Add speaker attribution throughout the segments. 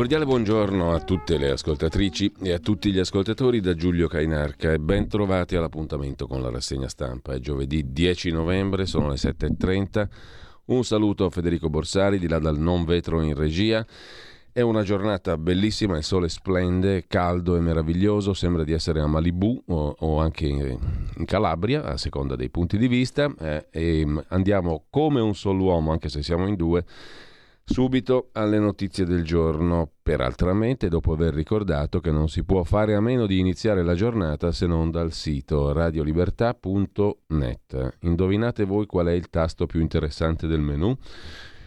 Speaker 1: Cordiale buongiorno a tutte le ascoltatrici e a tutti gli ascoltatori da Giulio Cainarca e ben trovati all'appuntamento con la rassegna stampa. È giovedì 10 novembre, sono le 7.30. Un saluto a Federico Borsari di là dal non vetro in regia. È una giornata bellissima, il sole splende, caldo e meraviglioso, sembra di essere a Malibu o, o anche in Calabria, a seconda dei punti di vista. Eh, e andiamo come un solo uomo, anche se siamo in due Subito alle notizie del giorno, peraltramente dopo aver ricordato che non si può fare a meno di iniziare la giornata se non dal sito radiolibertà.net. Indovinate voi qual è il tasto più interessante del menu?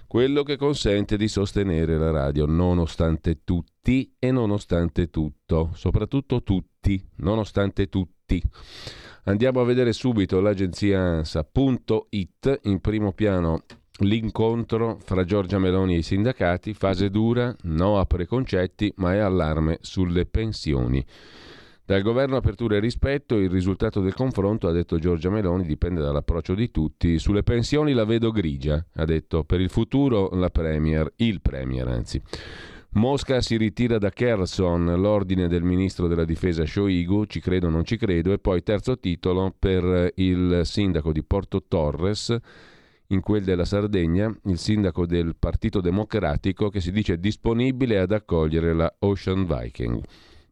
Speaker 1: Quello che consente di sostenere la radio nonostante tutti e nonostante tutto, soprattutto tutti, nonostante tutti. Andiamo a vedere subito l'agenzia ANSA.it, in primo piano L'incontro fra Giorgia Meloni e i sindacati, fase dura, no a preconcetti, ma è allarme sulle pensioni. Dal governo apertura e rispetto, il risultato del confronto, ha detto Giorgia Meloni, dipende dall'approccio di tutti. Sulle pensioni la vedo grigia, ha detto. Per il futuro la Premier, il Premier anzi. Mosca si ritira da Kherson, l'ordine del ministro della difesa Shoigu, ci credo o non ci credo, e poi terzo titolo per il sindaco di Porto Torres, in quel della Sardegna, il sindaco del Partito Democratico che si dice disponibile ad accogliere la Ocean Viking.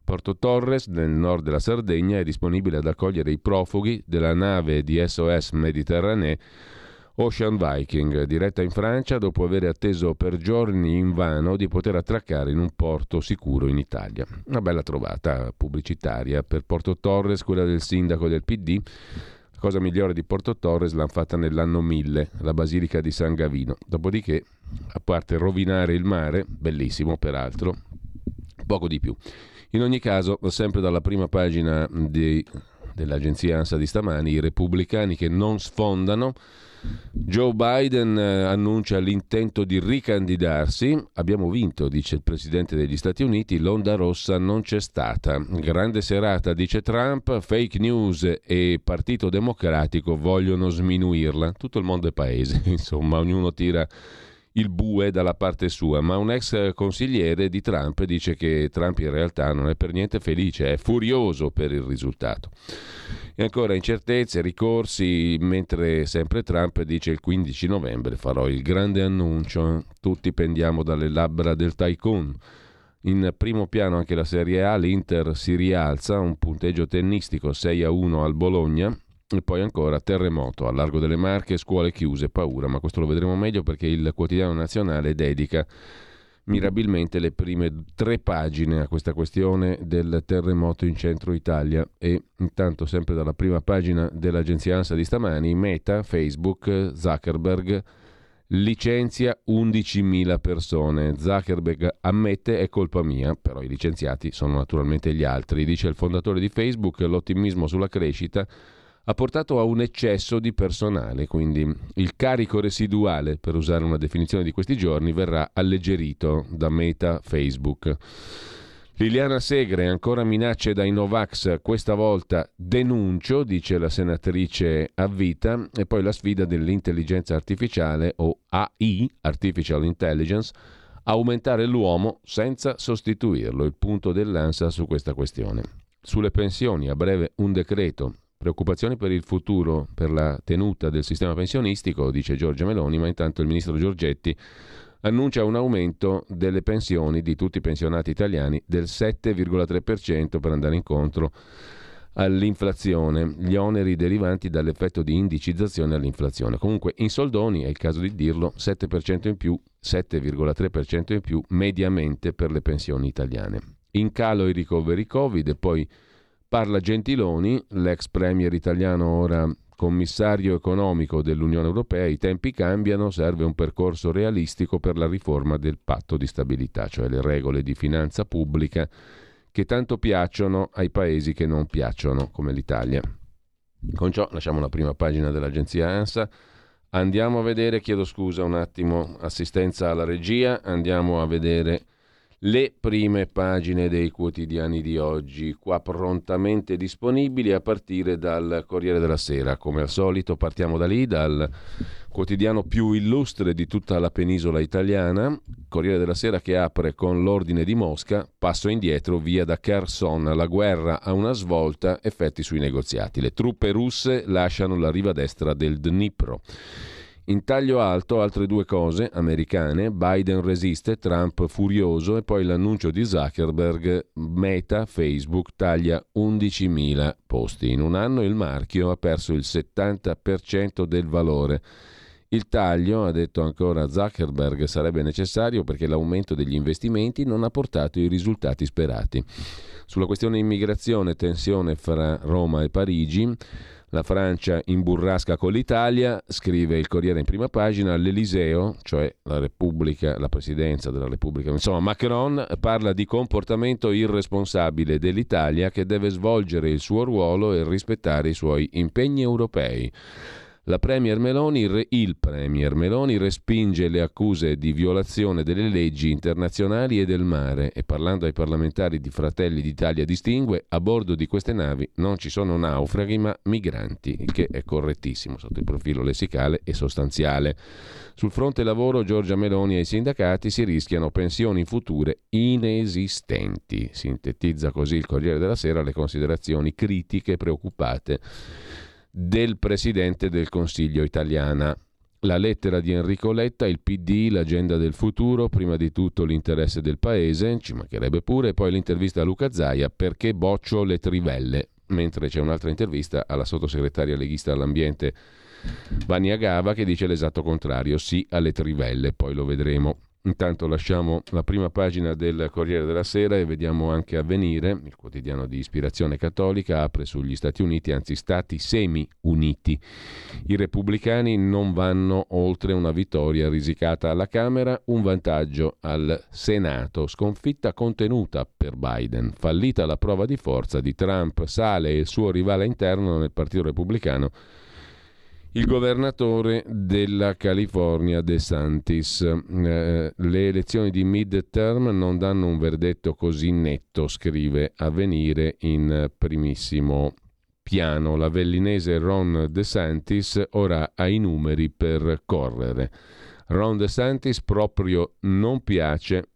Speaker 1: Porto Torres, nel nord della Sardegna, è disponibile ad accogliere i profughi della nave di SOS Mediterranee Ocean Viking, diretta in Francia dopo aver atteso per giorni invano di poter attraccare in un porto sicuro in Italia. Una bella trovata pubblicitaria per Porto Torres, quella del sindaco del PD cosa migliore di Porto Torres l'hanno fatta nell'anno 1000, la Basilica di San Gavino. Dopodiché, a parte rovinare il mare, bellissimo peraltro, poco di più. In ogni caso, sempre dalla prima pagina di, dell'agenzia ANSA di stamani, i repubblicani che non sfondano Joe Biden eh, annuncia l'intento di ricandidarsi. Abbiamo vinto, dice il presidente degli Stati Uniti, l'onda rossa non c'è stata. Grande serata, dice Trump, fake news e Partito Democratico vogliono sminuirla. Tutto il mondo è paese, insomma, ognuno tira il bue dalla parte sua, ma un ex consigliere di Trump dice che Trump in realtà non è per niente felice, è furioso per il risultato. E ancora incertezze, ricorsi, mentre sempre Trump dice il 15 novembre farò il grande annuncio, tutti pendiamo dalle labbra del tycoon. In primo piano anche la Serie A, l'Inter si rialza, un punteggio tennistico 6 a 1 al Bologna, e poi ancora terremoto a largo delle Marche, scuole chiuse, paura, ma questo lo vedremo meglio perché il quotidiano nazionale dedica mirabilmente le prime tre pagine a questa questione del terremoto in centro Italia e intanto sempre dalla prima pagina dell'agenzia ANSA di stamani, Meta, Facebook, Zuckerberg licenzia 11.000 persone. Zuckerberg ammette è colpa mia, però i licenziati sono naturalmente gli altri. Dice il fondatore di Facebook, l'ottimismo sulla crescita ha portato a un eccesso di personale, quindi il carico residuale, per usare una definizione di questi giorni, verrà alleggerito da Meta Facebook. Liliana Segre, ancora minacce dai Novax, questa volta denuncio, dice la senatrice a vita, e poi la sfida dell'intelligenza artificiale o AI, Artificial Intelligence, aumentare l'uomo senza sostituirlo, il punto dell'ANSA su questa questione. Sulle pensioni, a breve un decreto Preoccupazioni per il futuro, per la tenuta del sistema pensionistico, dice Giorgia Meloni, ma intanto il ministro Giorgetti annuncia un aumento delle pensioni di tutti i pensionati italiani del 7,3% per andare incontro all'inflazione, gli oneri derivanti dall'effetto di indicizzazione all'inflazione. Comunque in soldoni, è il caso di dirlo, 7% in più, 7,3% in più mediamente per le pensioni italiane. In calo i ricoveri Covid e poi Parla Gentiloni, l'ex premier italiano ora commissario economico dell'Unione Europea, i tempi cambiano, serve un percorso realistico per la riforma del patto di stabilità, cioè le regole di finanza pubblica che tanto piacciono ai paesi che non piacciono, come l'Italia. Con ciò lasciamo la prima pagina dell'agenzia ANSA. Andiamo a vedere, chiedo scusa un attimo, assistenza alla regia, andiamo a vedere le prime pagine dei quotidiani di oggi, qua prontamente disponibili a partire dal Corriere della Sera. Come al solito partiamo da lì, dal quotidiano più illustre di tutta la penisola italiana, Corriere della Sera che apre con l'ordine di Mosca, passo indietro via da Kherson, la guerra ha una svolta, effetti sui negoziati. Le truppe russe lasciano la riva destra del Dnipro. In taglio alto altre due cose americane, Biden resiste, Trump furioso e poi l'annuncio di Zuckerberg, Meta, Facebook taglia 11.000 posti. In un anno il marchio ha perso il 70% del valore. Il taglio, ha detto ancora Zuckerberg, sarebbe necessario perché l'aumento degli investimenti non ha portato i risultati sperati. Sulla questione immigrazione, tensione fra Roma e Parigi, la Francia in burrasca con l'Italia, scrive il Corriere in prima pagina, l'Eliseo, cioè la Repubblica, la presidenza della Repubblica, insomma Macron parla di comportamento irresponsabile dell'Italia che deve svolgere il suo ruolo e rispettare i suoi impegni europei. Premier Meloni, il Premier Meloni respinge le accuse di violazione delle leggi internazionali e del mare e parlando ai parlamentari di Fratelli d'Italia distingue a bordo di queste navi non ci sono naufraghi ma migranti, il che è correttissimo sotto il profilo lessicale e sostanziale. Sul fronte lavoro Giorgia Meloni e i sindacati si rischiano pensioni future inesistenti. Sintetizza così il Corriere della Sera le considerazioni critiche preoccupate del Presidente del Consiglio italiana. La lettera di Enrico Letta, il PD, l'agenda del futuro, prima di tutto l'interesse del Paese, ci mancherebbe pure, e poi l'intervista a Luca Zaia, perché boccio le trivelle, mentre c'è un'altra intervista alla sottosegretaria leghista all'ambiente Vania Gava che dice l'esatto contrario, sì alle trivelle, poi lo vedremo. Intanto lasciamo la prima pagina del Corriere della Sera e vediamo anche Avvenire, il quotidiano di ispirazione cattolica, apre sugli Stati Uniti, anzi Stati semi-uniti. I repubblicani non vanno oltre una vittoria risicata alla Camera, un vantaggio al Senato, sconfitta contenuta per Biden, fallita la prova di forza di Trump, sale il suo rivale interno nel Partito Repubblicano il governatore della California, De Santis. Eh, le elezioni di mid-term non danno un verdetto così netto, scrive Avvenire in primissimo piano. La vellinese Ron De Santis ora ha i numeri per correre. Ron De Santis proprio non piace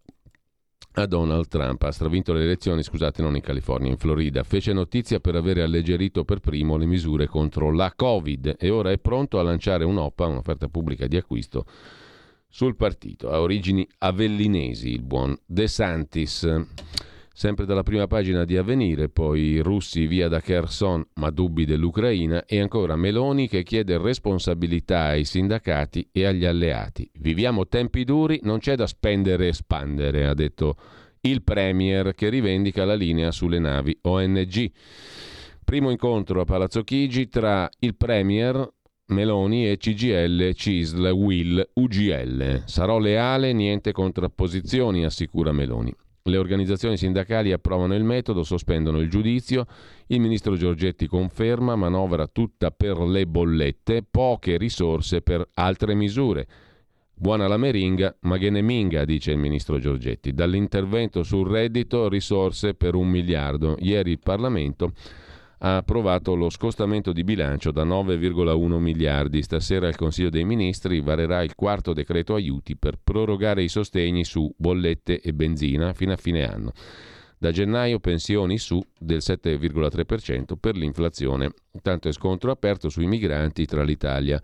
Speaker 1: a Donald Trump. Ha stravinto le elezioni, scusate, non in California, in Florida. Fece notizia per avere alleggerito per primo le misure contro la Covid e ora è pronto a lanciare un'OPA, un'offerta pubblica di acquisto, sul partito. Ha origini avellinesi il buon De Santis. Sempre dalla prima pagina di Avvenire, poi russi via da Kherson, ma dubbi dell'Ucraina, e ancora Meloni che chiede responsabilità ai sindacati e agli alleati. Viviamo tempi duri, non c'è da spendere e espandere, ha detto il Premier che rivendica la linea sulle navi ONG. Primo incontro a Palazzo Chigi tra il Premier, Meloni e CGL, CISL, WIL, UGL. Sarò leale, niente contrapposizioni, assicura Meloni. Le organizzazioni sindacali approvano il metodo, sospendono il giudizio, il ministro Giorgetti conferma, manovra tutta per le bollette, poche risorse per altre misure. Buona la meringa, ma che ne minga, dice il ministro Giorgetti. Dall'intervento sul reddito risorse per un miliardo. Ieri il Parlamento ha approvato lo scostamento di bilancio da 9,1 miliardi. Stasera il Consiglio dei Ministri varerà il quarto decreto aiuti per prorogare i sostegni su bollette e benzina fino a fine anno. Da gennaio pensioni su del 7,3% per l'inflazione. Tanto è scontro aperto sui migranti tra l'Italia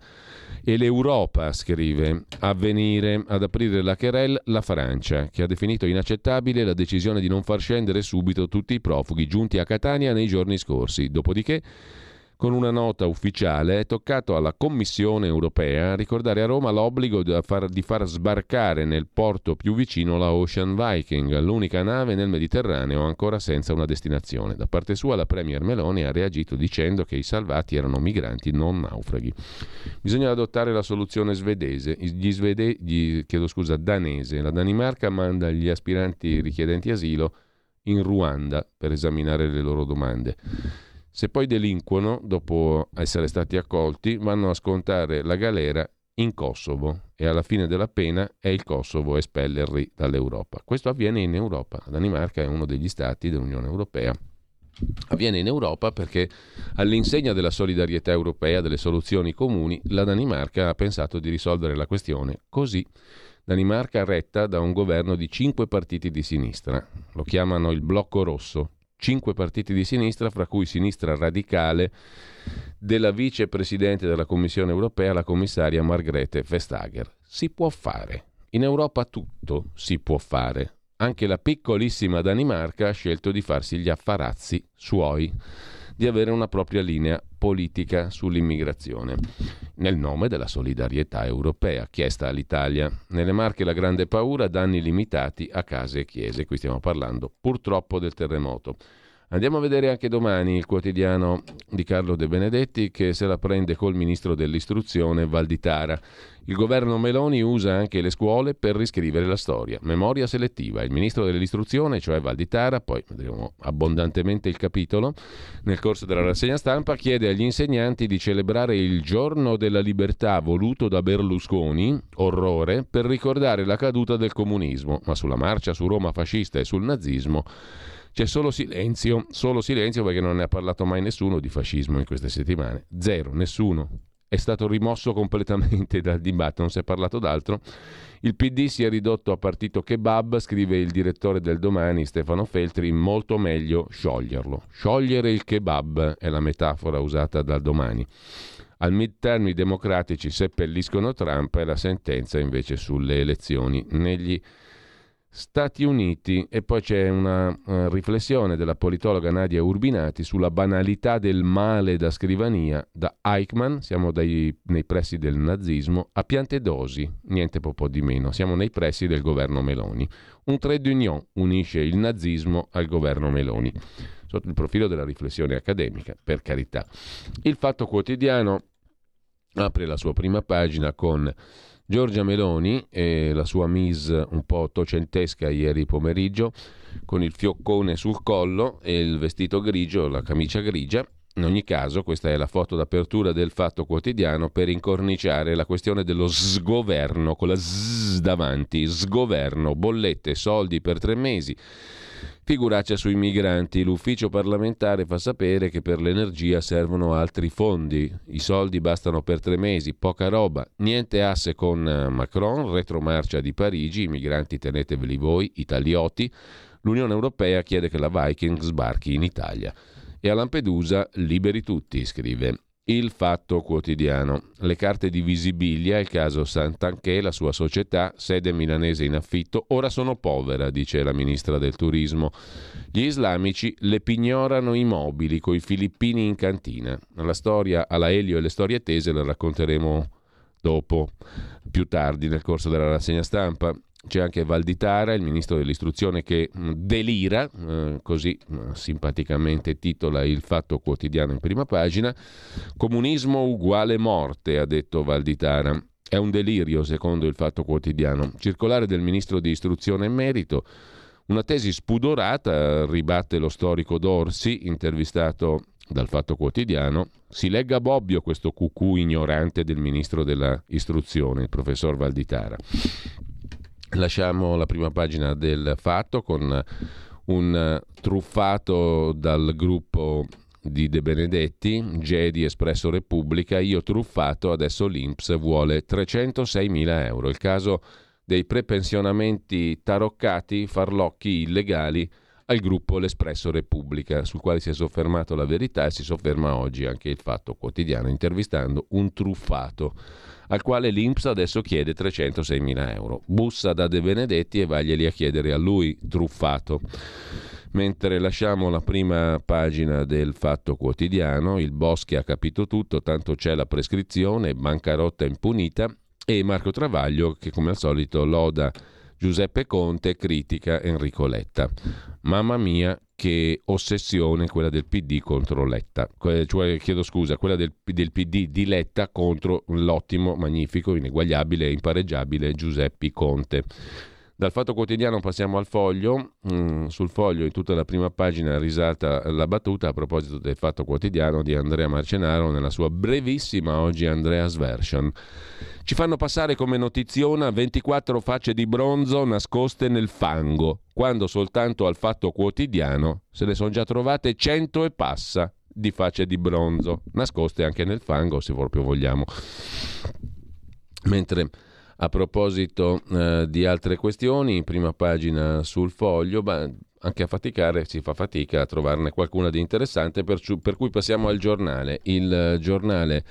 Speaker 1: e l'Europa, scrive, a venire ad aprire la querelle la Francia, che ha definito inaccettabile la decisione di non far scendere subito tutti i profughi giunti a Catania nei giorni scorsi. Dopodiché Con una nota ufficiale è toccato alla Commissione europea ricordare a Roma l'obbligo di far, di far sbarcare nel porto più vicino la Ocean Viking, l'unica nave nel Mediterraneo ancora senza una destinazione. Da parte sua la Premier Meloni ha reagito dicendo che i salvati erano migranti, non naufraghi. Bisogna adottare la soluzione svedese, gli svede, gli, chiedo scusa, danese. La Danimarca manda gli aspiranti richiedenti asilo in Ruanda per esaminare le loro domande. Se poi delinquono, dopo essere stati accolti, vanno a scontare la galera in Kosovo e alla fine della pena è il Kosovo a espellerli dall'Europa. Questo avviene in Europa. La Danimarca è uno degli stati dell'Unione Europea. Avviene in Europa perché all'insegna della solidarietà europea, delle soluzioni comuni, la Danimarca ha pensato di risolvere la questione così. Danimarca retta da un governo di cinque partiti di sinistra. Lo chiamano il blocco rosso, cinque partiti di sinistra, fra cui sinistra radicale della vicepresidente della Commissione europea, la commissaria Margrethe Vestager. Si può fare. In Europa tutto si può fare. Anche la piccolissima Danimarca ha scelto di farsi gli affarazzi suoi di avere una propria linea politica sull'immigrazione, nel nome della solidarietà europea chiesta all'Italia. Nelle Marche la grande paura, danni limitati a case e chiese. Qui stiamo parlando purtroppo del terremoto. Andiamo a vedere anche domani il quotidiano di Carlo De Benedetti che se la prende col ministro dell'istruzione Valditara. Il governo Meloni usa anche le scuole per riscrivere la storia. Memoria selettiva. Il ministro dell'istruzione, cioè Valditara, poi vedremo abbondantemente il capitolo, nel corso della rassegna stampa chiede agli insegnanti di celebrare il giorno della libertà voluto da Berlusconi, orrore, per ricordare la caduta del comunismo, ma sulla marcia su Roma fascista e sul nazismo c'è solo silenzio, solo silenzio perché non ne ha parlato mai nessuno di fascismo in queste settimane. Zero, nessuno. È stato rimosso completamente dal dibattito, non si è parlato d'altro. Il PD si è ridotto a partito kebab, scrive il direttore del domani Stefano Feltri, molto meglio scioglierlo. Sciogliere il kebab è la metafora usata dal domani. Al midterm i democratici seppelliscono Trump e la sentenza invece sulle elezioni. Negli Uniti e poi c'è una uh, riflessione della politologa Nadia Urbinati sulla banalità del male da scrivania da Eichmann, siamo dai, nei pressi del nazismo, a Piantedosi, niente po' di meno, siamo nei pressi del governo Meloni. Un trade union unisce il nazismo al governo Meloni, sotto il profilo della riflessione accademica, per carità. Il Fatto Quotidiano apre la sua prima pagina con Giorgia Meloni e la sua mise un po' ottocentesca ieri pomeriggio, con il fioccone sul collo e il vestito grigio, la camicia grigia. In ogni caso, questa è la foto d'apertura del Fatto Quotidiano per incorniciare la questione dello sgoverno, con la z davanti, sgoverno, bollette, soldi per tre mesi Figuraccia sui migranti. L'ufficio parlamentare fa sapere che per l'energia servono altri fondi. I soldi bastano per tre mesi, poca roba. Niente asse con eh, Macron, retromarcia di Parigi, i migranti teneteveli voi, italioti. L'Unione Europea chiede che la Viking sbarchi in Italia. E a Lampedusa liberi tutti, scrive. Il Fatto Quotidiano. Le carte di Visibilia, il caso Sant'Anché, la sua società, sede milanese in affitto, ora sono povera, dice la ministra del Turismo. Gli islamici le pignorano i mobili coi filippini in cantina. La storia alla Elio e le storie tese la racconteremo dopo, più tardi nel corso della rassegna stampa. C'è anche Valditara, il ministro dell'istruzione, che mm, delira, eh, così mm, simpaticamente titola il Fatto Quotidiano in prima pagina. Comunismo uguale morte, ha detto Valditara. È un delirio, secondo il Fatto Quotidiano. Circolare del ministro di istruzione in merito. Una tesi spudorata, ribatte lo storico Dorsi, intervistato dal Fatto Quotidiano. Si legga Bobbio questo cucù ignorante del ministro dell'istruzione, il professor Valditara. Lasciamo la prima pagina del fatto con un truffato dal gruppo di De Benedetti, Gedi Espresso Repubblica, io truffato, adesso l'Inps vuole 306 mila euro. Il caso dei prepensionamenti taroccati, farlocchi illegali al gruppo L'Espresso Repubblica, sul quale si è soffermato la verità e si sofferma oggi anche il Fatto Quotidiano, intervistando un truffato al quale l'Inps adesso chiede 306.000 euro. Bussa da De Benedetti e vaglieli a chiedere a lui, truffato. Mentre lasciamo la prima pagina del Fatto Quotidiano, il Boschi ha capito tutto, tanto c'è la prescrizione, bancarotta impunita e Marco Travaglio che come al solito loda Giuseppe Conte critica Enrico Letta. Mamma mia, che ossessione quella del PD contro Letta, cioè chiedo scusa, quella del, del PD di Letta contro l'ottimo, magnifico, ineguagliabile e impareggiabile Giuseppe Conte. Dal Fatto Quotidiano passiamo al Foglio. Mm, sul Foglio, in tutta la prima pagina, risata la battuta a proposito del Fatto Quotidiano di Andrea Marcenaro nella sua brevissima oggi Andrea's Version. Ci fanno passare come notiziona 24 facce di bronzo nascoste nel fango, quando soltanto al Fatto Quotidiano se ne sono già trovate 100 e passa di facce di bronzo, nascoste anche nel fango se proprio vogliamo. Mentre a proposito eh, di altre questioni, in prima pagina sul foglio, beh, anche a faticare si fa fatica a trovarne qualcuna di interessante, per, per, cui passiamo al giornale. Il giornale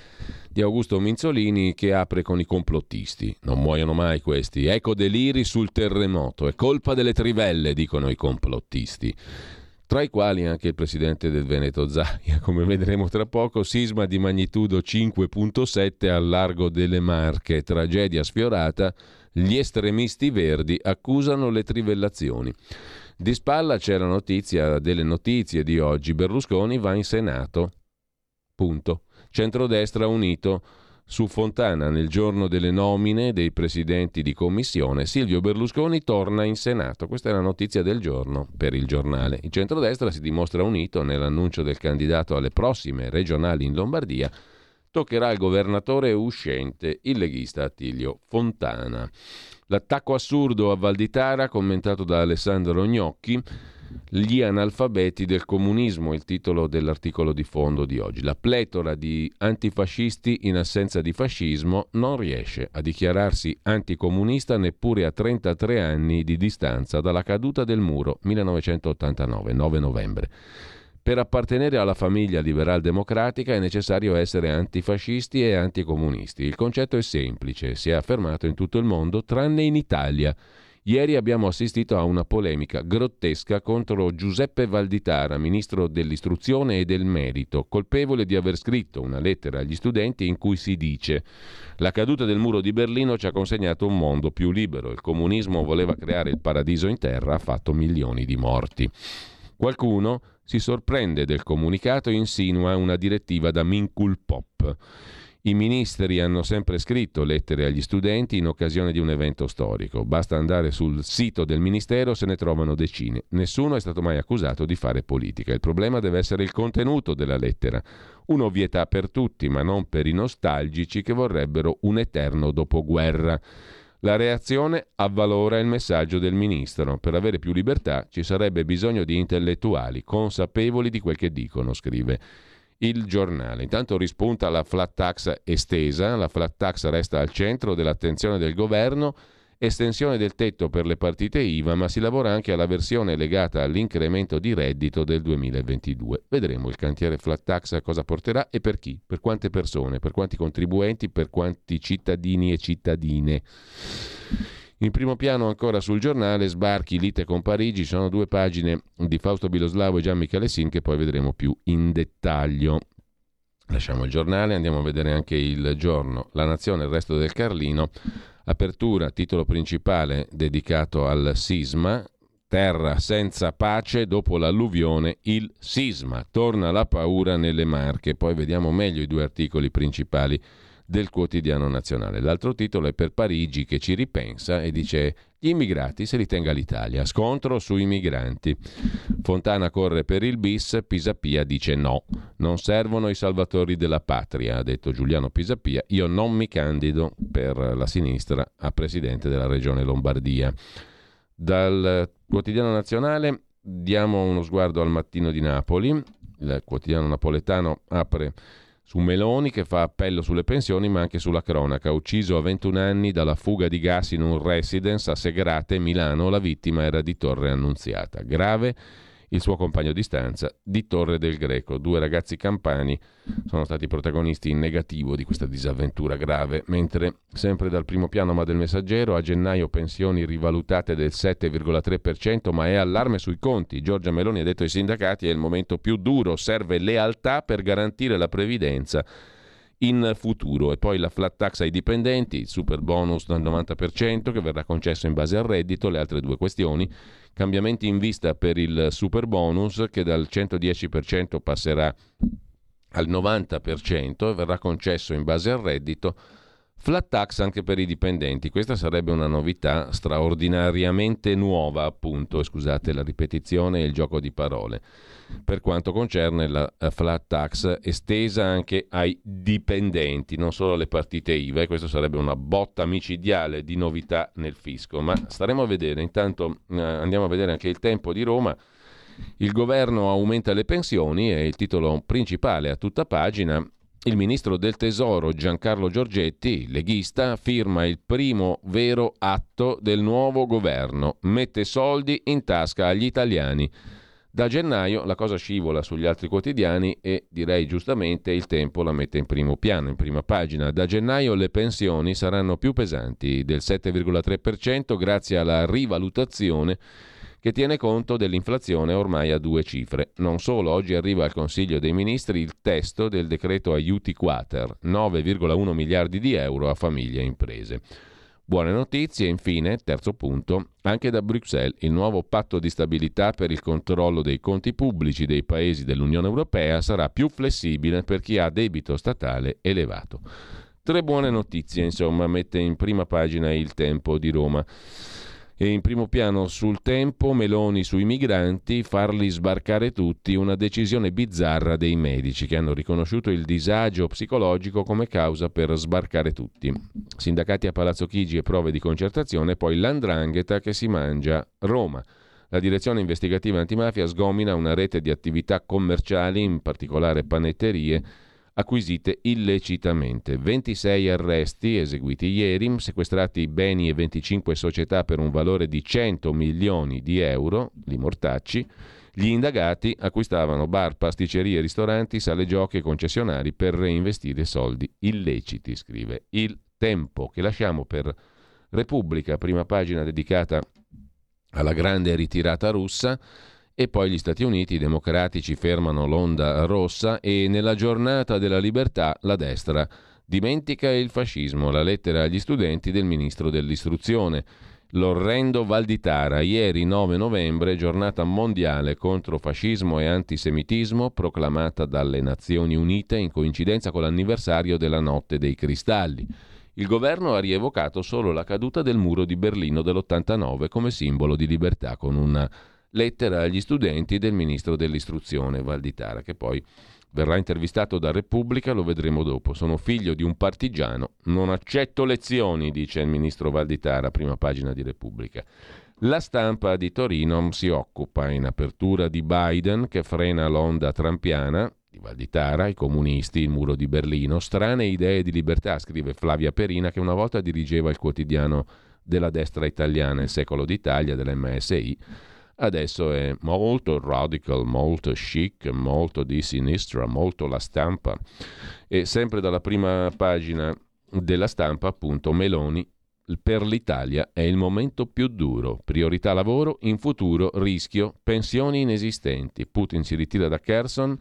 Speaker 1: di Augusto Minzolini che apre con i complottisti. Non muoiono mai questi. Ecco deliri sul terremoto. È colpa delle trivelle, dicono i complottisti tra i quali anche il presidente del Veneto Zaia, come vedremo tra poco, sisma di magnitudo 5.7 al largo delle Marche, tragedia sfiorata, gli estremisti verdi accusano le trivellazioni. Di spalla c'è la notizia delle notizie di oggi, Berlusconi va in Senato. Punto. Centrodestra unito su Fontana, nel giorno delle nomine dei presidenti di commissione, Silvio Berlusconi torna in Senato. Questa è la notizia del giorno per il giornale. Il centrodestra si dimostra unito nell'annuncio del candidato alle prossime regionali in Lombardia. Toccherà al governatore uscente, il leghista Attilio Fontana. L'attacco assurdo a Valditara, commentato da Alessandro Gnocchi, gli analfabeti del comunismo, il titolo dell'articolo di fondo di oggi. La pletora di antifascisti in assenza di fascismo non riesce a dichiararsi anticomunista neppure a 33 anni di distanza dalla caduta del muro 1989, 9 novembre. Per appartenere alla famiglia liberal-democratica è necessario essere antifascisti e anticomunisti. Il concetto è semplice, si è affermato in tutto il mondo, tranne in Italia Ieri abbiamo assistito a una polemica grottesca contro Giuseppe Valditara, ministro dell'istruzione e del merito, colpevole di aver scritto una lettera agli studenti in cui si dice la caduta del muro di Berlino ci ha consegnato un mondo più libero, il comunismo voleva creare il paradiso in terra, ha fatto milioni di morti. Qualcuno si sorprende del comunicato e insinua una direttiva da Minkul Pop. I ministri hanno sempre scritto lettere agli studenti in occasione di un evento storico. Basta andare sul sito del ministero, se ne trovano decine. Nessuno è stato mai accusato di fare politica. Il problema deve essere il contenuto della lettera. Un'ovvietà per tutti, ma non per i nostalgici che vorrebbero un eterno dopoguerra. La reazione avvalora il messaggio del ministro. Per avere più libertà ci sarebbe bisogno di intellettuali consapevoli di quel che dicono, scrive il giornale. Intanto rispunta la flat tax estesa, la flat tax resta al centro dell'attenzione del governo, estensione del tetto per le partite IVA, ma si lavora anche alla versione legata all'incremento di reddito del 2022. Vedremo il cantiere flat tax a cosa porterà e per chi, per quante persone, per quanti contribuenti, per quanti cittadini e cittadine. In primo piano ancora sul giornale sbarchi lite con Parigi, sono due pagine di Fausto Biloslavo e Gian Michele Sin che poi vedremo più in dettaglio. Lasciamo il giornale, andiamo a vedere anche il giorno, La Nazione, il resto del Carlino. Apertura, titolo principale dedicato al sisma, terra senza pace dopo l'alluvione, il sisma. Torna la paura nelle Marche. Poi vediamo meglio i due articoli principali del quotidiano nazionale. L'altro titolo è per Parigi che ci ripensa e dice gli immigrati se li tenga l'Italia. Scontro sui migranti. Fontana corre per il bis, Pisapia dice no. Non servono i salvatori della patria, ha detto Giuliano Pisapia. Io non mi candido per la sinistra a presidente della regione Lombardia. Dal quotidiano nazionale diamo uno sguardo al mattino di Napoli. Il quotidiano napoletano apre su Meloni che fa appello sulle pensioni ma anche sulla cronaca. Ucciso a 21 anni dalla fuga di gas in un residence a Segrate, Milano, la vittima era di Torre Annunziata. Grave il suo compagno di stanza di Torre del Greco. Due ragazzi campani sono stati protagonisti in negativo di questa disavventura grave, mentre sempre dal primo piano ma del messaggero a gennaio pensioni rivalutate del 7,3%, ma è allarme sui conti. Giorgia Meloni ha detto ai sindacati è il momento più duro, serve lealtà per garantire la previdenza in futuro. E poi la flat tax ai dipendenti, il super bonus dal 90% che verrà concesso in base al reddito, le altre due questioni, cambiamenti in vista per il super bonus che dal 110% passerà al 90% e verrà concesso in base al reddito Flat tax anche per i dipendenti, questa sarebbe una novità straordinariamente nuova, appunto, scusate la ripetizione e il gioco di parole, per quanto concerne la eh, flat tax estesa anche ai dipendenti, non solo alle partite IVA, e questo sarebbe una botta micidiale di novità nel fisco, ma staremo a vedere, intanto eh, andiamo a vedere anche il tempo di Roma. Il governo aumenta le pensioni, è il titolo principale a tutta pagina, il ministro del Tesoro Giancarlo Giorgetti, leghista, firma il primo vero atto del nuovo governo, mette soldi in tasca agli italiani. Da gennaio la cosa scivola sugli altri quotidiani e direi giustamente il tempo la mette in primo piano, in prima pagina. Da gennaio le pensioni saranno più pesanti del 7,3% grazie alla rivalutazione che tiene conto dell'inflazione ormai a due cifre. Non solo, oggi arriva al Consiglio dei Ministri il testo del decreto aiuti quater, 9,1 miliardi di euro a famiglie e imprese. Buone notizie, infine, terzo punto, anche da Bruxelles il nuovo patto di stabilità per il controllo dei conti pubblici dei paesi dell'Unione Europea sarà più flessibile per chi ha debito statale elevato. Tre buone notizie, insomma, mette in prima pagina il tempo di Roma. E in primo piano sul tempo, Meloni sui migranti, farli sbarcare tutti, una decisione bizzarra dei medici che hanno riconosciuto il disagio psicologico come causa per sbarcare tutti. Sindacati a Palazzo Chigi e prove di concertazione, poi l'andrangheta che si mangia Roma. La direzione investigativa antimafia sgomina una rete di attività commerciali, in particolare panetterie, acquisite illecitamente. 26 arresti eseguiti ieri, sequestrati beni e 25 società per un valore di 100 milioni di euro, li mortacci. Gli indagati acquistavano bar, pasticcerie, ristoranti, sale giochi e concessionari per reinvestire soldi illeciti, scrive Il Tempo, che lasciamo per Repubblica, prima pagina dedicata alla grande ritirata russa. E poi gli Stati Uniti, i democratici fermano l'onda rossa e nella giornata della libertà la destra dimentica il fascismo, la lettera agli studenti del ministro dell'istruzione. L'orrendo Valditara, ieri 9 novembre, giornata mondiale contro fascismo e antisemitismo, proclamata dalle Nazioni Unite in coincidenza con l'anniversario della Notte dei Cristalli. Il governo ha rievocato solo la caduta del muro di Berlino dell'89 come simbolo di libertà, con una lettera agli studenti del ministro dell'istruzione Valditara, che poi verrà intervistato da Repubblica, lo vedremo dopo. Sono figlio di un partigiano, non accetto lezioni, dice il ministro Valditara, prima pagina di Repubblica. La stampa di Torino si occupa in apertura di Biden che frena l'onda trampiana, di Valditara, i comunisti, il muro di Berlino, strane idee di libertà, scrive Flavia Perina che una volta dirigeva il quotidiano della destra italiana, il secolo d'Italia, dell'MSI Adesso è molto radical, molto chic, molto di sinistra, molto la stampa. E sempre dalla prima pagina della stampa, appunto, Meloni per l'Italia è il momento più duro. Priorità lavoro, in futuro rischio, pensioni inesistenti. Putin si ritira da Kherson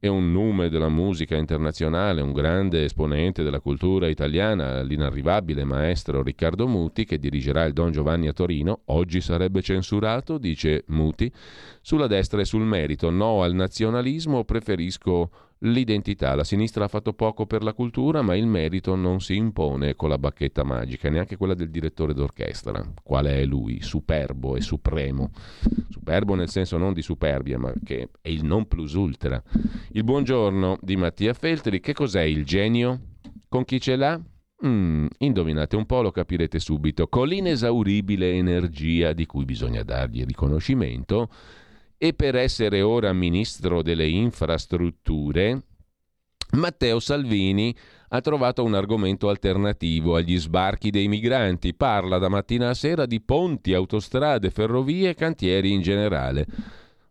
Speaker 1: è un nome della musica internazionale, un grande esponente della cultura italiana, l'inarrivabile maestro Riccardo Muti, che dirigerà il Don Giovanni a Torino. Oggi sarebbe censurato, dice Muti, sulla destra e sul merito. No al nazionalismo, preferisco l'identità. La sinistra ha fatto poco per la cultura, ma il merito non si impone con la bacchetta magica, neanche quella del direttore d'orchestra. Quale è lui? Superbo e supremo. Superbo nel senso non di superbia, ma che è il non plus ultra. Il buongiorno di Mattia Feltri. Che cos'è il genio? Con chi ce l'ha? Mm, indovinate un po', lo capirete subito. Con l'inesauribile energia di cui bisogna dargli riconoscimento e per essere ora ministro delle infrastrutture, Matteo Salvini ha trovato un argomento alternativo agli sbarchi dei migranti. Parla da mattina a sera di ponti, autostrade, ferrovie e cantieri in generale.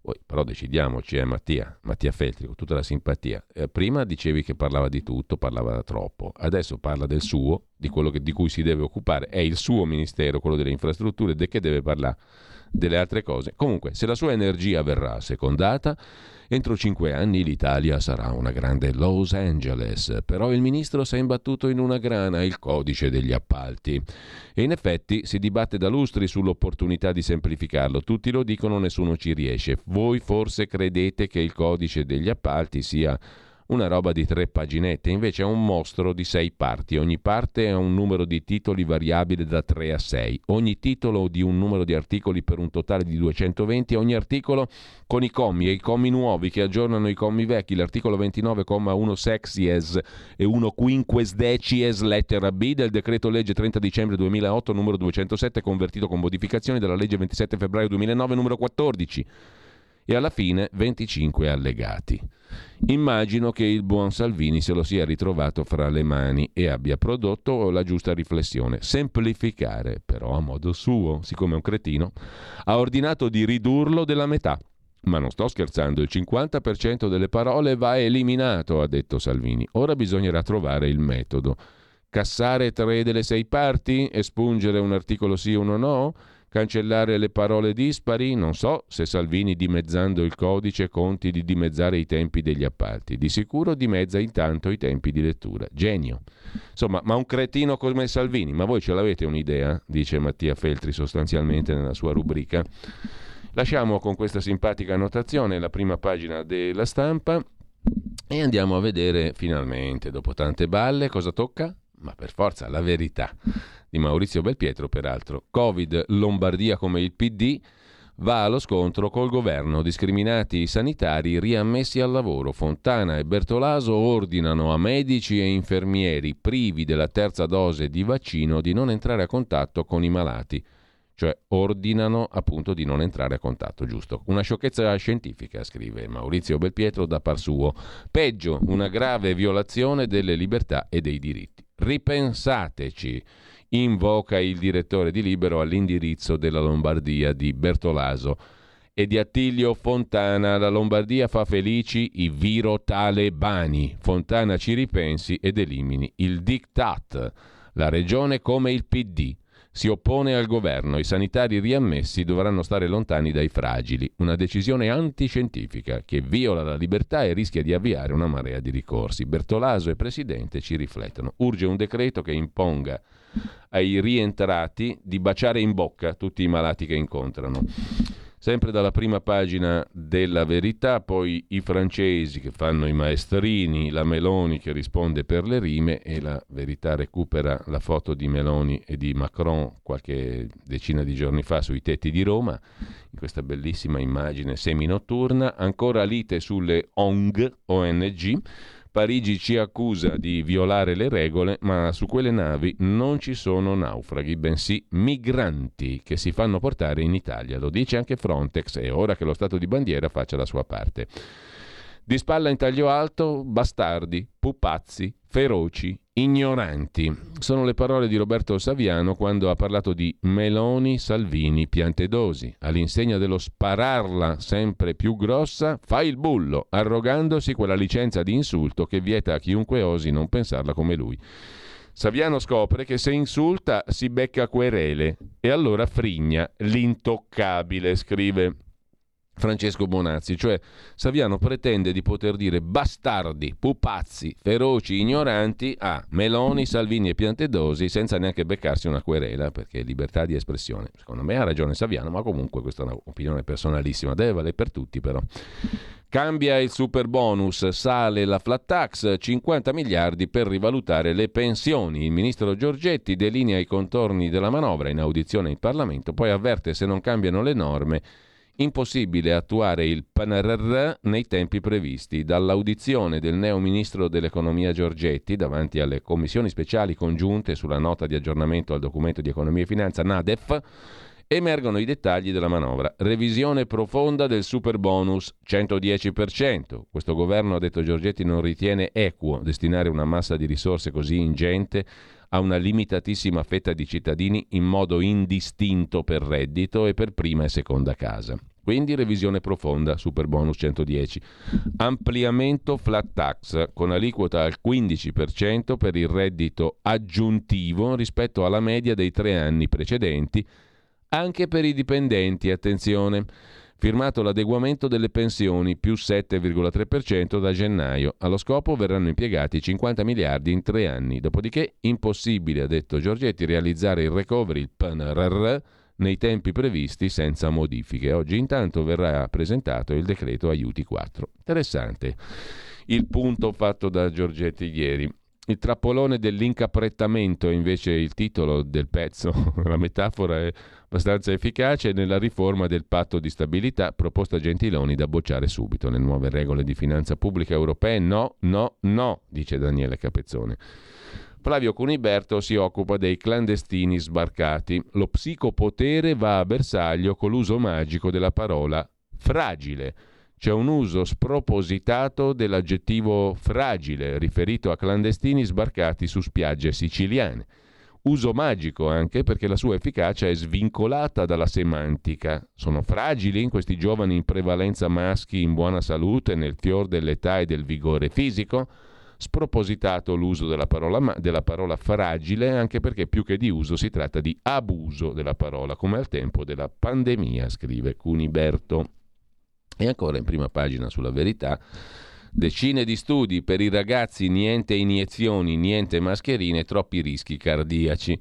Speaker 1: Poi però decidiamoci, eh, Mattia, Mattia Feltri, con tutta la simpatia. Eh, prima dicevi che parlava di tutto, parlava da troppo, adesso parla del suo, di quello che, di cui si deve occupare, è il suo ministero, quello delle infrastrutture, di che deve parlare delle altre cose. Comunque, se la sua energia verrà secondata, entro cinque anni l'Italia sarà una grande Los Angeles. Però il ministro si è imbattuto in una grana, il codice degli appalti. E in effetti si dibatte da lustri sull'opportunità di semplificarlo. Tutti lo dicono, nessuno ci riesce. Voi forse credete che il codice degli appalti sia una roba di tre paginette, invece è un mostro di sei parti. Ogni parte ha un numero di titoli variabile da 3 a 6. Ogni titolo di un numero di articoli per un totale di 220. Ogni articolo con i commi e i commi nuovi che aggiornano i commi vecchi. L'articolo 29,1 sexies e 1 quinques decies lettera B del decreto legge 30 dicembre 2008 numero 207 convertito con modificazioni dalla legge 27 febbraio 2009 numero 14 e alla fine 25 allegati. Immagino che il buon Salvini se lo sia ritrovato fra le mani e abbia prodotto la giusta riflessione. Semplificare, però a modo suo, siccome è un cretino, ha ordinato di ridurlo della metà. Ma non sto scherzando, il 50% delle parole va eliminato, ha detto Salvini. Ora bisognerà trovare il metodo. Cassare tre delle sei parti? Espungere un articolo sì o uno no? Cancellare le parole dispari? Non so se Salvini dimezzando il codice conti di dimezzare i tempi degli appalti. Di sicuro dimezza intanto i tempi di lettura. Genio. Insomma, ma un cretino come Salvini, ma voi ce l'avete un'idea? Dice Mattia Feltri sostanzialmente nella sua rubrica. Lasciamo con questa simpatica annotazione la prima pagina della stampa e andiamo a vedere finalmente, dopo tante balle, cosa tocca? Ma per forza la verità di Maurizio Belpietro, peraltro. Covid, Lombardia come il PD, va allo scontro col governo. Discriminati i sanitari riammessi al lavoro. Fontana e Bertolaso ordinano a medici e infermieri privi della terza dose di vaccino di non entrare a contatto con i malati. Cioè ordinano appunto di non entrare a contatto, giusto? Una sciocchezza scientifica, scrive Maurizio Belpietro da par suo. Peggio, una grave violazione delle libertà e dei diritti. Ripensateci invoca il direttore di Libero all'indirizzo della Lombardia di Bertolaso e di Attilio Fontana. La Lombardia fa felici i viro talebani. Fontana ci ripensi ed elimini il diktat. La regione come il PD. Si oppone al governo, i sanitari riammessi dovranno stare lontani dai fragili, una decisione antiscientifica che viola la libertà e rischia di avviare una marea di ricorsi. Bertolaso e Presidente ci riflettono. Urge un decreto che imponga ai rientrati di baciare in bocca tutti i malati che incontrano. Sempre dalla prima pagina della verità, poi i francesi che fanno i maestrini, la Meloni che risponde per le rime e la verità recupera la foto di Meloni e di Macron qualche decina di giorni fa sui tetti di Roma, in questa bellissima immagine semi-notturna. Ancora lite sulle ONG, ONG Parigi ci accusa di violare le regole, ma su quelle navi non ci sono naufraghi, bensì migranti che si fanno portare in Italia. Lo dice anche Frontex e ora che lo Stato di bandiera faccia la sua parte. Di spalla in taglio alto, bastardi, pupazzi, feroci, ignoranti. Sono le parole di Roberto Saviano quando ha parlato di Meloni, Salvini, Piantedosi. All'insegna dello spararla sempre più grossa, fa il bullo, arrogandosi quella licenza di insulto che vieta a chiunque osi non pensarla come lui. Saviano scopre che se insulta si becca querele e allora frigna, l'intoccabile, scrive Francesco Bonazzi, cioè Saviano pretende di poter dire bastardi, pupazzi, feroci, ignoranti a Meloni, Salvini e Piantedosi senza neanche beccarsi una querela, perché è libertà di espressione. Secondo me ha ragione Saviano, ma comunque questa è un'opinione personalissima, deve valere per tutti però. Cambia il super bonus, sale la flat tax, 50 miliardi per rivalutare le pensioni. Il ministro Giorgetti delinea i contorni della manovra in audizione in Parlamento, poi avverte se non cambiano le norme impossibile attuare il PNRR nei tempi previsti. Dall'audizione del neo ministro dell'economia Giorgetti davanti alle commissioni speciali congiunte sulla nota di aggiornamento al documento di economia e finanza NADEF emergono i dettagli della manovra. Revisione profonda del super bonus 110%. Questo governo, ha detto Giorgetti, non ritiene equo destinare una massa di risorse così ingente a una limitatissima fetta di cittadini in modo indistinto per reddito e per prima e seconda casa. Quindi revisione profonda, super bonus 110. Ampliamento flat tax con aliquota al 15% per il reddito aggiuntivo rispetto alla media dei tre anni precedenti, anche per i dipendenti, attenzione firmato l'adeguamento delle pensioni più 7,3% da gennaio. Allo scopo verranno impiegati 50 miliardi in tre anni. Dopodiché impossibile, ha detto Giorgetti, realizzare il recovery, il PNRR, nei tempi previsti senza modifiche. Oggi intanto verrà presentato il decreto aiuti 4. Interessante il punto fatto da Giorgetti ieri. Il trappolone dell'incaprettamento è invece il titolo del pezzo, la metafora è abbastanza efficace nella riforma del patto di stabilità proposta a Gentiloni da bocciare subito. Le nuove regole di finanza pubblica europee no, no, no, dice Daniele Capezzone. Flavio Cuniberto si occupa dei clandestini sbarcati. Lo psicopotere va a bersaglio con l'uso magico della parola fragile c'è un uso spropositato dell'aggettivo fragile riferito a clandestini sbarcati su spiagge siciliane. Uso magico anche perché la sua efficacia è svincolata dalla semantica. Sono fragili questi giovani in prevalenza maschi in buona salute nel fior dell'età e del vigore fisico? Spropositato l'uso della parola, della parola fragile anche perché più che di uso si tratta di abuso della parola, come al tempo della pandemia, scrive Cuniberto. E ancora in prima pagina sulla verità, decine di studi per i ragazzi, niente iniezioni, niente mascherine, troppi rischi cardiaci.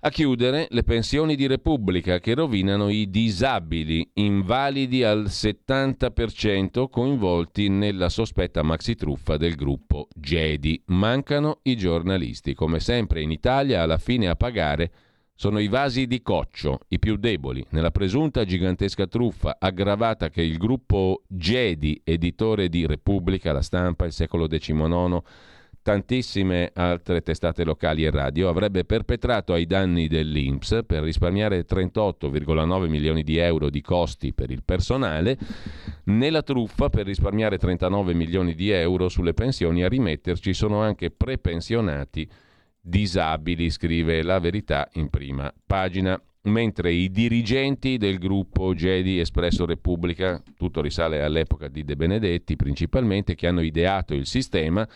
Speaker 1: A chiudere le pensioni di Repubblica che rovinano i disabili, invalidi al 70% coinvolti nella sospetta maxi truffa del gruppo Gedi. Mancano i giornalisti. Come sempre in Italia alla fine a pagare sono i vasi di coccio, i più deboli, nella presunta gigantesca truffa aggravata che il gruppo Gedi, editore di Repubblica, La Stampa, Il Secolo XIX, tantissime altre testate locali e radio, avrebbe perpetrato ai danni dell'INPS per risparmiare 38,9 milioni di euro di costi per il personale, nella truffa per risparmiare 39 milioni di euro sulle pensioni a rimetterci sono anche prepensionati disabili, scrive la verità in prima pagina. Mentre i dirigenti del gruppo Jedi Espresso Repubblica, tutto risale all'epoca di De Benedetti principalmente, che hanno ideato il sistema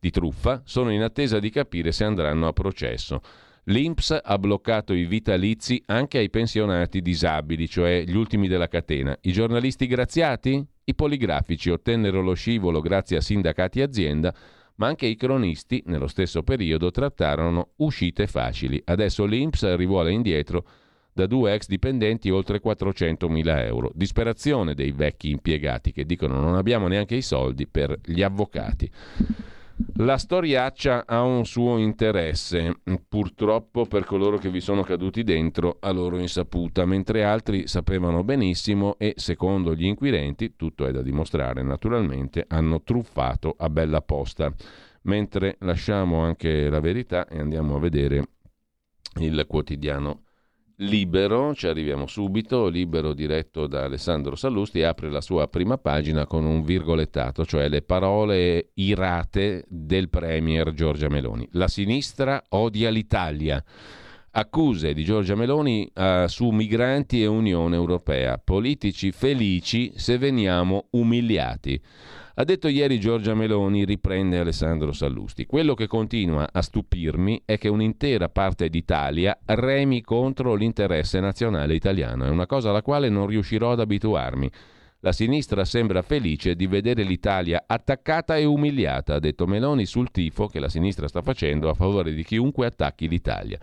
Speaker 1: di truffa, sono in attesa di capire se andranno a processo. L'INPS ha bloccato i vitalizi anche ai pensionati disabili, cioè gli ultimi della catena. I giornalisti graziati? I poligrafici ottennero lo scivolo grazie a sindacati e azienda ma anche i cronisti nello stesso periodo trattarono uscite facili. Adesso l'Inps rivuole indietro da due ex dipendenti oltre 400.000 euro. Disperazione dei vecchi impiegati che dicono non abbiamo neanche i soldi per gli avvocati. La storiaccia ha un suo interesse, purtroppo per coloro che vi sono caduti dentro a loro insaputa, mentre altri sapevano benissimo e, secondo gli inquirenti, tutto è da dimostrare naturalmente, hanno truffato a bella posta. Mentre lasciamo anche la verità e andiamo a vedere il quotidiano Libero, ci arriviamo subito, Libero diretto da Alessandro Sallusti, apre la sua prima pagina con un virgolettato, cioè le parole irate del Premier Giorgia Meloni. La sinistra odia l'Italia. Accuse di Giorgia Meloni uh, su migranti e Unione Europea. Politici felici se veniamo umiliati. Ha detto ieri Giorgia Meloni, riprende Alessandro Sallusti. Quello che continua a stupirmi è che un'intera parte d'Italia remi contro l'interesse nazionale italiano. È una cosa alla quale non riuscirò ad abituarmi. La sinistra sembra felice di vedere l'Italia attaccata e umiliata, ha detto Meloni sul tifo che la sinistra sta facendo a favore di chiunque attacchi l'Italia.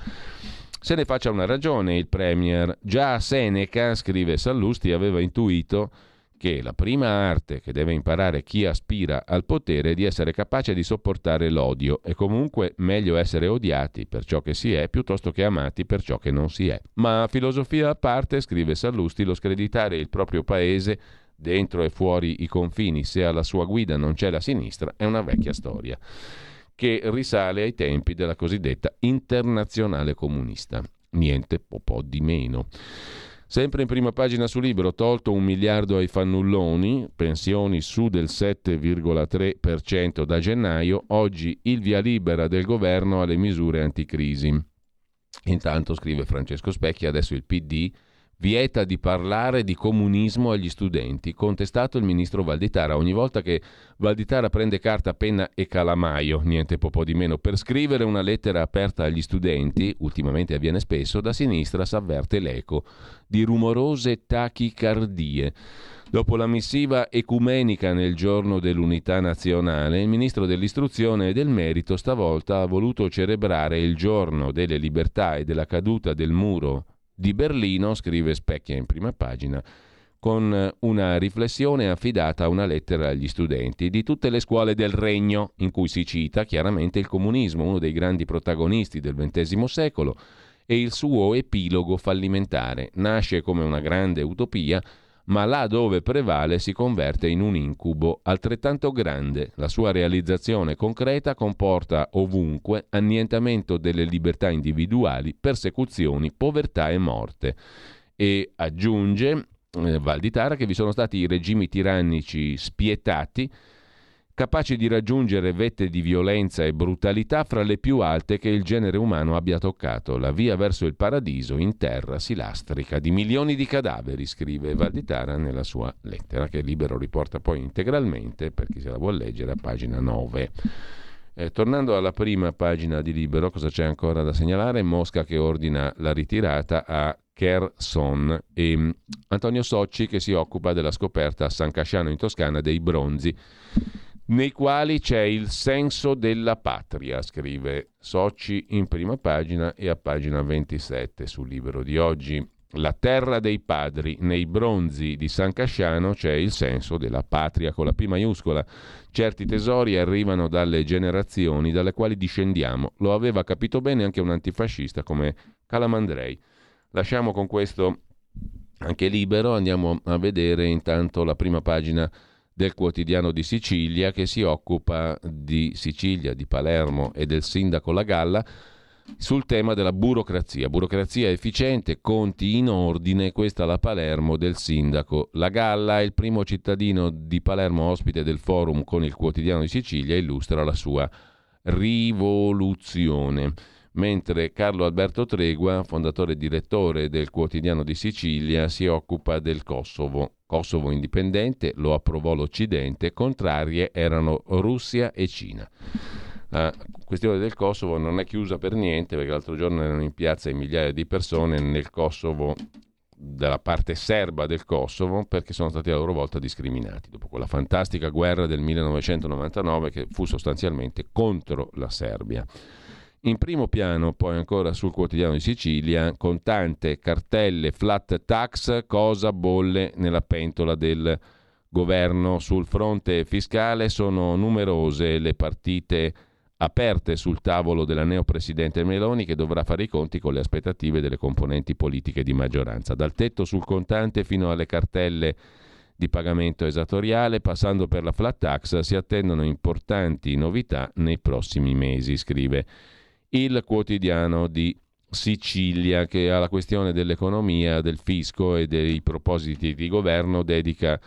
Speaker 1: Se ne faccia una ragione il Premier. Già Seneca, scrive Sallusti, aveva intuito che la prima arte che deve imparare chi aspira al potere è di essere capace di sopportare l'odio e comunque meglio essere odiati per ciò che si è piuttosto che amati per ciò che non si è. Ma filosofia a parte, scrive Sallusti, lo screditare il proprio paese dentro e fuori i confini se alla sua guida non c'è la sinistra è una vecchia storia che risale ai tempi della cosiddetta internazionale comunista. Niente po', di meno. Sempre in prima pagina su Libero, tolto un miliardo ai fannulloni, pensioni su del 7,3% da gennaio, oggi il via libera del governo alle misure anticrisi. Intanto, scrive Francesco Specchi, adesso il PD vieta di parlare di comunismo agli studenti, contestato il ministro Valditara. Ogni volta che Valditara prende carta, penna e calamaio, niente po' di meno, per scrivere una lettera aperta agli studenti, ultimamente avviene spesso, da sinistra s'avverte l'eco di rumorose tachicardie. Dopo la missiva ecumenica nel giorno dell'unità nazionale, il ministro dell'istruzione e del merito stavolta ha voluto celebrare il giorno delle libertà e della caduta del muro di Berlino, scrive Specchia in prima pagina, con una riflessione affidata a una lettera agli studenti di tutte le scuole del regno, in cui si cita chiaramente il comunismo, uno dei grandi protagonisti del XX secolo, e il suo epilogo fallimentare. Nasce come una grande utopia, ma là dove prevale si converte in un incubo altrettanto grande. La sua realizzazione concreta comporta ovunque annientamento delle libertà individuali, persecuzioni, povertà e morte. E aggiunge eh, Valditara che vi sono stati i regimi tirannici spietati capaci di raggiungere vette di violenza e brutalità fra le più alte che il genere umano abbia toccato. La via verso il paradiso in terra si lastrica di milioni di cadaveri, scrive Valditara nella sua lettera, che Libero riporta poi integralmente, per chi se la vuole leggere, a pagina 9. Eh, tornando alla prima pagina di Libero, cosa c'è ancora da segnalare? Mosca che ordina la ritirata a Kherson e mm, Antonio Socci che si occupa della scoperta a San Casciano in Toscana dei bronzi nei quali c'è il senso della patria, scrive Soci in prima pagina e a pagina 27 sul libro di oggi. La terra dei padri, nei bronzi di San Casciano c'è il senso della patria con la P maiuscola. Certi tesori arrivano dalle generazioni dalle quali discendiamo. Lo aveva capito bene anche un antifascista come Calamandrei. Lasciamo con questo anche libero, andiamo a vedere intanto la prima pagina del quotidiano di Sicilia che si occupa di Sicilia, di Palermo e del sindaco La Galla sul tema della burocrazia. Burocrazia efficiente, conti in ordine, questa la Palermo del sindaco. La Galla è il primo cittadino di Palermo ospite del forum con il quotidiano di Sicilia, illustra la sua rivoluzione mentre Carlo Alberto Tregua, fondatore e direttore del quotidiano di Sicilia, si occupa del Kosovo. Kosovo indipendente, lo approvò l'Occidente, contrarie erano Russia e Cina. La questione del Kosovo non è chiusa per niente perché l'altro giorno erano in piazza migliaia di persone nel Kosovo dalla parte serba del Kosovo perché sono stati a loro volta discriminati dopo quella fantastica guerra del 1999 che fu sostanzialmente contro la Serbia. In primo piano, poi ancora sul quotidiano di Sicilia, con tante cartelle flat tax, cosa bolle nella pentola del governo. Sul fronte fiscale sono numerose le partite aperte sul tavolo della neopresidente Meloni che dovrà fare i conti con le aspettative delle componenti politiche di maggioranza. Dal tetto sul contante fino alle cartelle di pagamento esatoriale, passando per la flat tax, si attendono importanti novità nei prossimi mesi, scrive il quotidiano di Sicilia che alla questione dell'economia, del fisco e dei propositi di governo dedica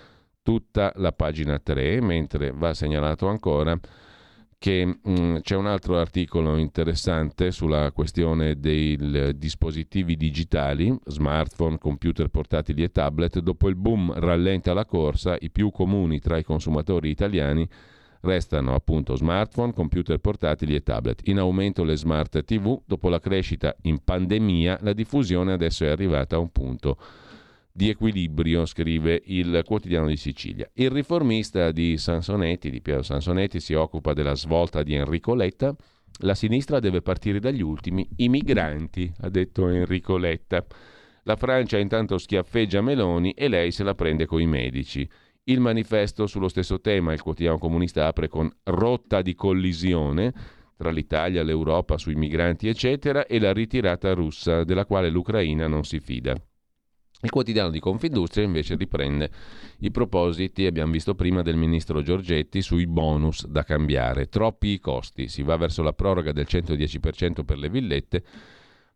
Speaker 1: tutta la pagina 3, mentre va segnalato ancora che mh, mm, c'è un altro articolo interessante sulla questione dei dispositivi digitali, smartphone, computer portatili e tablet. Dopo il boom rallenta la corsa, i più comuni tra i consumatori italiani Restano appunto smartphone, computer portatili e tablet. In aumento le smart TV, dopo la crescita in pandemia, la diffusione adesso è arrivata a un punto di equilibrio, scrive il quotidiano di Sicilia. Il riformista di Sansonetti, di Piero Sansonetti, si occupa della svolta di Enrico Letta. La sinistra deve partire dagli ultimi, i migranti, ha detto Enrico Letta. La Francia intanto schiaffeggia Meloni e lei se la prende coi medici. Il manifesto sullo stesso tema, il quotidiano comunista apre con rotta di collisione tra l'Italia, l'Europa sui migranti, eccetera, e la ritirata russa, della quale l'Ucraina non si fida. Il quotidiano di Confindustria invece riprende i propositi, abbiamo visto prima, del ministro Giorgetti sui bonus da cambiare. Troppi i costi, si va verso la proroga del 110% per le villette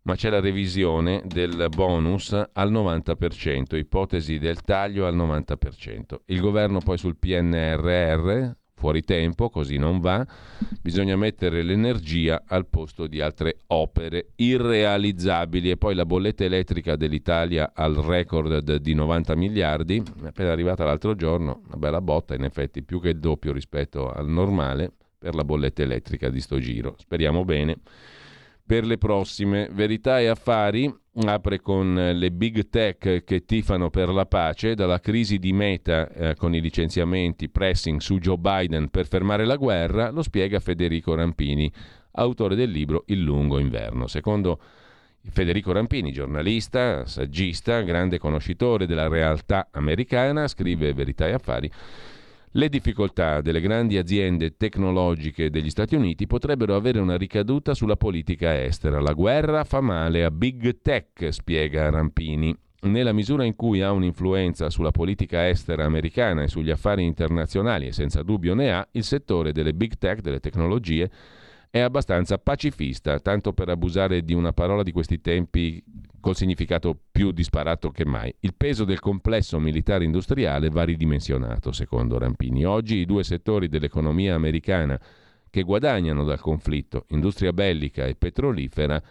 Speaker 1: ma c'è la revisione del bonus al 90%, ipotesi del taglio al 90%. Il governo poi sul PNRR, fuori tempo, così non va, bisogna mettere l'energia al posto di altre opere irrealizzabili e poi la bolletta elettrica dell'Italia al record di 90 miliardi, appena arrivata l'altro giorno, una bella botta, in effetti più che il doppio rispetto al normale per la bolletta elettrica di sto giro. Speriamo bene per le prossime. Verità e affari apre con le big tech che tifano per la pace, dalla crisi di Meta eh, con i licenziamenti, pressing su Joe Biden per fermare la guerra, lo spiega Federico Rampini, autore del libro Il lungo inverno. Secondo Federico Rampini, giornalista, saggista, grande conoscitore della realtà americana, scrive Verità e affari le difficoltà delle grandi aziende tecnologiche degli Stati Uniti potrebbero avere una ricaduta sulla politica estera. La guerra fa male a Big Tech, spiega Rampini. Nella misura in cui ha un'influenza sulla politica estera americana e sugli affari internazionali, e senza dubbio ne ha, il settore delle big tech, delle tecnologie, è abbastanza pacifista, tanto per abusare di una parola di questi tempi col significato più disparato che mai. Il peso del complesso militare industriale va ridimensionato, secondo Rampini. Oggi i due settori dell'economia americana che guadagnano dal conflitto, industria bellica e petrolifera,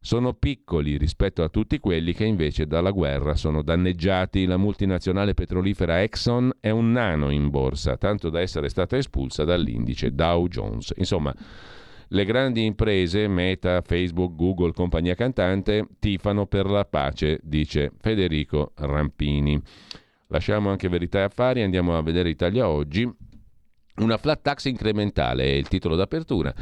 Speaker 1: sono piccoli rispetto a tutti quelli che invece dalla guerra sono danneggiati. La multinazionale petrolifera Exxon è un nano in borsa, tanto da essere stata espulsa dall'indice Dow Jones. Insomma, le grandi imprese, Meta, Facebook, Google, compagnia cantante, tifano per la pace, dice Federico Rampini. Lasciamo anche verità e affari, andiamo a vedere Italia oggi. Una flat tax incrementale è il titolo d'apertura.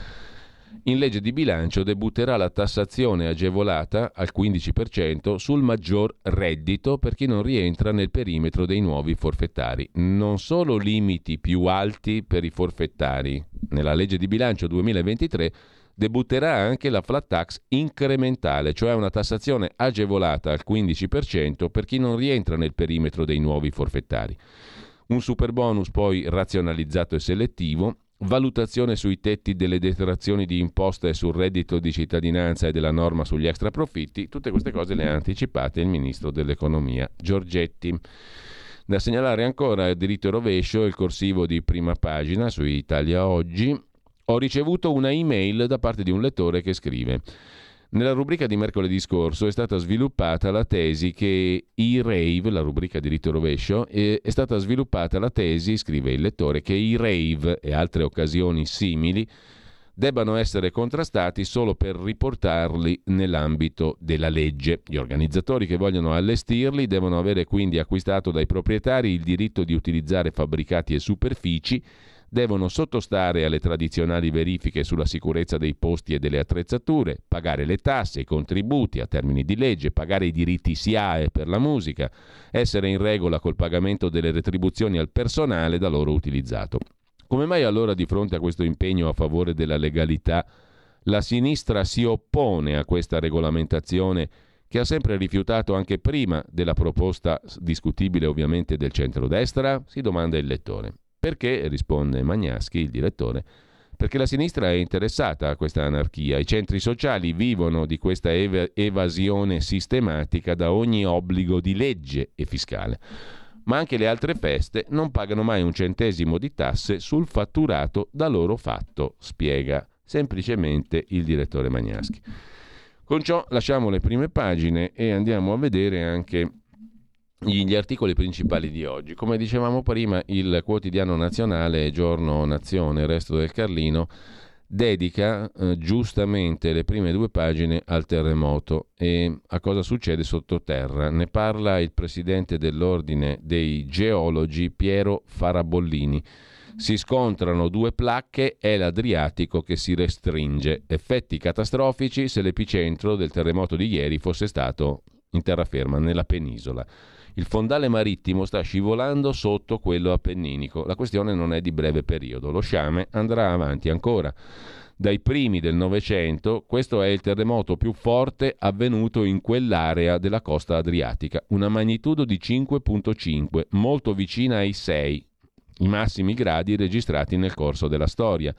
Speaker 1: In legge di bilancio debutterà la tassazione agevolata al 15% sul maggior reddito per chi non rientra nel perimetro dei nuovi forfettari. Non solo limiti più alti per i forfettari. Nella legge di bilancio 2023 debutterà anche la flat tax incrementale, cioè una tassazione agevolata al 15% per chi non rientra nel perimetro dei nuovi forfettari. Un super bonus poi razionalizzato e selettivo valutazione sui tetti delle detrazioni di imposta e sul reddito di cittadinanza e della norma sugli extraprofitti, tutte queste cose le ha anticipate il ministro dell'economia Giorgetti. Da segnalare ancora diritto e rovescio, il corsivo di prima pagina su Italia Oggi. Ho ricevuto una email da parte di un lettore che scrive nella rubrica di mercoledì scorso è stata sviluppata la tesi che i rave, la rubrica diritto rovescio, è, stata sviluppata la tesi, scrive il lettore, che i rave e altre occasioni simili debbano essere contrastati solo per riportarli nell'ambito della legge. Gli organizzatori che vogliono allestirli devono avere quindi acquistato dai proprietari il diritto di utilizzare fabbricati e superfici devono sottostare alle tradizionali verifiche sulla sicurezza dei posti e delle attrezzature, pagare le tasse, i contributi a termini di legge, pagare i diritti SIAE per la musica, essere in regola col pagamento delle retribuzioni al personale da loro utilizzato. Come mai allora di fronte a questo impegno a favore della legalità la sinistra si oppone a questa regolamentazione che ha sempre rifiutato anche prima della proposta discutibile ovviamente del centrodestra? Si domanda il lettore. Perché, risponde Magnaschi, il direttore, perché la sinistra è interessata a questa anarchia. I centri sociali vivono di questa ev- evasione sistematica da ogni obbligo di legge e fiscale. Ma anche le altre feste non pagano mai un centesimo di tasse sul fatturato da loro fatto, spiega semplicemente il direttore Magnaschi. Con ciò lasciamo le prime pagine e andiamo a vedere anche gli articoli principali di oggi. Come dicevamo prima, il quotidiano nazionale, Giorno Nazione, il resto del Carlino, dedica eh, giustamente le prime due pagine al terremoto e a cosa succede sottoterra. Ne parla il presidente dell'ordine dei geologi Piero Farabollini. Si scontrano due placche, è l'Adriatico che si restringe. Effetti catastrofici se l'epicentro del terremoto di ieri fosse stato in terraferma, nella penisola. Il fondale marittimo sta scivolando sotto quello appenninico. La questione non è di breve periodo. Lo sciame andrà avanti ancora. Dai primi del Novecento, questo è il terremoto più forte avvenuto in quell'area della costa adriatica, una magnitudo di 5.5, molto vicina ai 6, i massimi gradi registrati nel corso della storia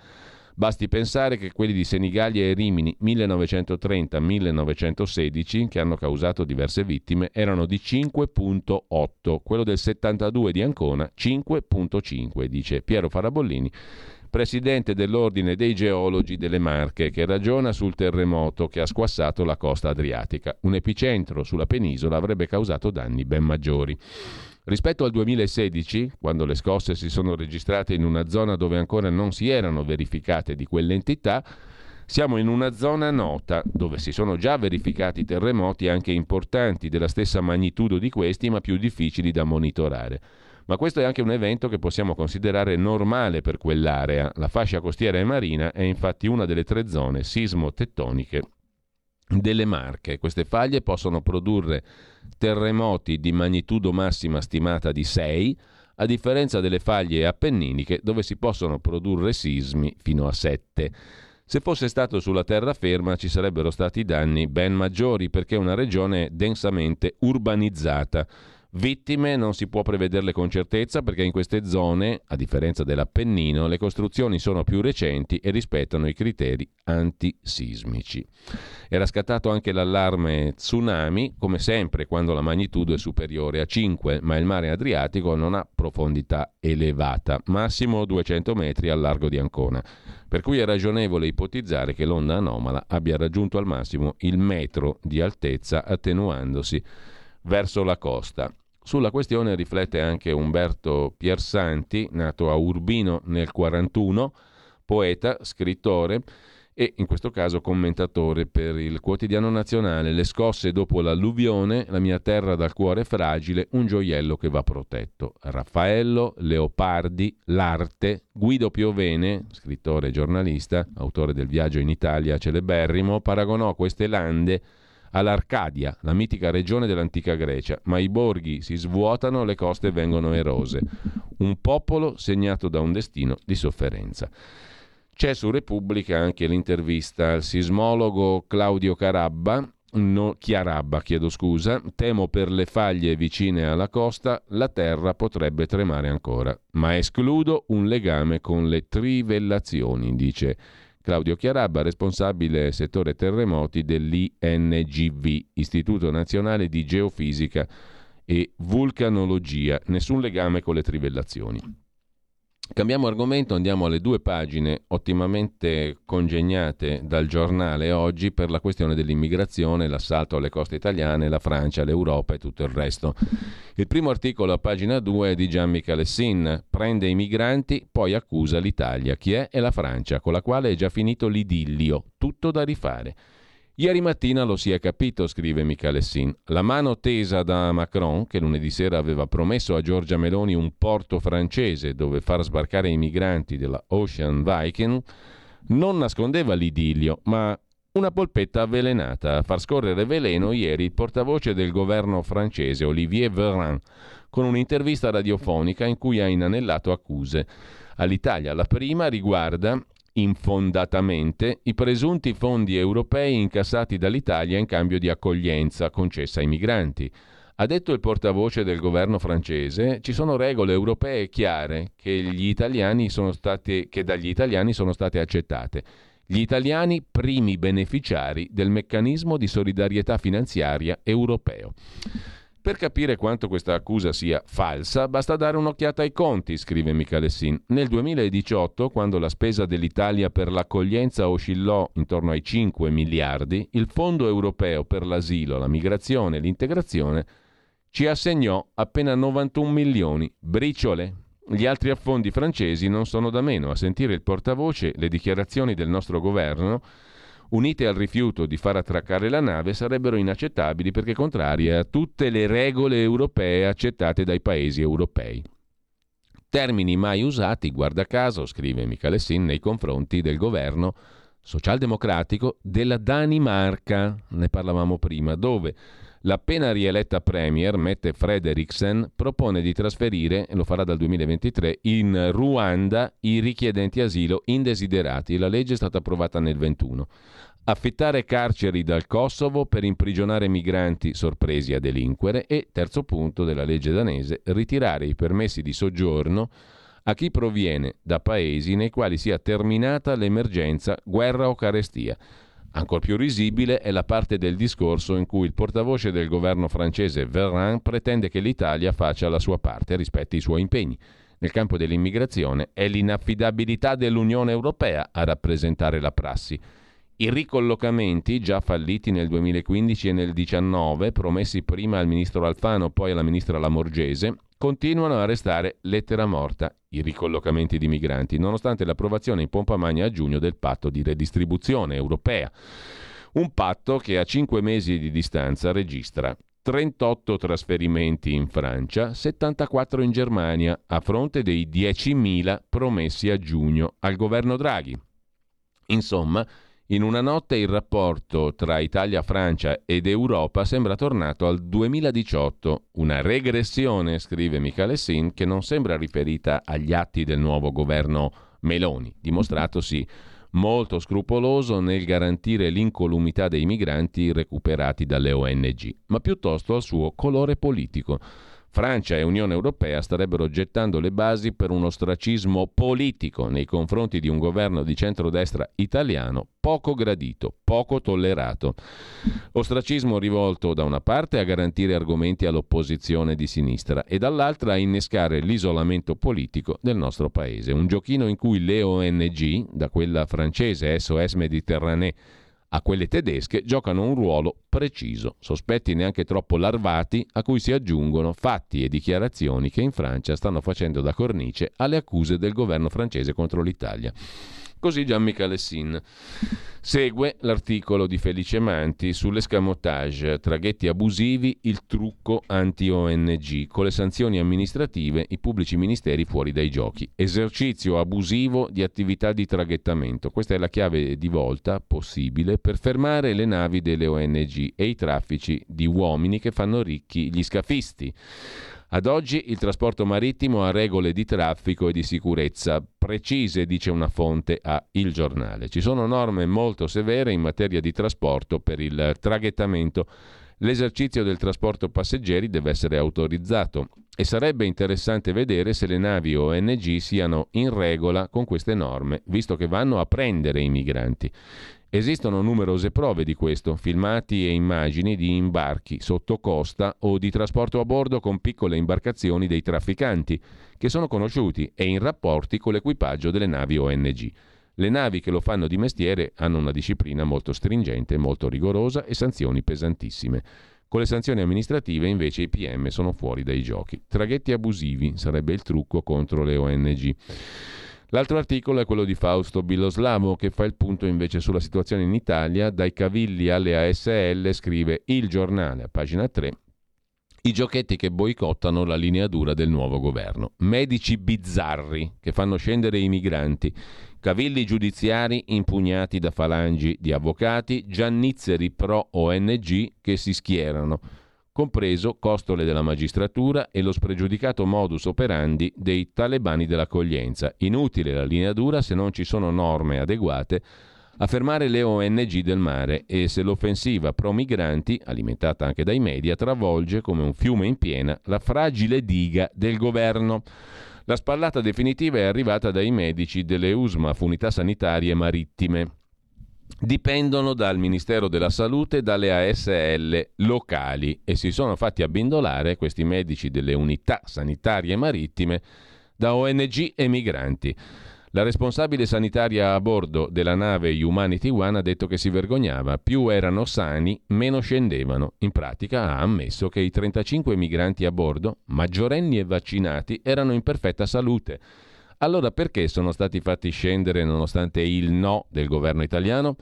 Speaker 1: Basti pensare che quelli di Senigallia e Rimini 1930-1916, che hanno causato diverse vittime, erano di 5.8, quello del 72 di Ancona 5.5, dice Piero Farabollini presidente dell'Ordine dei Geologi delle Marche, che ragiona sul terremoto che ha squassato la costa adriatica. Un epicentro sulla penisola avrebbe causato danni ben maggiori. Rispetto al 2016, quando le scosse si sono registrate in una zona dove ancora non si erano verificate di quell'entità, siamo in una zona nota dove si sono già verificati terremoti anche importanti della stessa magnitudo di questi, ma più difficili da monitorare. Ma questo è anche un evento che possiamo considerare normale per quell'area. La fascia costiera e marina è infatti una delle tre zone sismo-tettoniche delle Marche. Queste faglie possono produrre terremoti di magnitudo massima stimata di 6, a differenza delle faglie appenniniche dove si possono produrre sismi fino a 7. Se fosse stato sulla terraferma ci sarebbero stati danni ben maggiori perché è una regione densamente urbanizzata Vittime non si può prevederle con certezza perché in queste zone, a differenza dell'Appennino, le costruzioni sono più recenti e rispettano i criteri antisismici. Era scattato anche l'allarme tsunami, come sempre quando la magnitudo è superiore a 5, ma il mare Adriatico non ha profondità elevata, massimo 200 metri al largo di Ancona, per cui è ragionevole ipotizzare che l'onda anomala abbia raggiunto al massimo il metro di altezza attenuandosi verso la costa. Sulla questione riflette anche Umberto Piersanti, nato a Urbino nel 1941, poeta, scrittore e in questo caso commentatore per il quotidiano nazionale Le scosse dopo l'alluvione, la mia terra dal cuore fragile, un gioiello che va protetto. Raffaello, Leopardi, l'arte, Guido Piovene, scrittore e giornalista, autore del viaggio in Italia celeberrimo, paragonò queste lande all'Arcadia, la mitica regione dell'antica Grecia, ma i borghi si svuotano, le coste vengono erose. Un popolo segnato da un destino di sofferenza. C'è su Repubblica anche l'intervista al sismologo Claudio Carabba, no, Chiarabba, chiedo scusa, temo per le faglie vicine alla costa, la terra potrebbe tremare ancora, ma escludo un legame con le trivellazioni, dice Claudio Chiarabba, responsabile settore terremoti dell'INGV, Istituto Nazionale di Geofisica e Vulcanologia. Nessun legame con le trivellazioni. Cambiamo argomento, andiamo alle due pagine ottimamente congegnate dal giornale oggi per la questione dell'immigrazione, l'assalto alle coste italiane, la Francia, l'Europa e tutto il resto. Il primo articolo a pagina 2 è di Gian Michalessin, prende i migranti, poi accusa l'Italia. Chi è? È la Francia, con la quale è già finito l'idillio, tutto da rifare. Ieri mattina lo si è capito, scrive Michalessin. La mano tesa da Macron, che lunedì sera aveva promesso a Giorgia Meloni un porto francese dove far sbarcare i migranti della Ocean Viking, non nascondeva l'idillio, ma una polpetta avvelenata. A far scorrere veleno ieri il portavoce del governo francese, Olivier Véran, con un'intervista radiofonica in cui ha inanellato accuse all'Italia. La prima riguarda infondatamente i presunti fondi europei incassati dall'Italia in cambio di accoglienza concessa ai migranti. Ha detto il portavoce del governo francese, ci sono regole europee chiare che, stati, che dagli italiani sono state accettate. Gli italiani primi beneficiari del meccanismo di solidarietà finanziaria europeo. Per capire quanto questa accusa sia falsa, basta dare un'occhiata ai conti, scrive Michalessin. Nel 2018, quando la spesa dell'Italia per l'accoglienza oscillò intorno ai 5 miliardi, il Fondo europeo per l'asilo, la migrazione e l'integrazione ci assegnò appena 91 milioni, briciole. Gli altri affondi francesi non sono da meno. A sentire il portavoce, le dichiarazioni del nostro governo unite al rifiuto di far attraccare la nave, sarebbero inaccettabili perché contrarie a tutte le regole europee accettate dai paesi europei. Termini mai usati, guarda caso, scrive Michalessin, nei confronti del governo socialdemocratico della Danimarca, ne parlavamo prima, dove L'appena rieletta Premier, Mette Frederiksen, propone di trasferire, e lo farà dal 2023, in Ruanda i richiedenti asilo indesiderati. La legge è stata approvata nel 2021. Affittare carceri dal Kosovo per imprigionare migranti sorpresi a delinquere e, terzo punto della legge danese, ritirare i permessi di soggiorno a chi proviene da paesi nei quali sia terminata l'emergenza guerra o carestia. Ancora più risibile è la parte del discorso in cui il portavoce del governo francese Verrin pretende che l'Italia faccia la sua parte rispetto ai suoi impegni. Nel campo dell'immigrazione è l'inaffidabilità dell'Unione Europea a rappresentare la prassi. I ricollocamenti, già falliti nel 2015 e nel 2019, promessi prima al ministro Alfano, poi alla ministra Lamorgese, continuano a restare lettera morta i ricollocamenti di migranti, nonostante l'approvazione in pompa magna a giugno del patto di redistribuzione europea. Un patto che a cinque mesi di distanza registra 38 trasferimenti in Francia, 74 in Germania, a fronte dei 10.000 promessi a giugno al governo Draghi. Insomma, in una notte il rapporto tra Italia, Francia ed Europa sembra tornato al 2018, una regressione, scrive Michele Sin, che non sembra riferita agli atti del nuovo governo Meloni, dimostratosi molto scrupoloso nel garantire l'incolumità dei migranti recuperati dalle ONG, ma piuttosto al suo colore politico. Francia e Unione Europea starebbero gettando le basi per un ostracismo politico nei confronti di un governo di centrodestra italiano poco gradito, poco tollerato. Ostracismo rivolto da una parte a garantire argomenti all'opposizione di sinistra e dall'altra a innescare l'isolamento politico del nostro paese. Un giochino in cui le ONG, da quella francese SOS Mediterranee a quelle tedesche giocano un ruolo preciso, sospetti neanche troppo larvati, a cui si aggiungono fatti e dichiarazioni che in Francia stanno facendo da cornice alle accuse del governo francese contro l'Italia. Così Gianmichele Sin. Segue l'articolo di Felice Manti sull'escamotage, traghetti abusivi, il trucco anti-ONG, con le sanzioni amministrative, i pubblici ministeri fuori dai giochi. Esercizio abusivo di attività di traghettamento. Questa è la chiave di volta possibile per fermare le navi delle ONG e i traffici di uomini che fanno ricchi gli scafisti. Ad oggi il trasporto marittimo ha regole di traffico e di sicurezza precise, dice una fonte a Il Giornale. Ci sono norme molto severe in materia di trasporto per il traghettamento. L'esercizio del trasporto passeggeri deve essere autorizzato e sarebbe interessante vedere se le navi ONG siano in regola con queste norme, visto che vanno a prendere i migranti. Esistono numerose prove di questo, filmati e immagini di imbarchi sotto costa o di trasporto a bordo con piccole imbarcazioni dei trafficanti, che sono conosciuti e in rapporti con l'equipaggio delle navi ONG. Le navi che lo fanno di mestiere hanno una disciplina molto stringente, molto rigorosa e sanzioni pesantissime. Con le sanzioni amministrative invece i PM sono fuori dai giochi. Traghetti abusivi sarebbe il trucco contro le ONG. L'altro articolo è quello di Fausto Biloslavo che fa il punto invece sulla situazione in Italia, dai cavilli alle ASL, scrive Il giornale a pagina 3. I giochetti che boicottano la linea dura del nuovo governo. Medici bizzarri che fanno scendere i migranti. Cavilli giudiziari impugnati da falangi di avvocati. Giannizzeri pro ONG che si schierano compreso costole della magistratura e lo spregiudicato modus operandi dei talebani dell'accoglienza. Inutile la linea dura se non ci sono norme adeguate a fermare le ONG del mare e se l'offensiva pro-migranti, alimentata anche dai media, travolge come un fiume in piena la fragile diga del governo. La spallata definitiva è arrivata dai medici delle USMAF, unità sanitarie marittime dipendono dal Ministero della Salute e dalle ASL locali e si sono fatti abbindolare questi medici delle unità sanitarie marittime da ONG e migranti. La responsabile sanitaria a bordo della nave Humanity One ha detto che si vergognava, più erano sani, meno scendevano. In pratica ha ammesso che i 35 migranti a bordo, maggiorenni e vaccinati, erano in perfetta salute allora perché sono stati fatti scendere nonostante il no del governo italiano?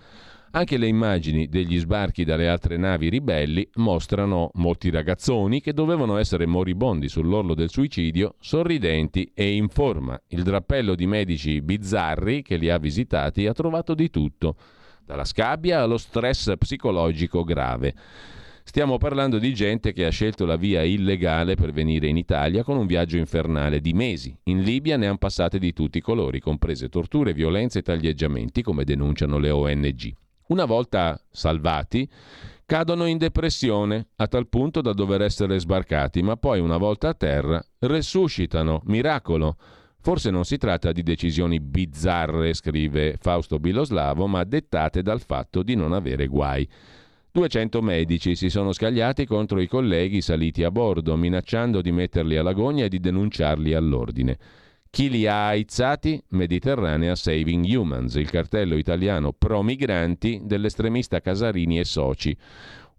Speaker 1: Anche le immagini degli sbarchi dalle altre navi ribelli mostrano molti ragazzoni che dovevano essere moribondi sull'orlo del suicidio, sorridenti e in forma. Il drappello di medici bizzarri che li ha visitati ha trovato di tutto, dalla scabbia allo stress psicologico grave. Stiamo parlando di gente che ha scelto la via illegale per venire in Italia con un viaggio infernale di mesi. In Libia ne hanno passate di tutti i colori, comprese torture, violenze e taglieggiamenti, come denunciano le ONG. Una volta salvati, cadono in depressione a tal punto da dover essere sbarcati, ma poi una volta a terra resuscitano, miracolo Forse non si tratta di decisioni bizzarre, scrive Fausto Biloslavo, ma dettate dal fatto di non avere guai. 200 medici si sono scagliati contro i colleghi saliti a bordo, minacciando di metterli alla gogna e di denunciarli all'ordine. Chi li ha aizzati? Mediterranea Saving Humans, il cartello italiano pro-migranti dell'estremista Casarini e soci.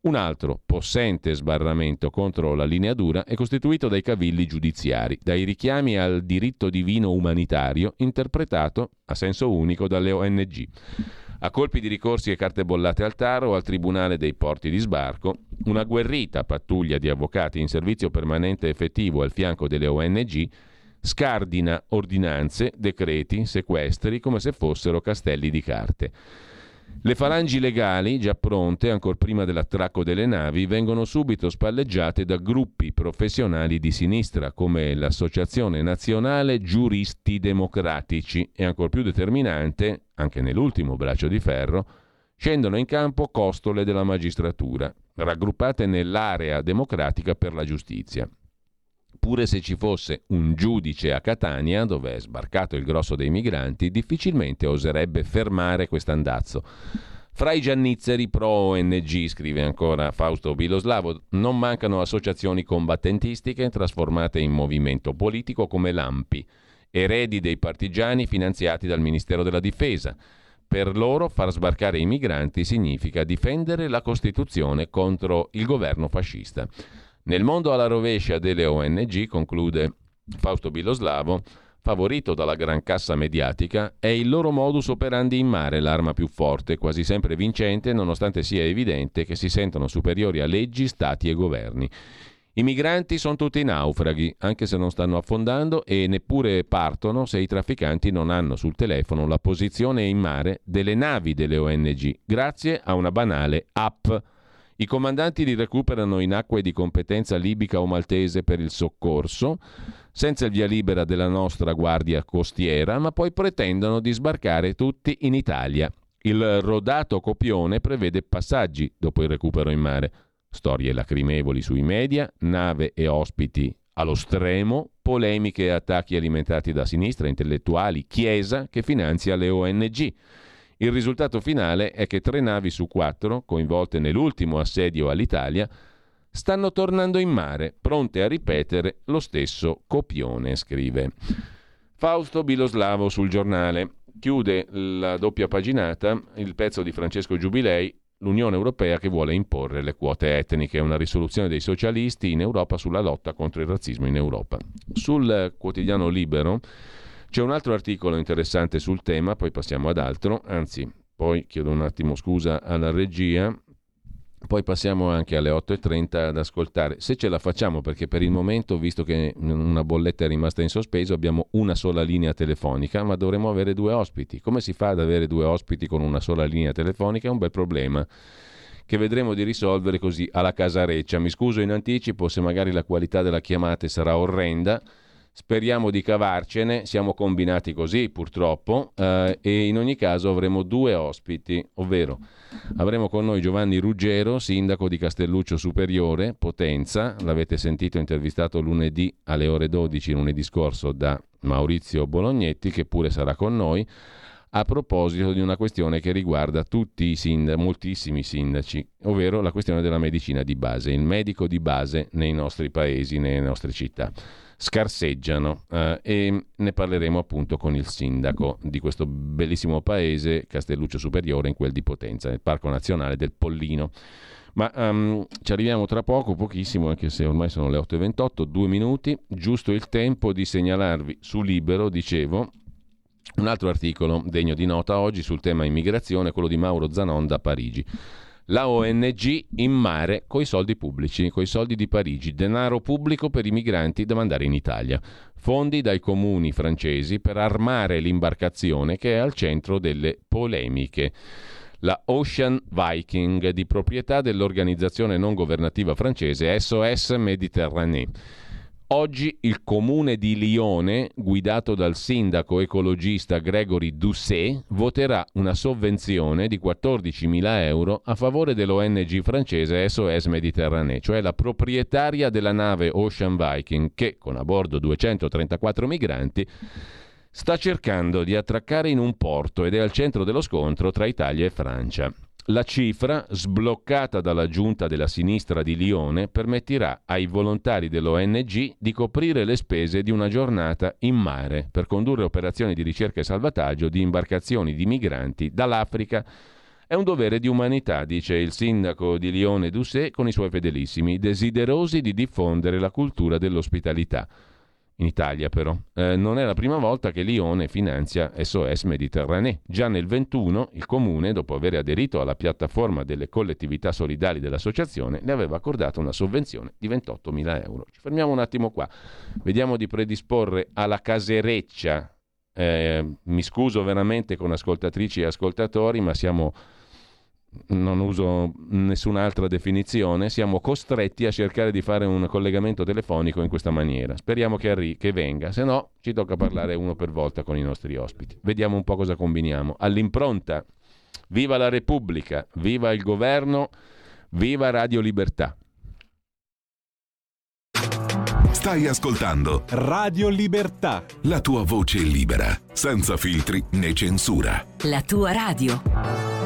Speaker 1: Un altro possente sbarramento contro la linea dura è costituito dai cavilli giudiziari, dai richiami al diritto divino umanitario interpretato a senso unico dalle ONG. A colpi di ricorsi e carte bollate al taro al Tribunale dei porti di sbarco, una guerrita pattuglia di avvocati in servizio permanente effettivo al fianco delle ONG scardina ordinanze, decreti, sequestri come se fossero castelli di carte. Le falangi legali, già pronte ancora prima dell'attracco delle navi, vengono subito spalleggiate da gruppi professionali di sinistra come l'Associazione Nazionale Giuristi Democratici e ancora più determinante, anche nell'ultimo braccio di ferro, scendono in campo costole della magistratura, raggruppate nell'area democratica per la giustizia. Pure se ci fosse un giudice a Catania, dove è sbarcato il grosso dei migranti, difficilmente oserebbe fermare quest'andazzo. Fra i giannizzeri pro ONG, scrive ancora Fausto Biloslavo, non mancano associazioni combattentistiche trasformate in movimento politico come l'AMPI, eredi dei partigiani finanziati dal Ministero della Difesa. Per loro far sbarcare i migranti significa difendere la Costituzione contro il governo fascista. Nel mondo alla rovescia delle ONG, conclude Fausto Biloslavo, favorito dalla gran cassa mediatica, è il loro modus operandi in mare l'arma più forte, quasi sempre vincente, nonostante sia evidente che si sentono superiori a leggi, stati e governi. I migranti sono tutti naufraghi, anche se non stanno affondando e neppure partono se i trafficanti non hanno sul telefono la posizione in mare delle navi delle ONG, grazie a una banale app i comandanti li recuperano in acque di competenza libica o maltese per il soccorso, senza il via libera della nostra guardia costiera, ma poi pretendono di sbarcare tutti in Italia. Il rodato copione prevede passaggi dopo il recupero in mare, storie lacrimevoli sui media, nave e ospiti allo stremo, polemiche e attacchi alimentati da sinistra, intellettuali, chiesa che finanzia le ONG. Il risultato finale è che tre navi su quattro, coinvolte nell'ultimo assedio all'Italia, stanno tornando in mare, pronte a ripetere lo stesso copione, scrive. Fausto Biloslavo sul giornale. Chiude la doppia paginata il pezzo di Francesco Giubilei, l'Unione Europea che vuole imporre le quote etniche, una risoluzione dei socialisti in Europa sulla lotta contro il razzismo in Europa. Sul quotidiano Libero c'è un altro articolo interessante sul tema, poi passiamo ad altro, anzi, poi chiedo un attimo scusa alla regia, poi passiamo anche alle 8.30 ad ascoltare, se ce la facciamo, perché per il momento, visto che una bolletta è rimasta in sospeso, abbiamo una sola linea telefonica, ma dovremo avere due ospiti. Come si fa ad avere due ospiti con una sola linea telefonica? È un bel problema che vedremo di risolvere così alla casareccia. Mi scuso in anticipo se magari la qualità della chiamata sarà orrenda Speriamo di cavarcene, siamo combinati così purtroppo eh, e in ogni caso avremo due ospiti, ovvero avremo con noi Giovanni Ruggero, sindaco di Castelluccio Superiore, Potenza, l'avete sentito intervistato lunedì alle ore 12, lunedì scorso da Maurizio Bolognetti che pure sarà con noi a proposito di una questione che riguarda tutti i sindaci, moltissimi sindaci, ovvero la questione della medicina di base, il medico di base nei nostri paesi, nelle nostre città. Scarseggiano eh, e ne parleremo appunto con il sindaco di questo bellissimo paese, Castelluccio Superiore, in quel di Potenza, nel Parco Nazionale del Pollino. Ma um, ci arriviamo tra poco, pochissimo, anche se ormai sono le 8.28, due minuti, giusto il tempo di segnalarvi su Libero, dicevo, un altro articolo degno di nota oggi sul tema immigrazione, quello di Mauro Zanon da Parigi. La ONG in mare coi soldi pubblici, coi soldi di Parigi, denaro pubblico per i migranti da mandare in Italia. Fondi dai comuni francesi per armare l'imbarcazione che è al centro delle polemiche. La Ocean Viking, di proprietà dell'organizzazione non governativa francese SOS Méditerranée. Oggi il comune di Lione, guidato dal sindaco ecologista Gregory Doucet, voterà una sovvenzione di 14.000 euro a favore dell'ONG francese SOS Mediterranee, cioè la proprietaria della nave Ocean Viking che, con a bordo 234 migranti, sta cercando di attraccare in un porto ed è al centro dello scontro tra Italia e Francia. La cifra, sbloccata dalla giunta della sinistra di Lione, permetterà ai volontari dell'ONG di coprire le spese di una giornata in mare per condurre operazioni di ricerca e salvataggio di imbarcazioni di migranti dall'Africa. È un dovere di umanità, dice il sindaco di Lione Doucet con i suoi fedelissimi, desiderosi di diffondere la cultura dell'ospitalità in Italia però. Eh, non è la prima volta che Lione finanzia SOS Mediterranee. Già nel 21 il comune, dopo aver aderito alla piattaforma delle collettività solidali dell'associazione, le aveva accordato una sovvenzione di 28.000 euro. Ci fermiamo un attimo qua. Vediamo di predisporre alla casereccia. Eh, mi scuso veramente con ascoltatrici e ascoltatori, ma siamo non uso nessun'altra definizione, siamo costretti a cercare di fare un collegamento telefonico in questa maniera. Speriamo che, arri- che venga, se no ci tocca parlare uno per volta con i nostri ospiti. Vediamo un po' cosa combiniamo. All'impronta, viva la Repubblica, viva il governo, viva Radio Libertà.
Speaker 2: Stai ascoltando
Speaker 3: Radio Libertà.
Speaker 2: La tua voce libera, senza filtri né censura.
Speaker 4: La tua radio.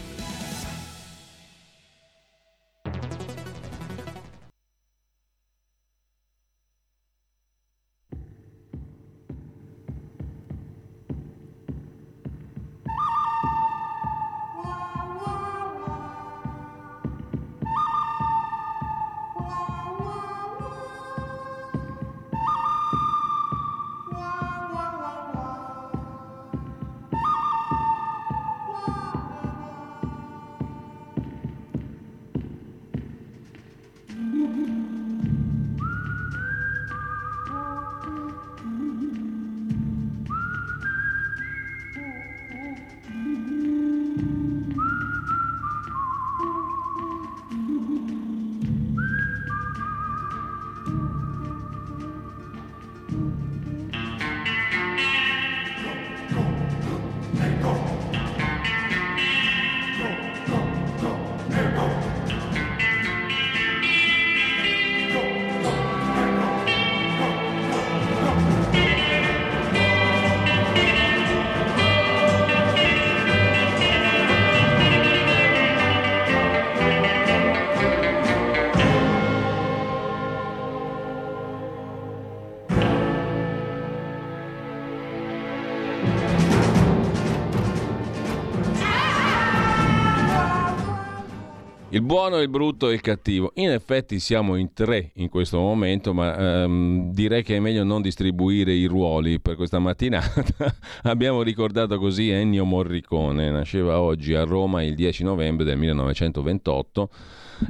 Speaker 1: Il brutto e il cattivo. In effetti siamo in tre in questo momento, ma ehm, direi che è meglio non distribuire i ruoli per questa mattinata. Abbiamo ricordato così Ennio Morricone, nasceva oggi a Roma il 10 novembre del 1928,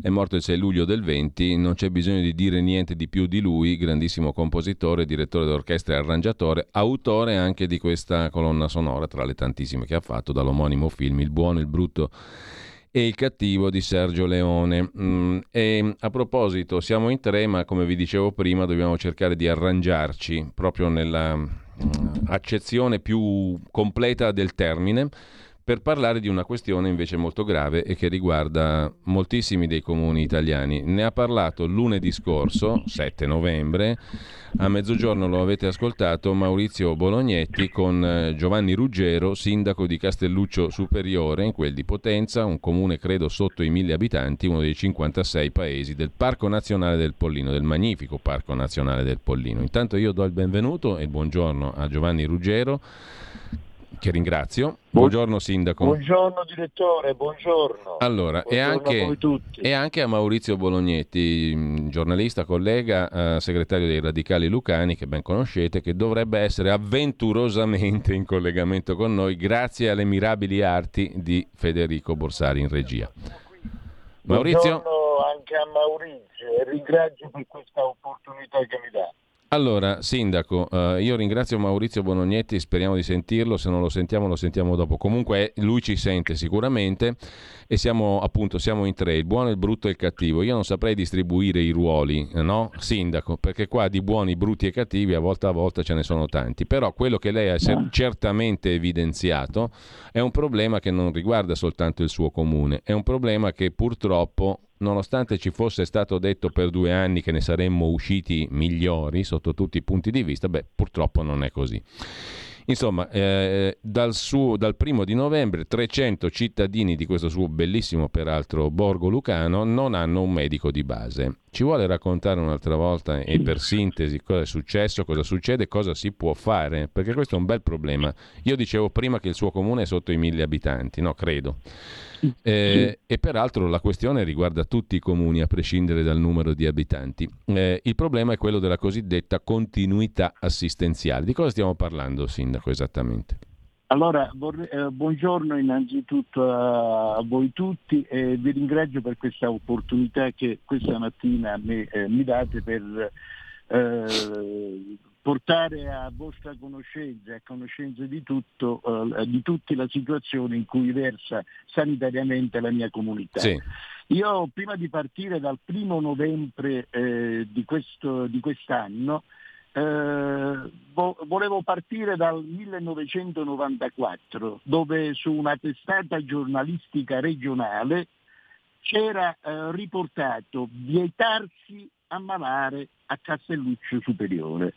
Speaker 1: è morto il 6 luglio del 20, non c'è bisogno di dire niente di più di lui, grandissimo compositore, direttore d'orchestra e arrangiatore, autore anche di questa colonna sonora tra le tantissime che ha fatto dall'omonimo film Il buono, il brutto e Il cattivo di Sergio Leone. Mm, e a proposito, siamo in tre, ma come vi dicevo prima, dobbiamo cercare di arrangiarci proprio nella mm, accezione più completa del termine per parlare di una questione invece molto grave e che riguarda moltissimi dei comuni italiani. Ne ha parlato lunedì scorso, 7 novembre, a mezzogiorno lo avete ascoltato, Maurizio Bolognetti con eh, Giovanni Ruggero, sindaco di Castelluccio Superiore, in quel di Potenza, un comune credo sotto i mille abitanti, uno dei 56 paesi del Parco Nazionale del Pollino, del magnifico Parco Nazionale del Pollino. Intanto io do il benvenuto e il buongiorno a Giovanni Ruggero che ringrazio. Buongiorno Sindaco.
Speaker 5: Buongiorno direttore, buongiorno.
Speaker 1: Allora,
Speaker 5: buongiorno
Speaker 1: e, anche, e, anche, a Maurizio Bolognetti, giornalista, collega, eh, segretario dei Radicali Lucani, che ben conoscete, che dovrebbe essere avventurosamente in collegamento con noi grazie alle mirabili arti di Federico Borsari in regia.
Speaker 5: Maurizio? Buongiorno anche a Maurizio e ringrazio per questa opportunità che mi dà.
Speaker 1: Allora, Sindaco, eh, io ringrazio Maurizio Bonognetti, speriamo di sentirlo, se non lo sentiamo lo sentiamo dopo. Comunque lui ci sente sicuramente e siamo appunto siamo in tre, il buono, il brutto e il cattivo. Io non saprei distribuire i ruoli, no? Sindaco, perché qua di buoni, brutti e cattivi a volta a volta ce ne sono tanti. Però quello che lei ha certamente evidenziato è un problema che non riguarda soltanto il suo comune, è un problema che purtroppo nonostante ci fosse stato detto per due anni che ne saremmo usciti migliori sotto tutti i punti di vista, beh, purtroppo non è così. Insomma, eh, dal, suo, dal, primo di novembre 300 cittadini di questo suo bellissimo, peraltro, Borgo Lucano non hanno un medico di base. Ci vuole raccontare un'altra volta e per sintesi cosa è successo, cosa succede, cosa si può fare? Perché questo è un bel problema. Io dicevo prima che il suo comune è sotto i mille abitanti, no? Credo. Eh, e peraltro la questione riguarda tutti i comuni a prescindere dal numero di abitanti. Eh, il problema è quello della cosiddetta continuità assistenziale. Di cosa stiamo parlando, Sindaco, esattamente?
Speaker 5: Allora, eh, buongiorno innanzitutto a, voi tutti e vi ringrazio per questa opportunità che questa mattina mi, eh, mi date per eh, portare a vostra conoscenza e a conoscenza di, tutto, uh, di tutti la situazione in cui versa sanitariamente la mia comunità. Sì. Io prima di partire dal primo novembre eh, di, questo, di, quest'anno eh, vo- volevo partire dal 1994 dove su una testata giornalistica regionale c'era eh, riportato vietarsi ammalare a Castelluccio Superiore.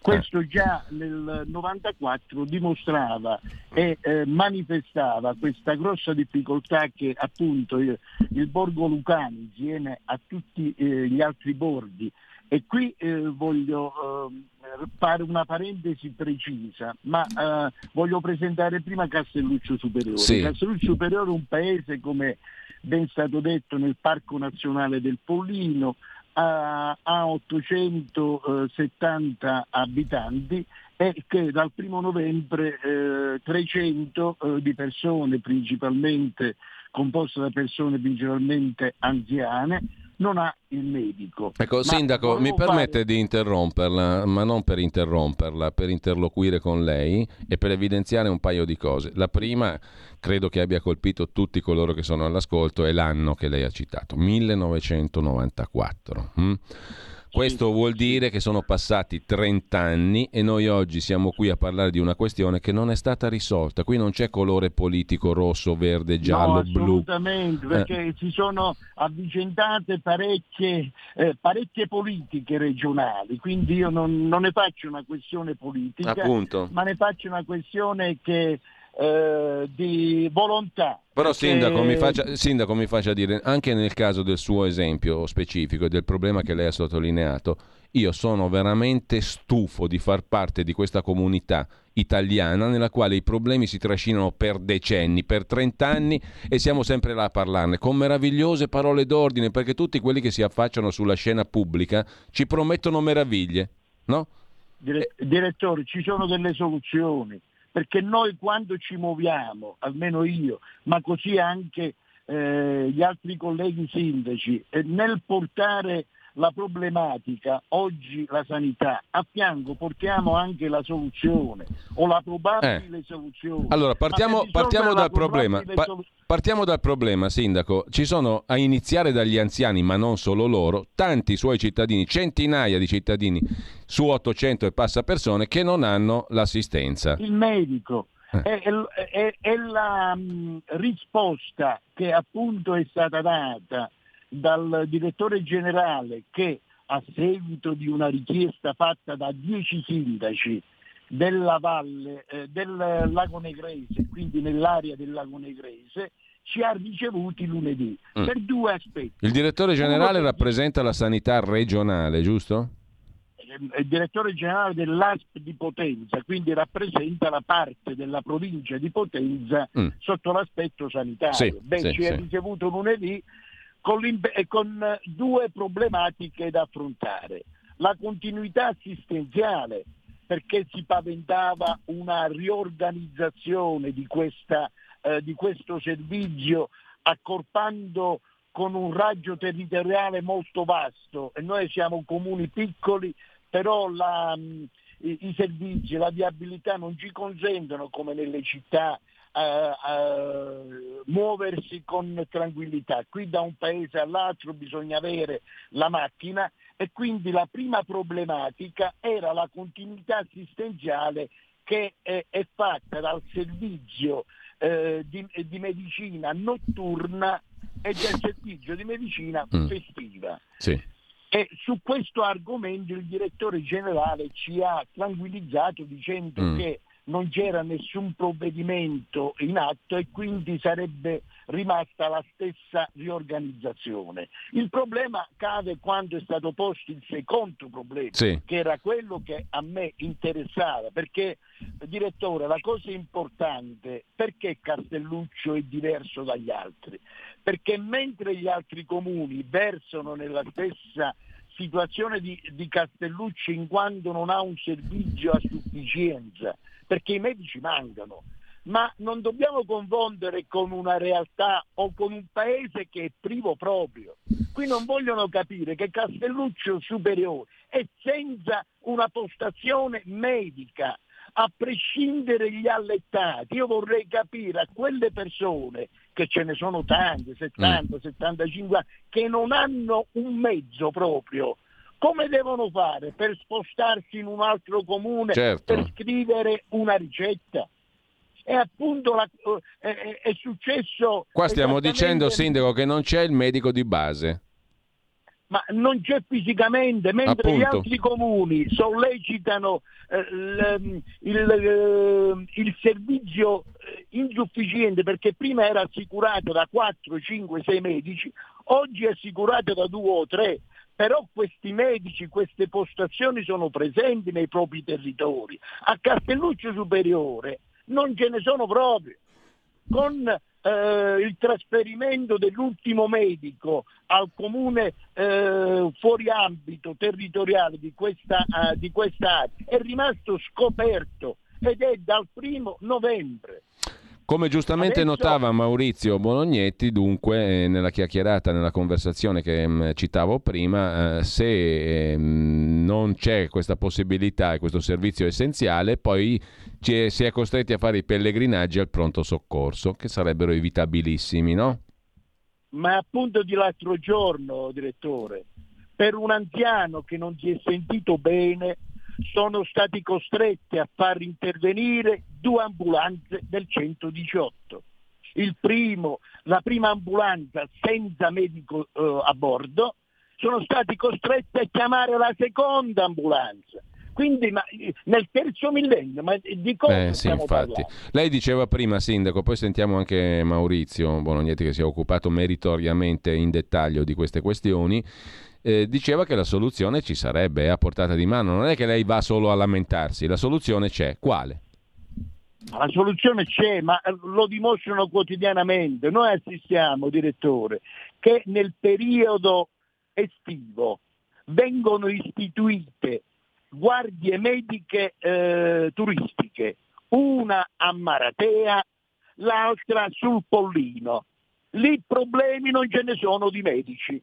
Speaker 5: Questo già nel 94 dimostrava e eh, manifestava questa grossa difficoltà che appunto il, il Borgo Lucani insieme a tutti eh, gli altri borghi e qui eh, voglio eh, fare una parentesi precisa, ma eh, voglio presentare prima Castelluccio Superiore. Sì. Castelluccio Superiore è un paese, come ben stato detto, nel Parco Nazionale del Pollino, ha, ha 870 abitanti e che dal primo novembre eh, 300 eh, di persone principalmente composte da persone principalmente anziane non ha il medico.
Speaker 1: Ecco, Sindaco, mi permette fare... di interromperla, ma non per interromperla, per interloquire con lei e per evidenziare un paio di cose. La prima, credo che abbia colpito tutti coloro che sono all'ascolto, è l'anno che lei ha citato, 1994. Hm? Questo vuol dire che sono passati 30 anni e noi oggi siamo qui a parlare di una questione che non è stata risolta. Qui non c'è colore politico rosso, verde, giallo,
Speaker 5: no,
Speaker 1: blu.
Speaker 5: Assolutamente, perché eh. si sono avvicentate parecchie, eh, parecchie, politiche regionali, quindi io non, non, ne faccio una questione politica,
Speaker 1: Appunto.
Speaker 5: ma ne faccio una questione che eh, di volontà.
Speaker 1: Però perché... sindaco, mi faccia, sindaco, mi faccia, dire, anche nel caso del suo esempio specifico e del problema che lei ha sottolineato, io sono veramente stufo di far parte di questa comunità italiana nella quale i problemi si trascinano per decenni, per 30 anni e siamo sempre là a parlarne, con meravigliose parole d'ordine, perché tutti quelli che si affacciano sulla scena pubblica ci promettono meraviglie, no?
Speaker 5: Dire- direttore, ci sono delle soluzioni perché noi quando ci muoviamo, almeno io, ma così anche eh, gli altri colleghi sindaci, eh, nel portare la problematica, oggi la sanità, a fianco portiamo anche la soluzione o la probabile eh. soluzione.
Speaker 1: Allora partiamo, partiamo dal problema. Pa- partiamo dal problema, Sindaco. Ci sono, a iniziare dagli anziani, ma non solo loro, tanti suoi cittadini, centinaia di cittadini su 800 e passa persone che non hanno l'assistenza.
Speaker 5: Il medico. Eh. È, è, è, la mh, risposta che appunto è stata data dal direttore generale che a seguito di una richiesta fatta da dieci sindaci della valle eh, del Lago Negrese, quindi nell'area del Lago Negrese, ci ha ricevuti lunedì mm. per due aspetti.
Speaker 1: Il direttore generale Uno, rappresenta la sanità regionale, giusto?
Speaker 5: è direttore generale dell'ASP di Potenza, quindi rappresenta la parte della provincia di Potenza mm. sotto l'aspetto sanitario.
Speaker 1: Sì,
Speaker 5: Beh,
Speaker 1: sì,
Speaker 5: ci
Speaker 1: sì.
Speaker 5: è ricevuto lunedì con, con due problematiche da affrontare. La continuità assistenziale, perché si paventava una riorganizzazione di, questa, eh, di questo servizio accorpando con un raggio territoriale molto vasto e noi siamo comuni piccoli, però la, i, i, servizi, la viabilità non ci consentono come nelle città uh, uh, muoversi con tranquillità. Qui da un paese all'altro bisogna avere la macchina e quindi la prima problematica era la continuità assistenziale che è, è fatta dal servizio eh, di, di, medicina notturna e del servizio di medicina mm. festiva.
Speaker 1: Sì.
Speaker 5: E su questo argomento il direttore generale ci ha tranquillizzato dicendo mm. che non c'era nessun provvedimento in atto e quindi sarebbe rimasta la stessa riorganizzazione. Il problema cade quando è stato posto il secondo problema,
Speaker 1: sì.
Speaker 5: che era quello che a me interessava, perché direttore, la cosa importante, perché Castelluccio è diverso dagli altri? Perché mentre gli altri comuni versano nella stessa situazione di, di Castelluccio in quanto non ha un servizio a sufficienza, perché i medici mancano, ma non dobbiamo confondere con una realtà o con un paese che è privo proprio. Qui non vogliono capire che Castelluccio Superiore è senza una postazione medica, a prescindere gli allettati. Io vorrei capire a quelle persone, che ce ne sono tante, 70, mm. 75 anni, che non hanno un mezzo proprio, come devono fare per spostarsi in un altro comune
Speaker 1: certo.
Speaker 5: per scrivere una ricetta? E appunto la, è, è, successo.
Speaker 1: Qua stiamo dicendo, Sindaco, che non c'è il medico di base.
Speaker 5: Ma non c'è fisicamente, mentre
Speaker 1: appunto.
Speaker 5: gli altri comuni sollecitano eh, il, il, eh, il, servizio eh, insufficiente perché prima era assicurato da 4, 5, 6 medici, oggi è assicurato da 2 o 3 però questi medici, queste postazioni sono presenti nei propri territori. A Castelluccio Superiore non ce ne sono proprio. Con eh, il trasferimento dell'ultimo medico al comune eh, fuori ambito territoriale di questa, uh, di questa area è rimasto scoperto ed è dal primo novembre.
Speaker 1: Come giustamente
Speaker 5: Adesso...
Speaker 1: notava Maurizio Bolognetti, dunque, eh, nella chiacchierata, nella conversazione che mh, citavo prima, eh, se eh, non c'è questa possibilità e questo servizio essenziale, poi è, si è costretti a fare i pellegrinaggi al pronto soccorso, che sarebbero evitabilissimi, no?
Speaker 5: Ma appunto di l'altro giorno, direttore, per un anziano che non si è sentito bene, sono stati costretti a far intervenire due ambulanze del 118. Primo, la prima ambulanza senza medico eh, a bordo, sono stati costretti a chiamare la seconda ambulanza. Quindi ma, nel terzo millennio, ma di cosa
Speaker 1: eh, sì? Lei diceva prima, Sindaco, poi sentiamo anche Maurizio Bolognetti che si è occupato meritoriamente in dettaglio di queste questioni eh, diceva che la soluzione ci sarebbe, a portata di mano, non è che lei va solo a lamentarsi, la soluzione c'è. Quale?
Speaker 5: La soluzione c'è, ma eh, lo dimostrano quotidianamente. Noi assistiamo, direttore, che nel periodo estivo vengono istituite guardie mediche eh, turistiche, una a Maratea, l'altra sul Pollino. Lì problemi non ce ne sono di medici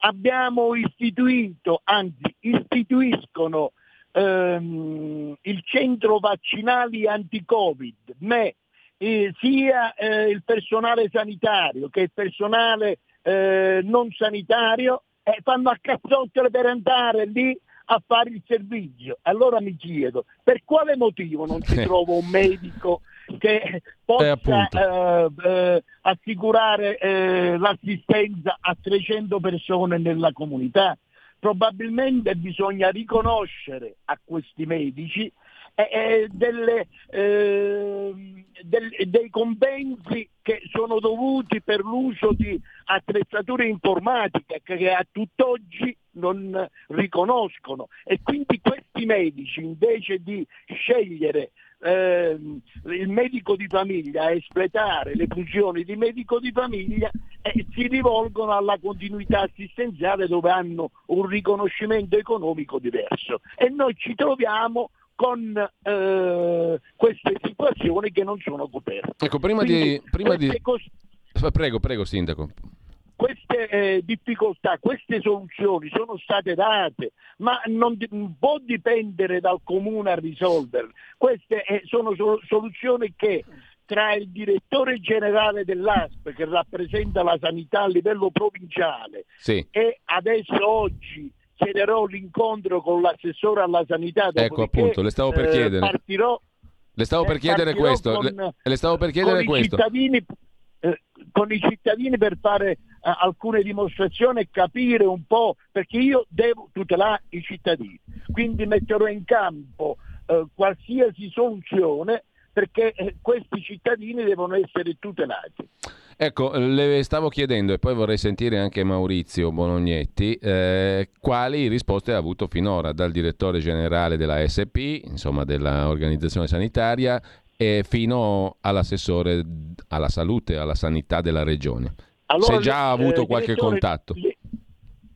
Speaker 5: abbiamo istituito, anzi istituiscono ehm, il centro vaccinali anti-Covid, me, eh, sia eh, il personale sanitario che il personale eh, non sanitario eh, fanno a cazzottole per andare lì a fare il servizio. Allora mi chiedo, per quale motivo non si trova un medico che possa eh, eh, assicurare eh, l'assistenza a 300 persone nella comunità. Probabilmente bisogna riconoscere a questi medici eh, delle, eh, del, dei compensi che sono dovuti per l'uso di attrezzature informatiche che a tutt'oggi non riconoscono e quindi questi medici invece di scegliere eh, il medico di famiglia a espletare le funzioni di medico di famiglia eh, si rivolgono alla continuità assistenziale dove hanno un riconoscimento economico diverso e noi ci troviamo con eh, queste situazioni che non sono coperte.
Speaker 1: Ecco, prima
Speaker 5: Quindi,
Speaker 1: di... Prima di...
Speaker 5: cos-
Speaker 1: Prego, prego, Sindaco
Speaker 5: queste eh, difficoltà, queste soluzioni sono state date, ma non, non può dipendere dal comune a risolverle. Queste eh, sono sol- soluzioni che tra il direttore generale dell'ASP che rappresenta la sanità a livello provinciale
Speaker 1: sì.
Speaker 5: e adesso oggi chiederò l'incontro con l'assessore alla sanità.
Speaker 1: Ecco appunto, le stavo per
Speaker 5: eh,
Speaker 1: chiedere.
Speaker 5: Partirò,
Speaker 1: le stavo per chiedere questo.
Speaker 5: con-
Speaker 1: le, le stavo per chiedere
Speaker 5: con i
Speaker 1: questo.
Speaker 5: cittadini, eh, con i cittadini per fare eh, alcune dimostrazioni e capire un po' perché io devo tutelare i cittadini quindi metterò in campo eh, qualsiasi soluzione perché eh, questi cittadini devono essere tutelati
Speaker 1: Ecco, le stavo chiedendo, e poi vorrei sentire anche Maurizio Bolognetti, eh, quali risposte ha avuto finora dal direttore generale della SP, insomma dell'organizzazione sanitaria, e fino all'assessore alla salute, alla sanità della regione. Se già ha avuto
Speaker 5: eh,
Speaker 1: qualche contatto.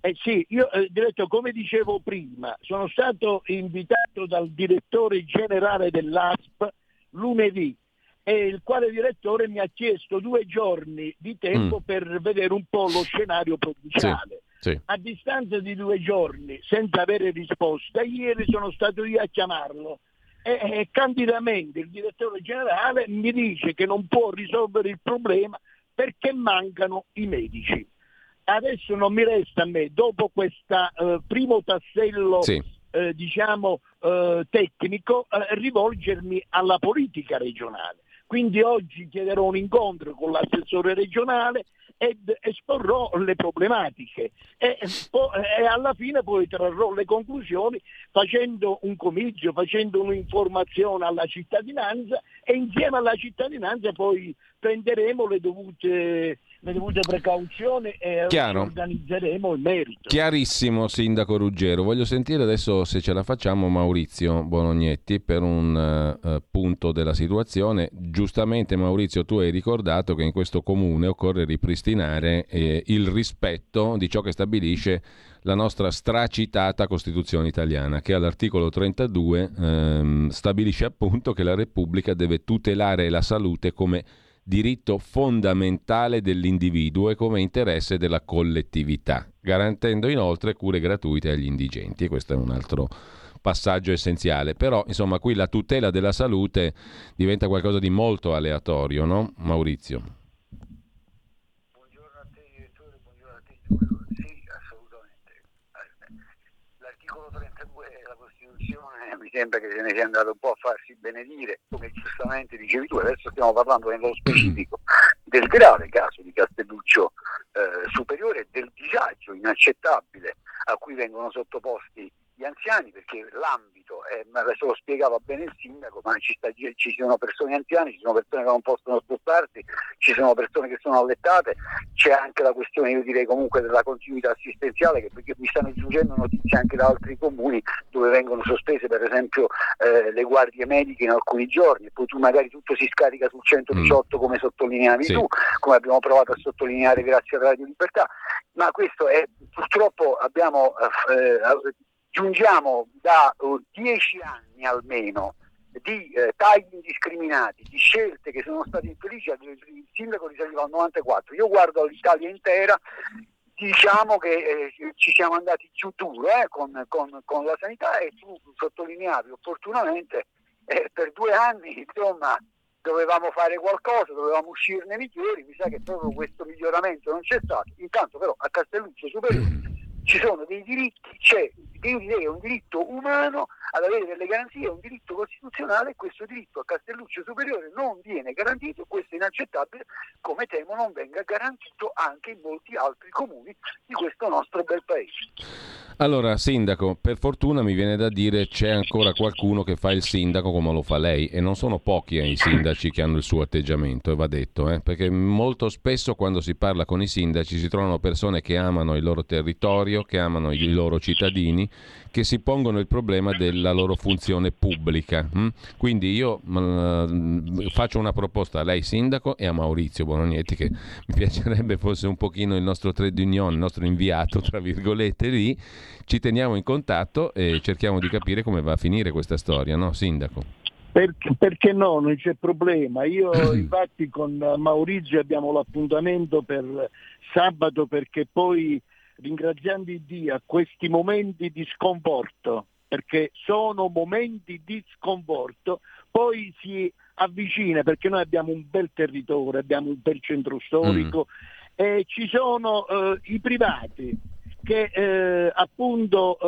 Speaker 5: Eh sì, io eh, diretto, come dicevo prima, sono stato invitato dal direttore generale dell'ASP lunedì e il quale direttore mi ha chiesto due giorni di tempo
Speaker 1: Mm.
Speaker 5: per vedere un po' lo scenario provinciale.
Speaker 1: Sì.
Speaker 5: A distanza di due giorni, senza avere risposta, ieri sono stato io a chiamarlo e, e candidamente il direttore generale mi dice che non può risolvere il problema perché mancano i medici. Adesso non mi resta a me, dopo questo primo tassello
Speaker 1: Sì.
Speaker 5: eh, diciamo, eh, tecnico, eh, rivolgermi alla politica regionale. Quindi oggi chiederò un incontro con l'assessore regionale ed esporrò le problematiche e, e alla fine poi trarrò le conclusioni facendo un comizio, facendo un'informazione alla cittadinanza e insieme alla cittadinanza poi prenderemo le dovute, le dovute precauzioni e
Speaker 1: Chiaro.
Speaker 5: organizzeremo il merito.
Speaker 1: Chiarissimo, Sindaco Ruggero. Voglio sentire adesso, se ce la facciamo, Maurizio Bolognetti per un eh, punto della situazione. Giustamente, Maurizio, tu hai ricordato che in questo comune occorre ripristinare eh, il rispetto di ciò che stabilisce la nostra stracitata Costituzione italiana, che all'articolo 32 ehm, stabilisce appunto che la Repubblica deve tutelare la salute come diritto fondamentale dell'individuo e come interesse della collettività, garantendo inoltre cure gratuite agli indigenti. E questo è un altro passaggio essenziale. Però, insomma, qui la tutela della salute diventa qualcosa di molto aleatorio, no? Maurizio.
Speaker 6: Buongiorno a te direttore, buongiorno a te Giulio. Sì, assolutamente. Eh, L'articolo 32 della Costituzione mi sembra che se ne sia andato un po' a farsi benedire, come giustamente dicevi tu, adesso stiamo parlando nello specifico del grave caso di Castelluccio eh, Superiore del disagio inaccettabile a cui vengono sottoposti anziani perché l'ambito, è, ma adesso lo spiegava bene il sindaco, ma ci, sta- ci sono persone anziane, ci sono persone che non possono spostarsi, ci sono persone che sono allettate, c'è anche la questione io direi comunque della continuità assistenziale che perché mi stanno giungendo notizie anche da altri comuni dove vengono sospese per esempio eh, le guardie mediche in alcuni giorni poi tu magari tutto si scarica sul 118 come sottolineavi
Speaker 1: Sì.
Speaker 6: tu, come abbiamo provato a sottolineare grazie a Radio Libertà, ma questo è purtroppo abbiamo eh, eh, giungiamo da eh, dieci anni almeno di eh, tagli indiscriminati, di scelte che sono state infelici, il sindaco risaliva al 94, io guardo l'Italia intera, diciamo che eh, ci siamo andati giù duro eh, con, con- con la sanità e tu sottolineavi opportunamente eh, per due anni insomma dovevamo fare qualcosa, dovevamo uscirne migliori, mi sa che proprio questo miglioramento non c'è stato, intanto però a Castelluccio Superiore ci sono dei diritti, c'è è un diritto umano ad avere delle garanzie, è un diritto costituzionale questo diritto a Castelluccio Superiore non viene garantito questo è inaccettabile, come temo non venga garantito anche in molti altri comuni di questo nostro bel paese.
Speaker 1: Allora, sindaco, per fortuna mi viene da dire c'è ancora qualcuno che fa il sindaco come lo fa lei e non sono pochi eh, i sindaci che hanno il suo atteggiamento, e va detto, eh, perché molto spesso quando si parla con i sindaci si trovano persone che amano il loro territorio, che amano i loro cittadini, che si pongono il problema della loro funzione pubblica. Hm? Quindi io mh, faccio una proposta a lei sindaco e a Maurizio Bonognetti che mi piacerebbe fosse un pochino il nostro trade union, il nostro inviato, tra virgolette, lì ci teniamo in contatto e cerchiamo di capire come va a finire questa storia, no, Sindaco?
Speaker 5: Perché, perché no, non c'è problema. Io infatti con Maurizio abbiamo l'appuntamento per sabato perché poi ringraziando Dio a questi momenti di sconforto, perché sono momenti di sconforto, poi si avvicina perché noi abbiamo un bel territorio, abbiamo un bel centro storico mm. e ci sono eh, i privati che eh, appunto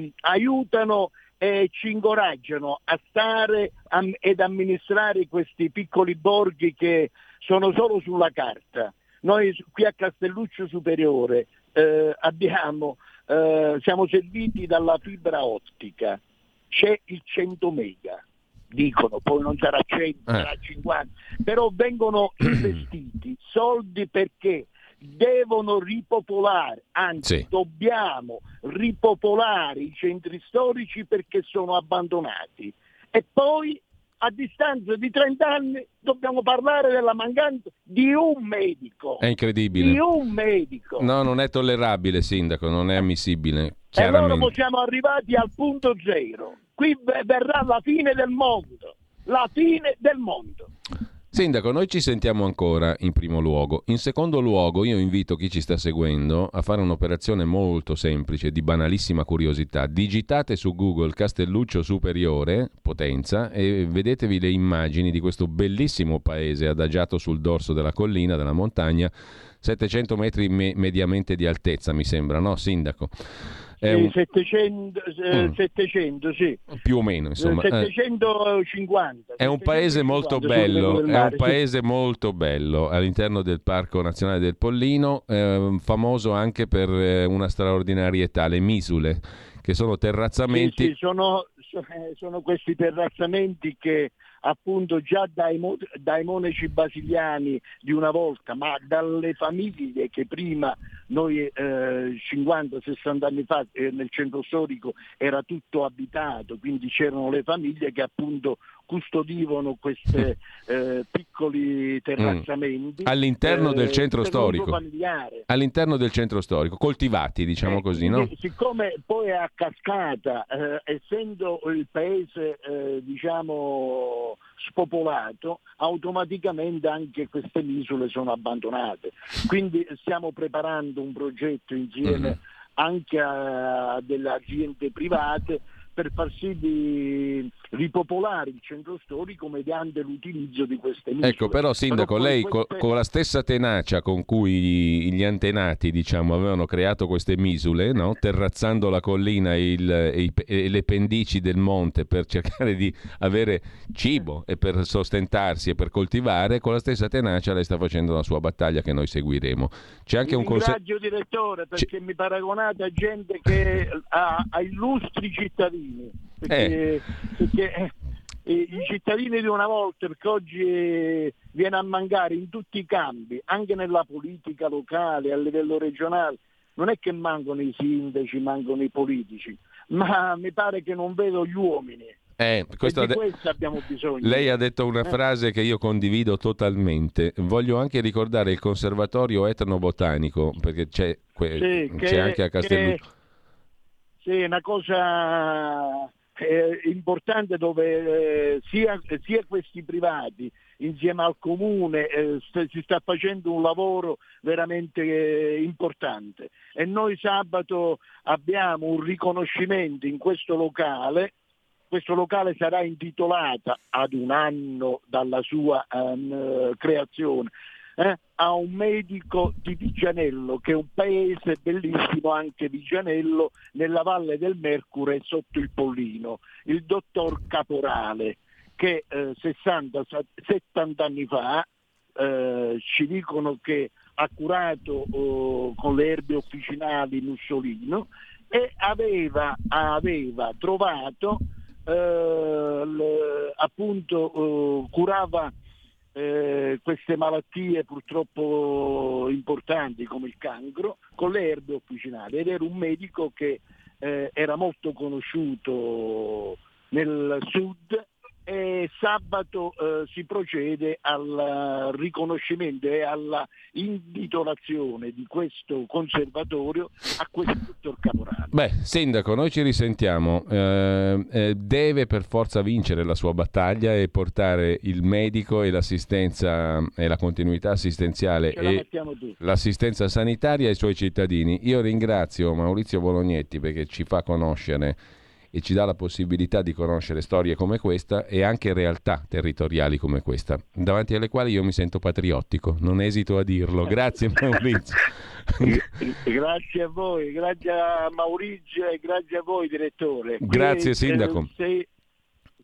Speaker 5: eh, aiutano e ci incoraggiano a stare am- ed amministrare questi piccoli borghi che sono solo sulla carta. Noi qui a Castelluccio Superiore eh, abbiamo, eh, siamo serviti dalla fibra ottica, c'è il 100 mega, dicono, poi non sarà 100, eh. sarà 50, però vengono investiti soldi perché devono ripopolare, anzi sì. dobbiamo ripopolare i centri storici perché sono abbandonati. E poi a distanza di 30 anni dobbiamo parlare della mancanza di un medico.
Speaker 1: È incredibile.
Speaker 5: Di un medico.
Speaker 1: No, non è tollerabile, sindaco, non è ammissibile.
Speaker 5: E allora siamo arrivati al punto zero. Qui verrà la fine del mondo. La fine del mondo.
Speaker 1: Sindaco, noi ci sentiamo ancora in primo luogo. In secondo luogo, io invito chi ci sta seguendo a fare un'operazione molto semplice, di banalissima curiosità. Digitate su Google Castelluccio Superiore, Potenza, e vedetevi le immagini di questo bellissimo paese adagiato sul dorso della collina, della montagna, 700 metri me- mediamente di altezza, mi sembra, no, Sindaco?
Speaker 5: Un... 700, eh, mm. 700, sì.
Speaker 1: Più o meno, insomma.
Speaker 5: 750.
Speaker 1: Eh. È un paese molto bello, è un paese molto bello all'interno del Parco Nazionale del Pollino, eh, famoso anche per eh, una straordinarietà, le misule, che sono terrazzamenti.
Speaker 5: Sì, sì, sono, sono questi terrazzamamenti che appunto già dai, dai, monaci basiliani di una volta, ma dalle famiglie che prima noi eh, 50-60 anni fa eh, nel centro storico era tutto abitato, quindi c'erano le famiglie che appunto custodivano questi eh, piccoli terrazzamenti.
Speaker 1: Mm. All'interno del eh, centro storico. All'interno del centro storico, coltivati diciamo eh, così, no?
Speaker 5: Siccome poi a cascata, eh, essendo il paese diciamo spopolato, automaticamente anche queste isole sono abbandonate. Quindi stiamo preparando un progetto insieme mm-hmm. anche a delle aziende private per far sì di ripopolare il centro storico mediante l'utilizzo di queste misure.
Speaker 1: Ecco, però Sindaco, però lei queste... con la stessa tenacia con cui gli antenati diciamo, avevano creato queste misule, no? terrazzando la collina e, il, e, e, le pendici del monte per cercare di avere cibo e per sostentarsi e per coltivare, con la stessa tenacia lei sta facendo la sua battaglia che noi seguiremo. C'è anche un consiglio...
Speaker 5: direttore perché C'è... mi paragonate a gente che ha, ha illustri cittadini cittadini, perché, eh. perché eh, i cittadini di una volta, perché oggi eh, viene a mancare in tutti i campi, anche nella politica locale, a livello regionale, non è che mancano i sindaci, mancano i politici, ma mi pare che non vedo gli uomini.
Speaker 1: Eh, questo
Speaker 5: de- questo abbiamo bisogno.
Speaker 1: Lei ha detto una eh. frase che io condivido totalmente. Voglio anche ricordare il conservatorio etnobotanico, perché c'è, que- sì, c'è che, anche a Castelluccio. Che
Speaker 5: è una cosa eh, importante dove eh, sia, sia, questi privati insieme al comune eh, st- si sta facendo un lavoro veramente eh, importante. E noi sabato abbiamo un riconoscimento in questo locale questo locale sarà intitolato ad un anno dalla sua um, creazione eh, a un medico di Vigianello, che è un paese bellissimo anche Vigianello, nella valle del Mercure sotto il Pollino, il dottor Caporale, che eh, 60-70 anni fa eh, ci dicono che accurato eh, con le erbe officinali Mussolino e aveva, aveva trovato eh, le, appunto eh, curava eh, queste malattie purtroppo importanti come il cancro con le erbe officinali ed era un medico che eh, era molto conosciuto nel sud e sabato eh, si procede al riconoscimento e alla intitolazione di questo conservatorio a questo dottor Caporale.
Speaker 1: Beh, Sindaco, noi ci risentiamo. Eh, eh, deve per forza vincere la sua battaglia e portare il medico e l'assistenza e la continuità assistenziale
Speaker 5: la
Speaker 1: e l'assistenza sanitaria ai suoi cittadini. Io ringrazio Maurizio Bolognetti perché ci fa conoscere e ci dà la possibilità di conoscere storie come questa e anche realtà territoriali come questa, davanti alle quali io mi sento patriottico, non esito a dirlo. Grazie Maurizio.
Speaker 5: Grazie a voi, grazie a Maurizio e grazie a voi direttore. Qui,
Speaker 1: Grazie, Sindaco.
Speaker 5: se-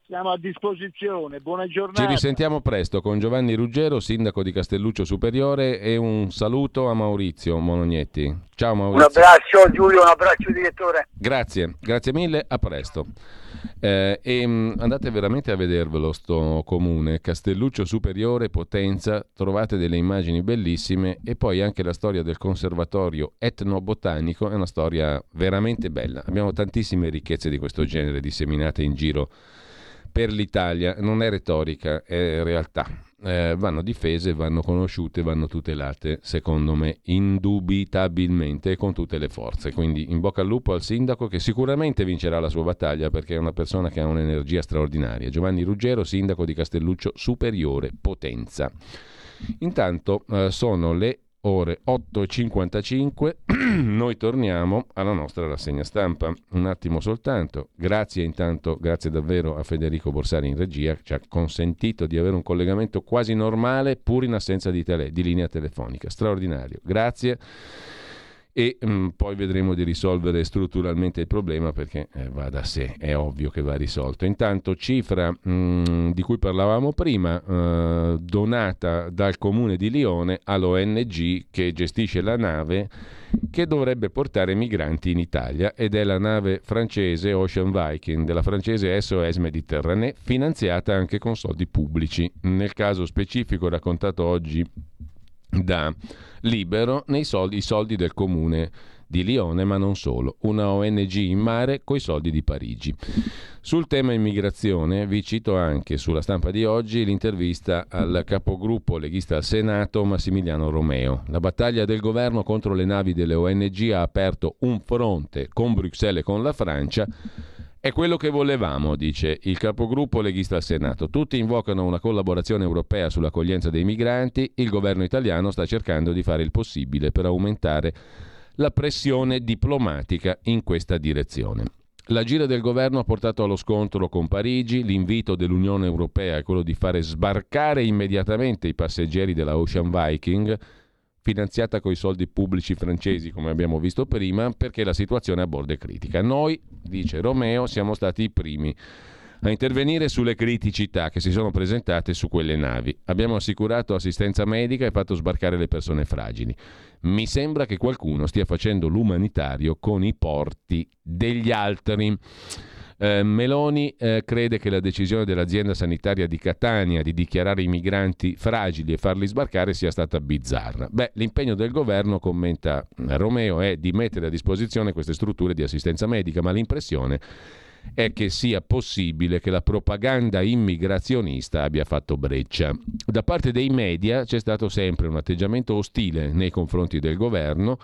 Speaker 5: siamo a disposizione, buona
Speaker 1: Ci
Speaker 5: giornata.
Speaker 1: risentiamo presto con Giovanni Ruggero, sindaco di Castelluccio Superiore e un saluto a Maurizio Molognetti. Ciao
Speaker 6: Un
Speaker 1: Maurizio.
Speaker 6: abbraccio Giulio, un abbraccio direttore.
Speaker 1: Grazie, grazie mille, a presto. Eh, e, mh, andate veramente a vedervelo sto comune, Castelluccio Superiore, Potenza, trovate delle immagini bellissime e poi anche la storia del conservatorio etnobotanico è una storia veramente bella. Abbiamo tantissime ricchezze di questo genere disseminate in giro per l'Italia, non è retorica, è realtà. Eh, vanno difese, vanno conosciute, vanno tutelate, secondo me, indubitabilmente con tutte le forze. Quindi in bocca al lupo al sindaco che sicuramente vincerà la sua battaglia perché è una persona che ha un'energia straordinaria. Giovanni Ruggero, sindaco di Castelluccio Superiore Potenza. Intanto eh, sono le ore 8.55, noi torniamo alla nostra rassegna stampa. Un attimo soltanto, grazie intanto, grazie davvero a Federico Borsari in regia, ci ha consentito di avere un collegamento quasi normale pur in assenza di, tele- di linea telefonica. Straordinario, grazie. E mm, poi vedremo di risolvere strutturalmente il problema perché eh, va da sé, è ovvio che va risolto. Intanto cifra mm, di cui parlavamo prima, eh, donata dal comune di Lione all'ONG che gestisce la nave che dovrebbe portare migranti in Italia ed è la nave francese Ocean Viking della francese SOS Mediterranee finanziata anche con soldi pubblici. Nel caso specifico raccontato oggi da Libero nei soldi, soldi del comune di Lione, ma non solo, una ONG in mare coi soldi di Parigi. Sul tema immigrazione vi cito anche sulla stampa di oggi l'intervista al capogruppo leghista al Senato Massimiliano Romeo. La battaglia del governo contro le navi delle ONG ha aperto un fronte con Bruxelles e con la Francia è quello che volevamo, dice il capogruppo leghista al Senato. Tutti invocano una collaborazione europea sull'accoglienza dei migranti, il governo italiano sta cercando di fare il possibile per aumentare la pressione diplomatica in questa direzione. La gira del governo ha portato allo scontro con Parigi, l'invito dell'Unione Europea è quello di fare sbarcare immediatamente i passeggeri della Ocean Viking, finanziata con i soldi pubblici francesi, come abbiamo visto prima, perché la situazione a bordo è critica. Noi, dice Romeo, siamo stati i primi a intervenire sulle criticità che si sono presentate su quelle navi. Abbiamo assicurato assistenza medica e fatto sbarcare le persone fragili. Mi sembra che qualcuno stia facendo l'umanitario con i porti degli altri. Eh, Meloni eh, crede che la decisione dell'azienda sanitaria di Catania di dichiarare i migranti fragili e farli sbarcare sia stata bizzarra. Beh, l'impegno del governo, commenta Romeo, è di mettere a disposizione queste strutture di assistenza medica, ma l'impressione è che sia possibile che la propaganda immigrazionista abbia fatto breccia. Da parte dei media c'è stato sempre un atteggiamento ostile nei confronti del governo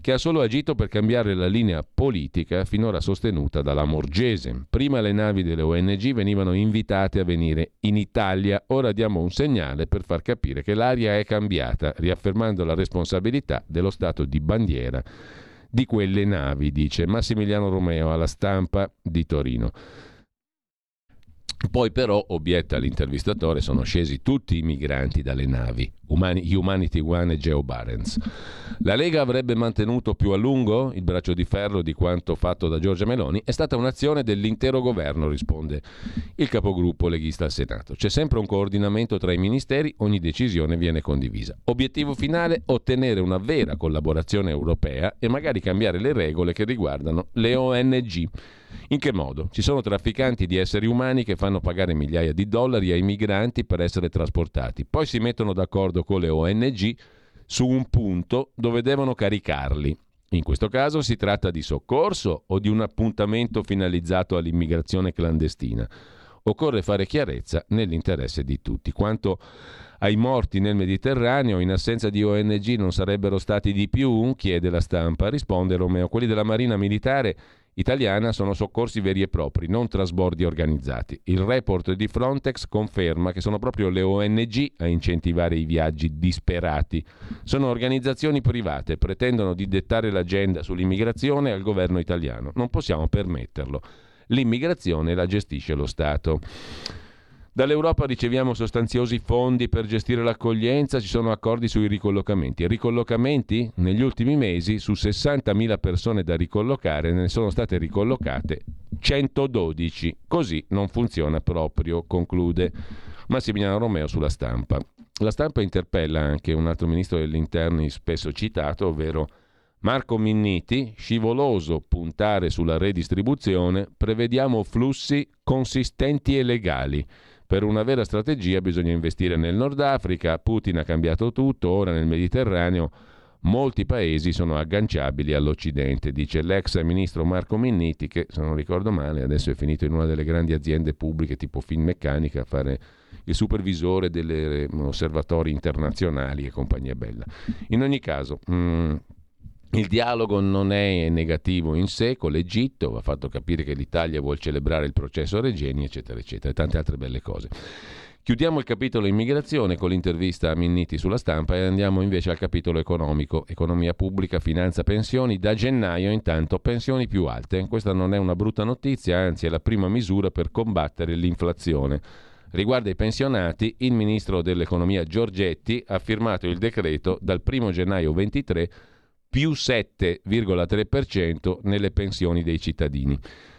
Speaker 1: che ha solo agito per cambiare la linea politica finora sostenuta dalla Morgese. Prima le navi delle ONG venivano invitate a venire in Italia, ora diamo un segnale per far capire che l'aria è cambiata, riaffermando la responsabilità dello Stato di bandiera di quelle navi, dice Massimiliano Romeo alla stampa di Torino. Poi però, obietta l'intervistatore, sono scesi tutti i migranti dalle navi, Humanity One e Geo Barents. La Lega avrebbe mantenuto più a lungo il braccio di ferro di quanto fatto da Giorgia Meloni? È stata un'azione dell'intero governo, risponde il capogruppo leghista al Senato. C'è sempre un coordinamento tra i ministeri, ogni decisione viene condivisa. Obiettivo finale, ottenere una vera collaborazione europea e magari cambiare le regole che riguardano le ONG. In che modo? Ci sono trafficanti di esseri umani che fanno pagare migliaia di dollari ai migranti per essere trasportati. Poi si mettono d'accordo con le ONG su un punto dove devono caricarli. In questo caso si tratta di soccorso o di un appuntamento finalizzato all'immigrazione clandestina. Occorre fare chiarezza nell'interesse di tutti. Quanto ai morti nel Mediterraneo, in assenza di ONG non sarebbero stati di più? chiede la stampa. Risponde Romeo. Quelli della Marina Militare italiana sono soccorsi veri e propri, non trasbordi organizzati. Il report di Frontex conferma che sono proprio le ONG a incentivare i viaggi disperati. Sono organizzazioni private, pretendono di dettare l'agenda sull'immigrazione al governo italiano. Non possiamo permetterlo. L'immigrazione la gestisce lo Stato. Dall'Europa riceviamo sostanziosi fondi per gestire l'accoglienza, ci sono accordi sui ricollocamenti. Ricollocamenti? Negli ultimi mesi su 60.000 persone da ricollocare ne sono state ricollocate 112. Così non funziona proprio, conclude Massimiliano Romeo sulla stampa. La stampa interpella anche un altro ministro degli interni spesso citato, ovvero Marco Minniti, scivoloso puntare sulla redistribuzione, prevediamo flussi consistenti e legali. Per una vera strategia bisogna investire nel Nord Africa, Putin ha cambiato tutto, ora nel Mediterraneo molti paesi sono agganciabili all'Occidente, dice l'ex ministro Marco Minniti che, se non ricordo male, adesso è finito in una delle grandi aziende pubbliche tipo Finmeccanica a fare il supervisore degli eh, osservatori internazionali e compagnia bella. In ogni caso, mh, mm, il dialogo non è negativo in sé con l'Egitto, ha fatto capire che l'Italia vuole celebrare il processo Regeni, eccetera, eccetera, e tante altre belle cose. Chiudiamo il capitolo immigrazione con l'intervista a Minniti sulla stampa e andiamo invece al capitolo economico, economia pubblica, finanza, pensioni. Da gennaio intanto pensioni più alte. Questa non è una brutta notizia, anzi è la prima misura per combattere l'inflazione. Riguardo ai pensionati, il ministro dell'economia Giorgetti ha firmato il decreto dal 1 gennaio 23 più 7,3% nelle pensioni dei cittadini.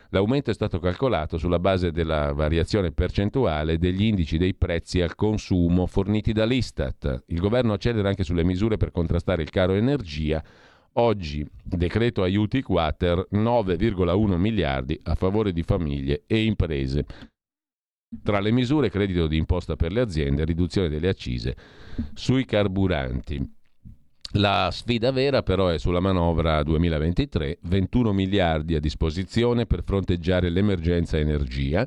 Speaker 1: L'aumento è stato calcolato sulla base della variazione percentuale degli indici dei prezzi al consumo forniti dall'Istat. Il governo accelera anche sulle misure per contrastare il caro energia. Oggi, decreto aiuti quater, 9,1 miliardi a favore di famiglie e imprese. Tra le misure credito di imposta per le aziende, riduzione delle accise sui carburanti. La sfida vera però è sulla manovra 2023, 21 miliardi a disposizione per fronteggiare l'emergenza energia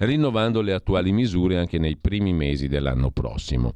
Speaker 1: rinnovando le attuali misure anche nei primi mesi dell'anno prossimo.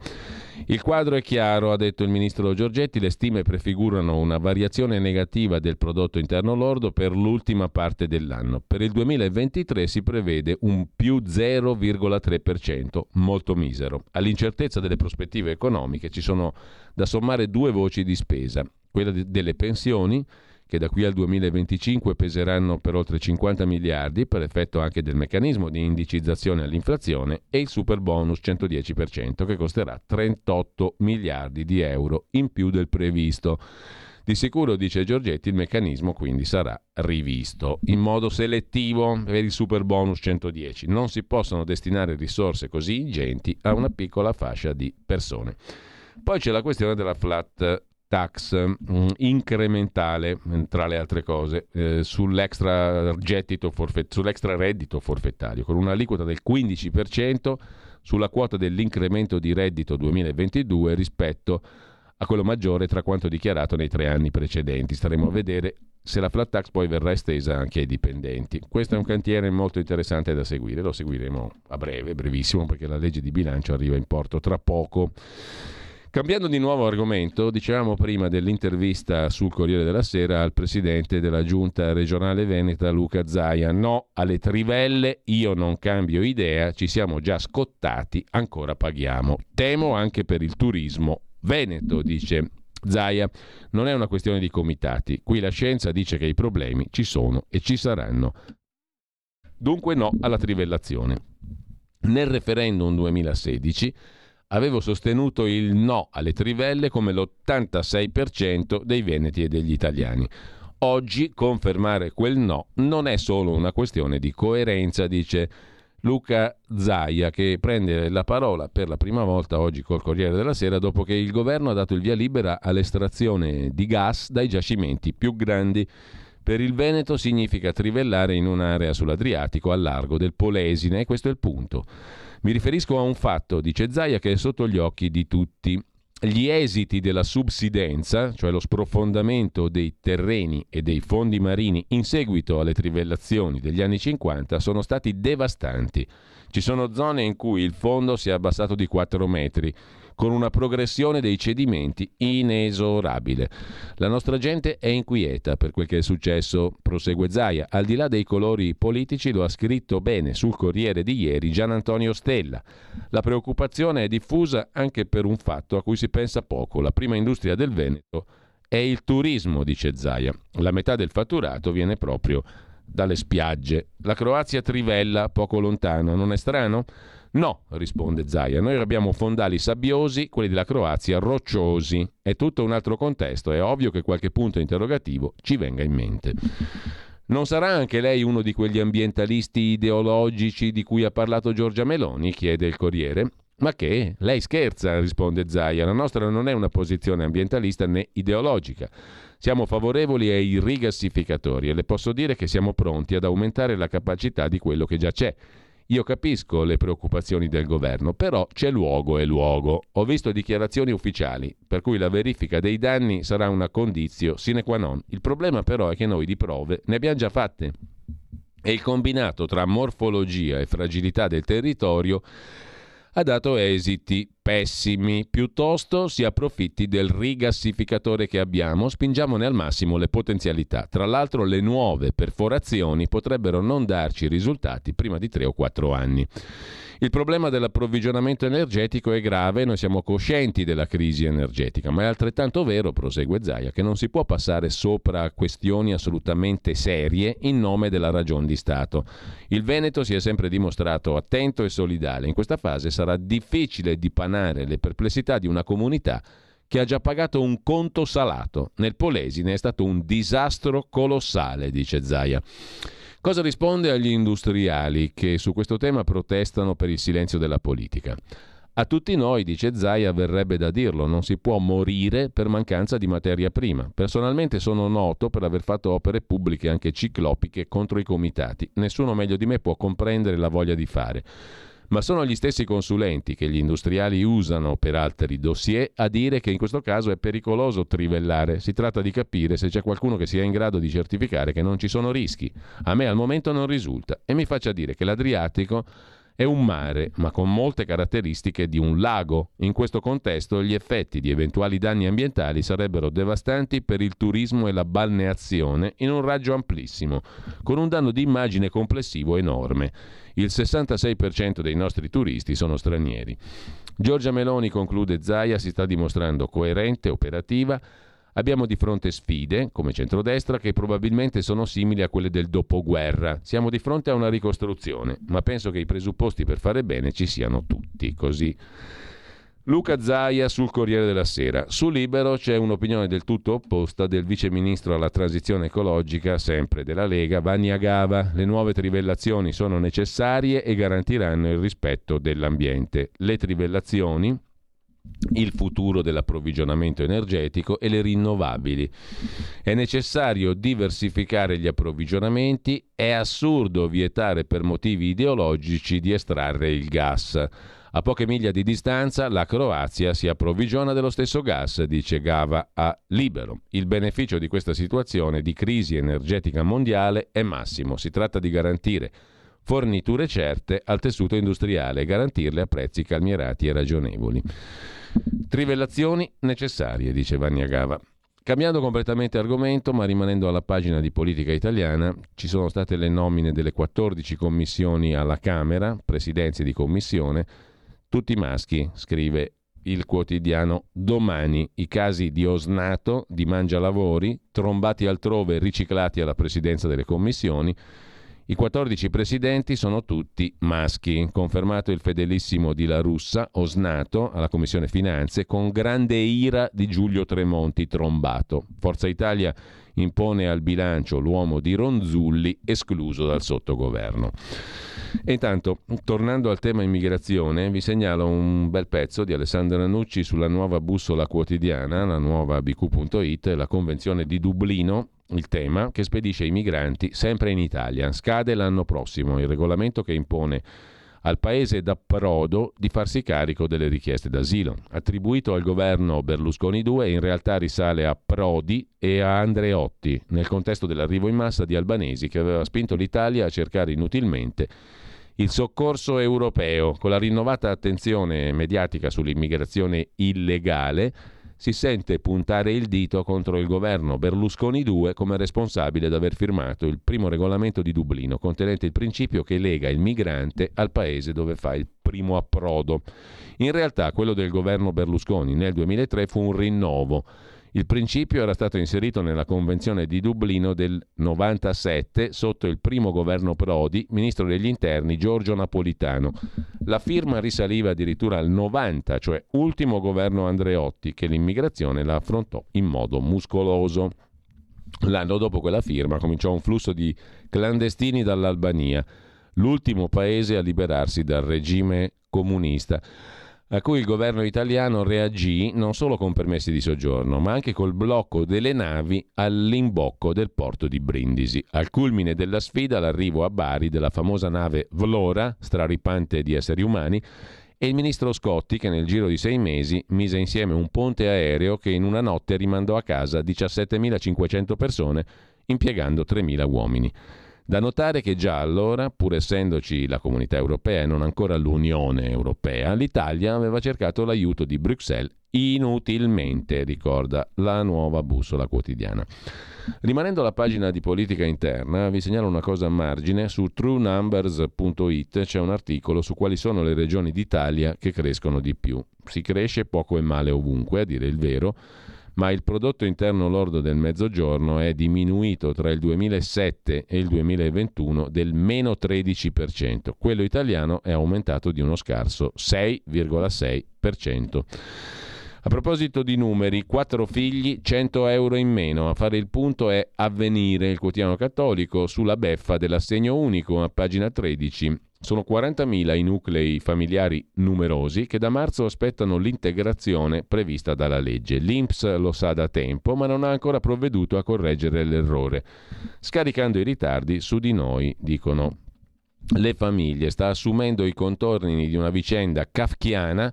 Speaker 1: Il quadro è chiaro, ha detto il ministro Giorgetti, le stime prefigurano una variazione negativa del prodotto interno lordo per l'ultima parte dell'anno. Per il 2023 si prevede un più 0,3%, molto misero. All'incertezza delle prospettive economiche ci sono da sommare due voci di spesa, quella delle pensioni che da qui al 2025 peseranno per oltre 50 miliardi per effetto anche del meccanismo di indicizzazione all'inflazione e il super bonus 110% che costerà 38 miliardi di euro in più del previsto. Di sicuro, dice Giorgetti, il meccanismo quindi sarà rivisto in modo selettivo per il super bonus 110. Non si possono destinare risorse così ingenti a una piccola fascia di persone. Poi c'è la questione della flat tax mh, mm, incrementale, mm, tra le altre cose, eh, sull'extra, forfett- sull'extra reddito forfettario, con un'aliquota del 15% sulla quota dell'incremento di reddito 2022 rispetto a quello maggiore tra quanto dichiarato nei tre anni precedenti. Staremo a vedere se la flat tax poi verrà estesa anche ai dipendenti. Questo è un cantiere molto interessante da seguire, lo seguiremo a breve, brevissimo, perché la legge di bilancio arriva in porto tra poco. Cambiando di nuovo argomento, dicevamo prima dell'intervista sul Corriere della Sera al presidente della giunta regionale veneta Luca Zaia. No alle trivelle, io non cambio idea, ci siamo già scottati, ancora paghiamo. Temo anche per il turismo veneto, dice Zaia. Non è una questione di comitati, qui la scienza dice che i problemi ci sono e ci saranno. Dunque no alla trivellazione. Nel referendum 2016 avevo sostenuto il no alle trivelle come l'86% dei veneti e degli italiani. Oggi confermare quel no non è solo una questione di coerenza, dice Luca Zaia, che prende la parola per la prima volta oggi col Corriere della Sera dopo che il governo ha dato il via libera all'estrazione di gas dai giacimenti più grandi. Per il Veneto significa trivellare in un'area sull'Adriatico al largo del Polesine e questo è il punto. Mi riferisco a un fatto, dice Zaia, che è sotto gli occhi di tutti. Gli esiti della subsidenza, cioè lo sprofondamento dei terreni e dei fondi marini in seguito alle trivellazioni degli anni 50, sono stati devastanti. Ci sono zone in cui il fondo si è abbassato di 4 metri, con una progressione dei cedimenti inesorabile. La nostra gente è inquieta per quel che è successo, prosegue Zaia. Al di là dei colori politici lo ha scritto bene sul Corriere di ieri Gian Antonio Stella. La preoccupazione è diffusa anche per un fatto a cui si pensa poco. La prima industria del Veneto è il turismo, dice Zaia. La metà del fatturato viene proprio dalle spiagge. La Croazia trivella poco lontano, non è strano? No, risponde Zaia, noi abbiamo fondali sabbiosi, quelli della Croazia rocciosi. È tutto un altro contesto, è ovvio che qualche punto interrogativo ci venga in mente. Non sarà anche lei uno di quegli ambientalisti ideologici di cui ha parlato Giorgia Meloni? chiede il Corriere. Ma che? Lei scherza, risponde Zaia. La nostra non è una posizione ambientalista né ideologica. Siamo favorevoli ai rigassificatori e le posso dire che siamo pronti ad aumentare la capacità di quello che già c'è. Io capisco le preoccupazioni del governo, però c'è luogo e luogo. Ho visto dichiarazioni ufficiali, per cui la verifica dei danni sarà una condizio sine qua non. Il problema però è che noi di prove ne abbiamo già fatte. E il combinato tra morfologia e fragilità del territorio ha dato esiti pessimi. Piuttosto si approfitti del rigassificatore che abbiamo, spingiamone al massimo le potenzialità. Tra l'altro le nuove perforazioni potrebbero non darci risultati prima di 3 o 4 anni. Il problema dell'approvvigionamento energetico è grave, noi siamo coscienti della crisi energetica, ma è altrettanto vero, prosegue Zaia, che non si può passare sopra questioni assolutamente serie in nome della ragion di Stato. Il Veneto si è sempre dimostrato attento e solidale. In questa fase sarà difficile dipanare le perplessità di una comunità che ha già pagato un conto salato. Nel Polesine è stato un disastro colossale, dice Zaia. Cosa risponde agli industriali che su questo tema protestano per il silenzio della politica? A tutti noi, dice Zaia, verrebbe da dirlo, non si può morire per mancanza di materia prima. Personalmente sono noto per aver fatto opere pubbliche anche ciclopiche contro i comitati. Nessuno meglio di me può comprendere la voglia di fare ma sono gli stessi consulenti che gli industriali usano per altri dossier a dire che in questo caso è pericoloso trivellare. Si tratta di capire se c'è qualcuno che sia in grado di certificare che non ci sono rischi. A me al momento non risulta e mi faccia dire che l'Adriatico è un mare, ma con molte caratteristiche di un lago. In questo contesto gli effetti di eventuali danni ambientali sarebbero devastanti per il turismo e la balneazione in un raggio amplissimo, con un danno di immagine complessivo enorme. Il 66% dei nostri turisti sono stranieri. Giorgia Meloni, conclude Zaia, si sta dimostrando coerente, operativa. Abbiamo di fronte sfide, come centrodestra, che probabilmente sono simili a quelle del dopoguerra. Siamo di fronte a una ricostruzione, ma penso che i presupposti per fare bene ci siano tutti. Così Luca Zaia sul Corriere della Sera. Su Libero c'è un'opinione del tutto opposta del vice ministro alla transizione ecologica, sempre della Lega, Vanni Agava. Le nuove trivellazioni sono necessarie e garantiranno il rispetto dell'ambiente. Le trivellazioni, il futuro dell'approvvigionamento energetico e le rinnovabili. È necessario diversificare gli approvvigionamenti, è assurdo vietare per motivi ideologici di estrarre il gas. A poche miglia di distanza la Croazia si approvvigiona dello stesso gas, dice Gava a Libero. Il beneficio di questa situazione di crisi energetica mondiale è massimo. Si tratta di garantire forniture certe al tessuto industriale e garantirle a prezzi calmierati e ragionevoli. Trivellazioni necessarie, dice Vanni Gava. Cambiando completamente argomento, ma rimanendo alla pagina di politica italiana, ci sono state le nomine delle 14 commissioni alla Camera, presidenze di commissione, tutti maschi, scrive il quotidiano Domani, i casi di Osnato, di Mangialavori, trombati altrove riciclati alla presidenza delle commissioni, I 14 presidenti sono tutti maschi, confermato il fedelissimo di La Russa, osnato alla Commissione Finanze, con grande ira di Giulio Tremonti trombato. Forza Italia impone al bilancio l'uomo di Ronzulli escluso dal sottogoverno. E intanto, tornando al tema immigrazione, vi segnalo un bel pezzo di Alessandra Nucci sulla nuova bussola quotidiana, la nuova bq.it, la Convenzione di Dublino, il tema che spedisce i migranti sempre in Italia. Scade l'anno prossimo il regolamento che impone al paese d'approdo di farsi carico delle richieste d'asilo. Attribuito al governo Berlusconi II, in realtà risale a Prodi e a Andreotti, nel contesto dell'arrivo in massa di albanesi che aveva spinto l'Italia a cercare inutilmente il soccorso europeo, con la rinnovata attenzione mediatica sull'immigrazione illegale si sente puntare il dito contro il governo Berlusconi II come responsabile di aver firmato il primo regolamento di Dublino, contenente il principio che lega il migrante al paese dove fa il primo approdo. In realtà quello del governo Berlusconi nel 2003 fu un rinnovo il principio era stato inserito nella Convenzione di Dublino del 97 sotto il primo governo Prodi, ministro degli interni Giorgio Napolitano. La firma risaliva addirittura al 90, cioè ultimo governo Andreotti, che l'immigrazione la affrontò in modo muscoloso. L'anno dopo quella firma cominciò un flusso di clandestini dall'Albania, l'ultimo paese a liberarsi dal regime comunista a cui il governo italiano reagì non solo con permessi di soggiorno, ma anche col blocco delle navi all'imbocco del porto di Brindisi. Al culmine della sfida l'arrivo a Bari della famosa nave Vlora, straripante di esseri umani, e il ministro Scotti che nel giro di sei mesi mise insieme un ponte aereo che in una notte rimandò a casa 17.500 persone impiegando 3.000 uomini. Da notare che già allora, pur essendoci la comunità europea e non ancora l'Unione europea, l'Italia aveva cercato l'aiuto di Bruxelles inutilmente, ricorda la nuova bussola quotidiana. Rimanendo alla pagina di politica interna, vi segnalo una cosa a margine, su truenumbers.it c'è un articolo su quali sono le regioni d'Italia che crescono di più. Si cresce poco e male ovunque, a dire il vero, ma il prodotto interno lordo del mezzogiorno è diminuito tra il 2007 e il 2021 del meno 13%. Quello italiano è aumentato di uno scarso 6,6%. A proposito di numeri, 4 figli, 100 euro in meno. A fare il punto è Avvenire, il quotidiano cattolico, sulla beffa dell'assegno unico, a pagina 13. Sono 40.000 i nuclei familiari numerosi che da marzo aspettano l'integrazione prevista dalla legge. L'INPS lo sa da tempo, ma non ha ancora provveduto a correggere l'errore, scaricando i ritardi su di noi, dicono le famiglie. Sta assumendo i contorni di una vicenda kafkiana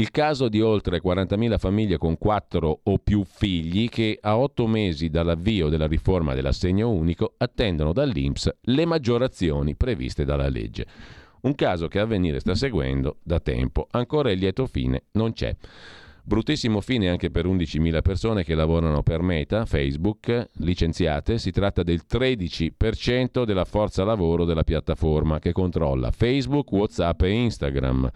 Speaker 1: il caso di oltre 40.000 famiglie con quattro o più figli che a otto mesi dall'avvio della riforma dell'assegno unico attendono dall'INPS le maggiorazioni previste dalla legge. Un caso che Avvenire sta seguendo da tempo. Ancora il lieto fine non c'è. Bruttissimo fine anche per 11.000 persone che lavorano per Meta, Facebook, licenziate. Si tratta del 13% della forza lavoro della piattaforma che controlla Facebook, WhatsApp e Instagram.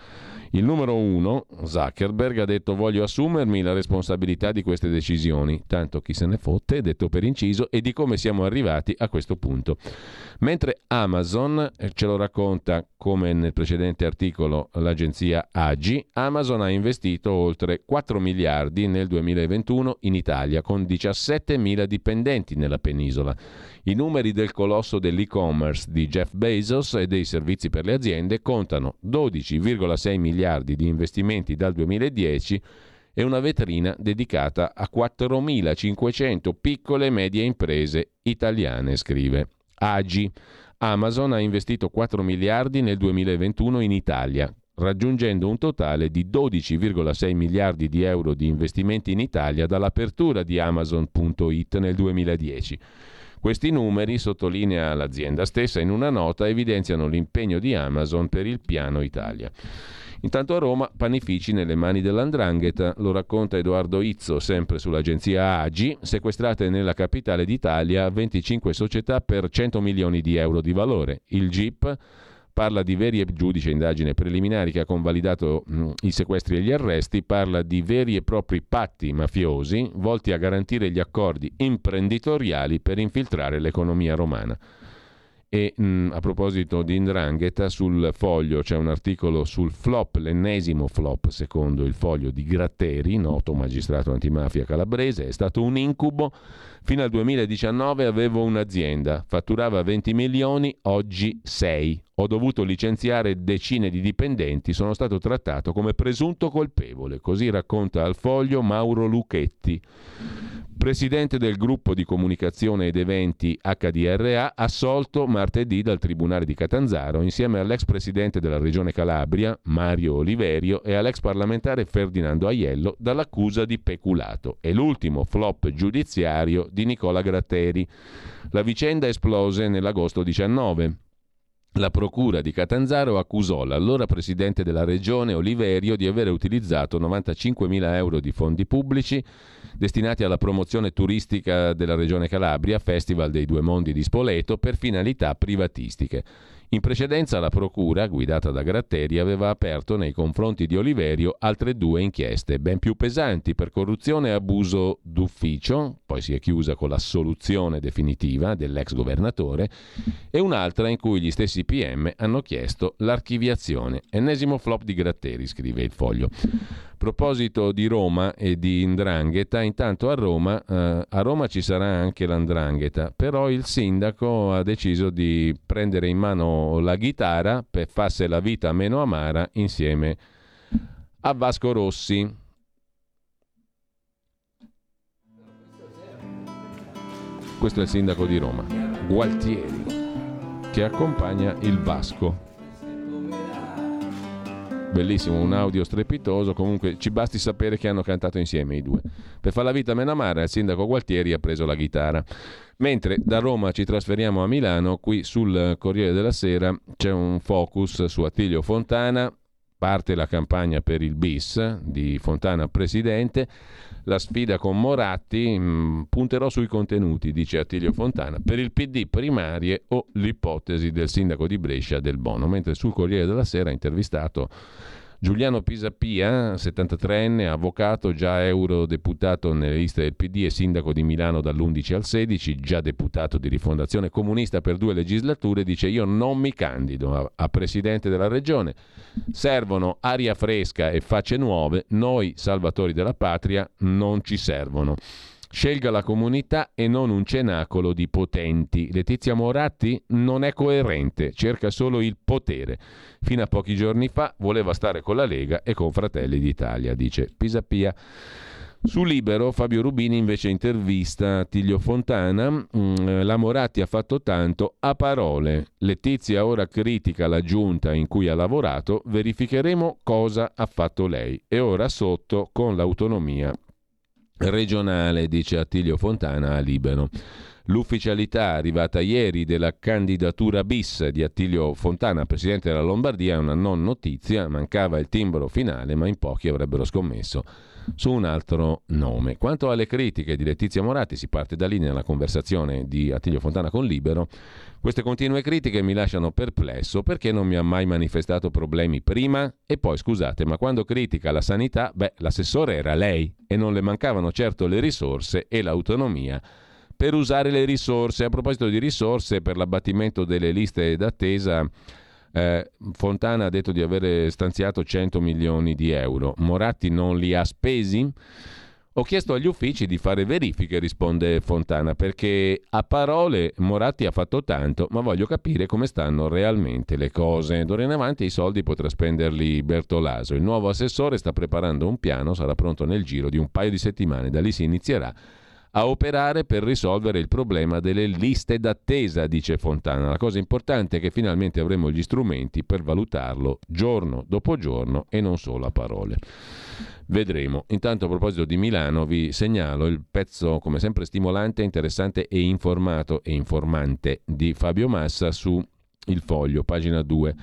Speaker 1: Il numero uno, Zuckerberg, ha detto voglio assumermi la responsabilità di queste decisioni, tanto chi se ne fotte, detto per inciso, e di come siamo arrivati a questo punto. Mentre Amazon, eh, ce lo racconta come nel precedente articolo l'agenzia AGI, Amazon ha investito oltre 4 miliardi nel 2021 in Italia con 17 mila dipendenti nella penisola. I numeri del colosso dell'e-commerce di Jeff Bezos e dei servizi per le aziende contano 12,6 miliardi di investimenti dal 2010 e una vetrina dedicata a 4.500 piccole e medie imprese italiane, scrive Agi. Amazon ha investito 4 miliardi nel 2021 in Italia, raggiungendo un totale di 12,6 miliardi di euro di investimenti in Italia dall'apertura di Amazon.it nel 2010. Questi numeri, sottolinea l'azienda stessa in una nota, evidenziano l'impegno di Amazon per il piano Italia. Intanto a Roma, panifici nelle mani dell'Andrangheta, lo racconta Edoardo Izzo, sempre sull'agenzia AGI, sequestrate nella capitale d'Italia 25 società per 100 milioni di euro di valore. Il GIP parla di veri e giudice indagine preliminari che ha convalidato mh, i sequestri e gli arresti, parla di veri e propri patti mafiosi volti a garantire gli accordi imprenditoriali per infiltrare l'economia romana. E mh, mm, a proposito di Indrangheta, sul foglio c'è un articolo sul flop, l'ennesimo flop secondo il foglio di Gratteri, noto magistrato antimafia calabrese, è stato un incubo. Fino al 2019 avevo un'azienda, fatturava 20 milioni, oggi 6. Ho dovuto licenziare decine di dipendenti, sono stato trattato come presunto colpevole, così racconta al foglio Mauro Lucchetti presidente del gruppo di comunicazione ed eventi HDRA, assolto martedì dal Tribunale di Catanzaro insieme all'ex presidente della Regione Calabria, Mario Oliverio, e all'ex parlamentare Ferdinando Aiello dall'accusa di peculato. È l'ultimo flop giudiziario di Nicola Gratteri. La vicenda esplose nell'agosto 19. La procura di Catanzaro accusò l'allora presidente della regione Oliverio di aver utilizzato 95.000 euro di fondi pubblici destinati alla promozione turistica della regione Calabria, Festival dei Due Mondi di Spoleto, per finalità privatistiche. In precedenza la Procura, guidata da Gratteri, aveva aperto nei confronti di Oliverio altre due inchieste, ben più pesanti, per corruzione e abuso d'ufficio, poi si è chiusa con l'assoluzione definitiva dell'ex governatore, e un'altra in cui gli stessi PM hanno chiesto l'archiviazione. Ennesimo flop di Gratteri, scrive il foglio proposito di Roma e di Indrangheta, intanto a Roma, eh, a Roma ci sarà anche l'Andrangheta, però il sindaco ha deciso di prendere in mano la chitarra per farsi la vita meno amara insieme a Vasco Rossi. Questo è il sindaco di Roma, Gualtieri, che accompagna il Vasco bellissimo, un audio strepitoso, comunque ci basti sapere che hanno cantato insieme i due. Per fare la vita meno amara il sindaco Gualtieri ha preso la chitarra. Mentre da Roma ci trasferiamo a Milano, qui sul Corriere della Sera c'è un focus su Attilio Fontana, parte la campagna per il bis di Fontana Presidente, la sfida con Moratti, mh, mm, punterò sui contenuti, dice Attilio Fontana, per il PD primarie o l'ipotesi del sindaco di Brescia del Bono, mentre sul Corriere della Sera ha intervistato Giuliano Pisapia, 73enne, avvocato, già eurodeputato nelle liste del PD e sindaco di Milano dall'11 al 16, già deputato di rifondazione comunista per due legislature, dice io non mi candido a, a presidente della regione. Servono aria fresca e facce nuove, noi salvatori della patria non ci servono. Scelga la comunità e non un cenacolo di potenti. Letizia Moratti non è coerente, cerca solo il potere. Fino a pochi giorni fa voleva stare con la Lega e con Fratelli d'Italia, dice Pisapia. Su Libero Fabio Rubini invece intervista Tiglio Fontana, mm, la Moratti ha fatto tanto a parole, Letizia ora critica la giunta in cui ha lavorato, verificheremo cosa ha fatto lei e ora sotto con l'autonomia regionale, dice Attilio Fontana a Libero. L'ufficialità arrivata ieri della candidatura bis di Attilio Fontana, presidente della Lombardia, è una non notizia, mancava il timbro finale, ma in pochi avrebbero scommesso su un altro nome. Quanto alle critiche di Letizia Moratti, si parte da lì nella conversazione di Attilio Fontana con Libero. Queste continue critiche mi lasciano perplesso perché non mi ha mai manifestato problemi prima e poi scusate, ma quando critica la sanità, beh, l'assessore era lei e non le mancavano certo le risorse e l'autonomia per usare le risorse. A proposito di risorse, per l'abbattimento delle liste d'attesa, eh, Fontana ha detto di avere stanziato 100 milioni di euro. Moratti non li ha spesi? Ho chiesto agli uffici di fare verifiche, risponde Fontana, perché a parole Moratti ha fatto tanto, ma voglio capire come stanno realmente le cose. D'ora in avanti i soldi potrà spenderli Bertolaso. Il nuovo assessore sta preparando un piano, sarà pronto nel giro di un paio di settimane. Da lì si inizierà a operare per risolvere il problema delle liste d'attesa, dice Fontana. La cosa importante è che finalmente avremo gli strumenti per valutarlo giorno dopo giorno e non solo a parole. Vedremo. Intanto a proposito di Milano vi segnalo il pezzo come sempre stimolante, interessante e informato e informante di Fabio Massa su Il Foglio, pagina 2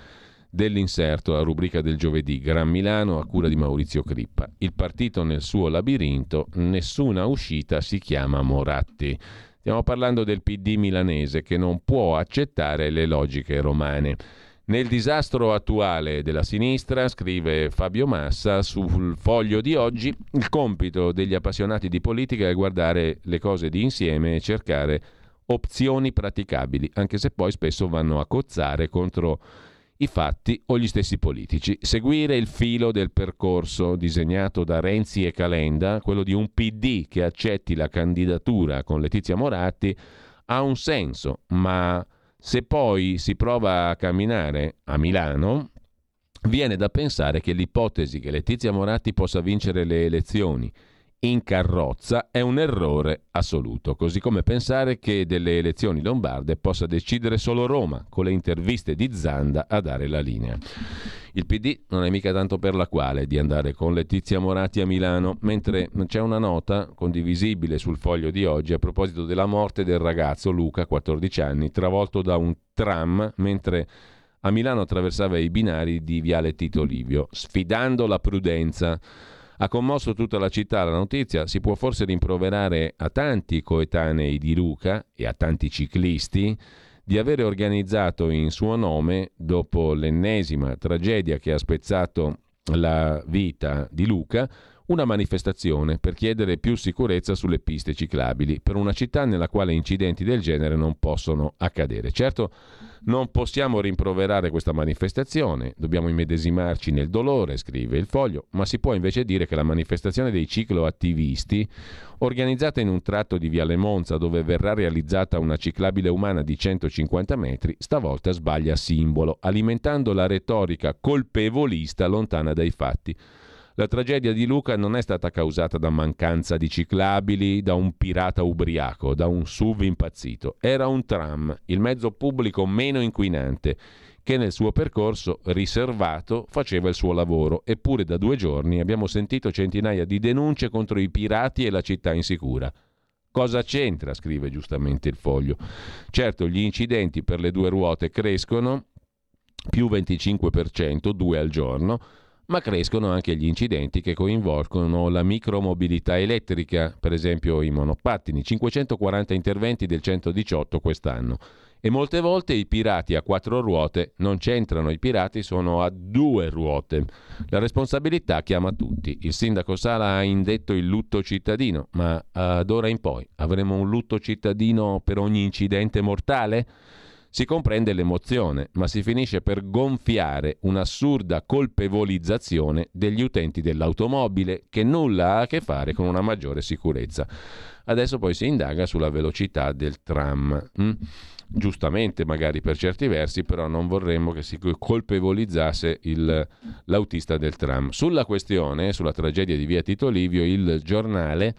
Speaker 1: dell'inserto a rubrica del giovedì Gran Milano a cura di Maurizio Crippa. Il partito nel suo labirinto, nessuna uscita si chiama Moratti. Stiamo parlando del PD milanese che non può accettare le logiche romane. Nel disastro attuale della sinistra, scrive Fabio Massa sul foglio di oggi, il compito degli appassionati di politica è guardare le cose di insieme e cercare opzioni praticabili, anche se poi spesso vanno a cozzare contro i fatti o gli stessi politici. Seguire il filo del percorso disegnato da Renzi e Calenda, quello di un PD che accetti la candidatura con Letizia Moratti, ha un senso, ma se poi si prova a camminare a Milano, viene da pensare che l'ipotesi che Letizia Moratti possa vincere le elezioni in carrozza è un errore assoluto, così come pensare che delle elezioni lombarde possa decidere solo Roma, con le interviste di Zanda a dare la linea. Il PD non è mica tanto per la quale di andare con Letizia Moratti a Milano, mentre c'è una nota condivisibile sul foglio di oggi a proposito della morte del ragazzo Luca, 14 anni, travolto da un tram mentre a Milano attraversava i binari di Viale Tito Livio, sfidando la prudenza. Ha commosso tutta la città la notizia, si può forse rimproverare a tanti coetanei di Luca e a tanti ciclisti di avere organizzato in suo nome, dopo l'ennesima tragedia che ha spezzato la vita di Luca, una manifestazione per chiedere più sicurezza sulle piste ciclabili, per una città nella quale incidenti del genere non possono accadere. Certo, non possiamo rimproverare questa manifestazione, dobbiamo immedesimarci nel dolore, scrive il foglio, ma si può invece dire che la manifestazione dei cicloattivisti, organizzata in un tratto di Viale Monza dove verrà realizzata una ciclabile umana di 150 metri, stavolta sbaglia simbolo, alimentando la retorica colpevolista lontana dai fatti. La tragedia di Luca non è stata causata da mancanza di ciclabili, da un pirata ubriaco, da un SUV impazzito. Era un tram, il mezzo pubblico meno inquinante, che nel suo percorso riservato faceva il suo lavoro. Eppure da due giorni abbiamo sentito centinaia di denunce contro i pirati e la città insicura. Cosa c'entra? scrive giustamente il foglio. Certo, gli incidenti per le due ruote crescono, più 25%, due al giorno, ma crescono anche gli incidenti che coinvolgono la micromobilità elettrica, per esempio i monopattini, 540 interventi del 118 quest'anno. E molte volte i pirati a quattro ruote non c'entrano, i pirati sono a due ruote. La responsabilità chiama tutti. Il sindaco Sala ha indetto il lutto cittadino, ma ad ora in poi avremo un lutto cittadino per ogni incidente mortale? Si comprende l'emozione, ma si finisce per gonfiare un'assurda colpevolizzazione degli utenti dell'automobile che nulla ha a che fare con una maggiore sicurezza. Adesso poi si indaga sulla velocità del tram. Mm? Giustamente, magari per certi versi, però non vorremmo che si colpevolizzasse il, l'autista del tram. Sulla questione, sulla tragedia di via Tito Livio, il giornale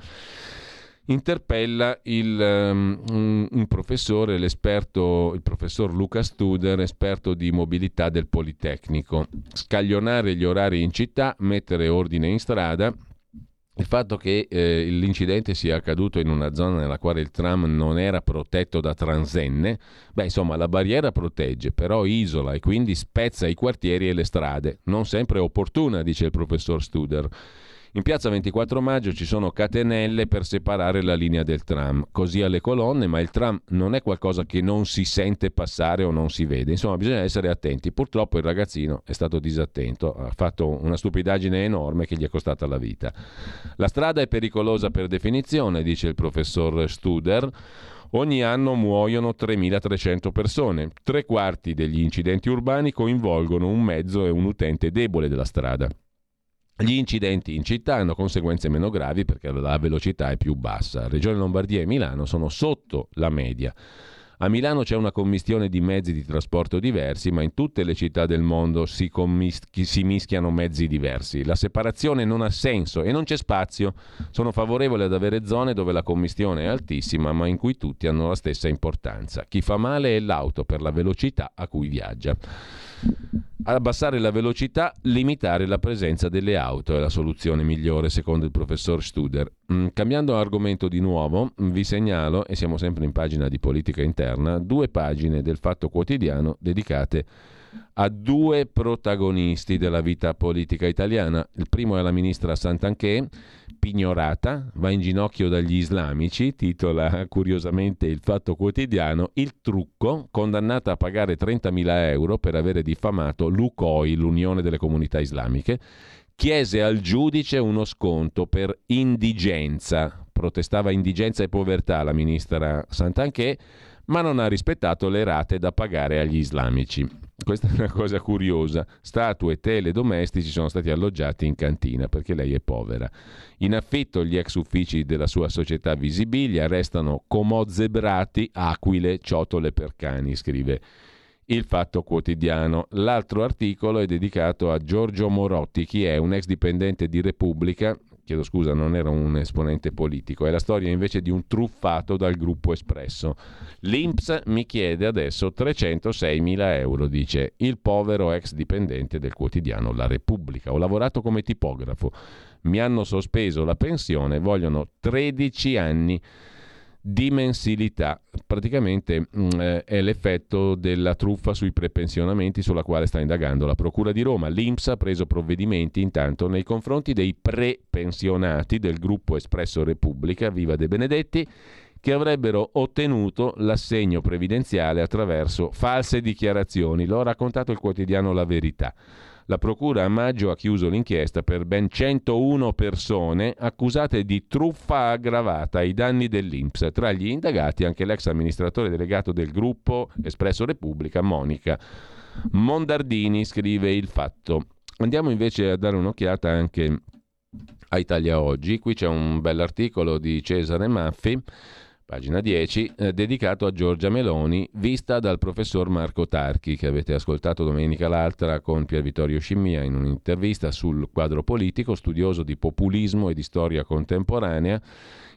Speaker 1: interpella il, um, un, professore, l'esperto, il professor Luca Studer, esperto di mobilità del Politecnico. Scaglionare gli orari in città, mettere ordine in strada. Il fatto che eh, l'incidente sia accaduto in una zona nella quale il tram non era protetto da transenne, beh insomma la barriera protegge, però isola e quindi spezza i quartieri e le strade. Non sempre opportuna, dice il professor Studer. In piazza 24 maggio ci sono catenelle per separare la linea del tram, così alle colonne, ma il tram non è qualcosa che non si sente passare o non si vede. Insomma, bisogna essere attenti. Purtroppo il ragazzino è stato disattento, ha fatto una stupidaggine enorme che gli è costata la vita. La strada è pericolosa per definizione, dice il professor Studer. Ogni anno muoiono 3.300 persone. Tre quarti degli incidenti urbani coinvolgono un mezzo e un utente debole della strada. Gli incidenti in città hanno conseguenze meno gravi perché la velocità è più bassa. Regione Lombardia e Milano sono sotto la media. A Milano c'è una commistione di mezzi di trasporto diversi, ma in tutte le città del mondo si, commis- si, mischiano mezzi diversi. La separazione non ha senso e non c'è spazio. Sono favorevole ad avere zone dove la commistione è altissima, ma in cui tutti hanno la stessa importanza. Chi fa male è l'auto per la velocità a cui viaggia. Abbassare la velocità, limitare la presenza delle auto è la soluzione migliore, secondo il professor Studer. Mm, cambiando argomento di nuovo, vi segnalo, e siamo sempre in pagina di politica interna, due pagine del Fatto Quotidiano dedicate a due protagonisti della vita politica italiana. Il primo è la ministra Santanché, pignorata, va in ginocchio dagli islamici, titola curiosamente il Fatto Quotidiano, il trucco, condannata a pagare 30.000 euro per avere diffamato l'UCOI, l'Unione delle Comunità Islamiche, chiese al giudice uno sconto per indigenza, Protestava indigenza e povertà la ministra Santanché, ma non ha rispettato le rate da pagare agli islamici. Questa è una cosa curiosa. Statue e tele domestici sono stati alloggiati in cantina perché lei è povera. In affitto gli ex uffici della sua società Visibilia restano comozzebrati, aquile, ciotole per cani, scrive il Fatto Quotidiano. L'altro articolo è dedicato a Giorgio Morotti, chi è un ex dipendente di Repubblica, chiedo scusa, non era un esponente politico, è la storia invece di un truffato dal gruppo Espresso. L'Inps mi chiede adesso 306 mila euro, dice il povero ex dipendente del quotidiano La Repubblica. Ho lavorato come tipografo, mi hanno sospeso la pensione, vogliono 13 anni di mensilità. Praticamente mh, mm, eh, è l'effetto della truffa sui prepensionamenti sulla quale sta indagando la Procura di Roma. L'Inps ha preso provvedimenti intanto nei confronti dei prepensionati del gruppo Espresso Repubblica, Viva De Benedetti, che avrebbero ottenuto l'assegno previdenziale attraverso false dichiarazioni. Lo ha raccontato il quotidiano La Verità. La Procura a maggio ha chiuso l'inchiesta per ben 101 persone accusate di truffa aggravata ai danni dell'Inps. Tra gli indagati anche l'ex amministratore delegato del gruppo Espresso Repubblica, Monica Mondardini, scrive il fatto. Andiamo invece a dare un'occhiata anche a Italia Oggi. Qui c'è un bell'articolo di Cesare Maffi pagina 10, eh, dedicato a Giorgia Meloni, vista dal professor Marco Tarchi, che avete ascoltato domenica l'altra con Pier Vittorio Scimmia in un'intervista sul quadro politico, studioso di populismo e di storia contemporanea.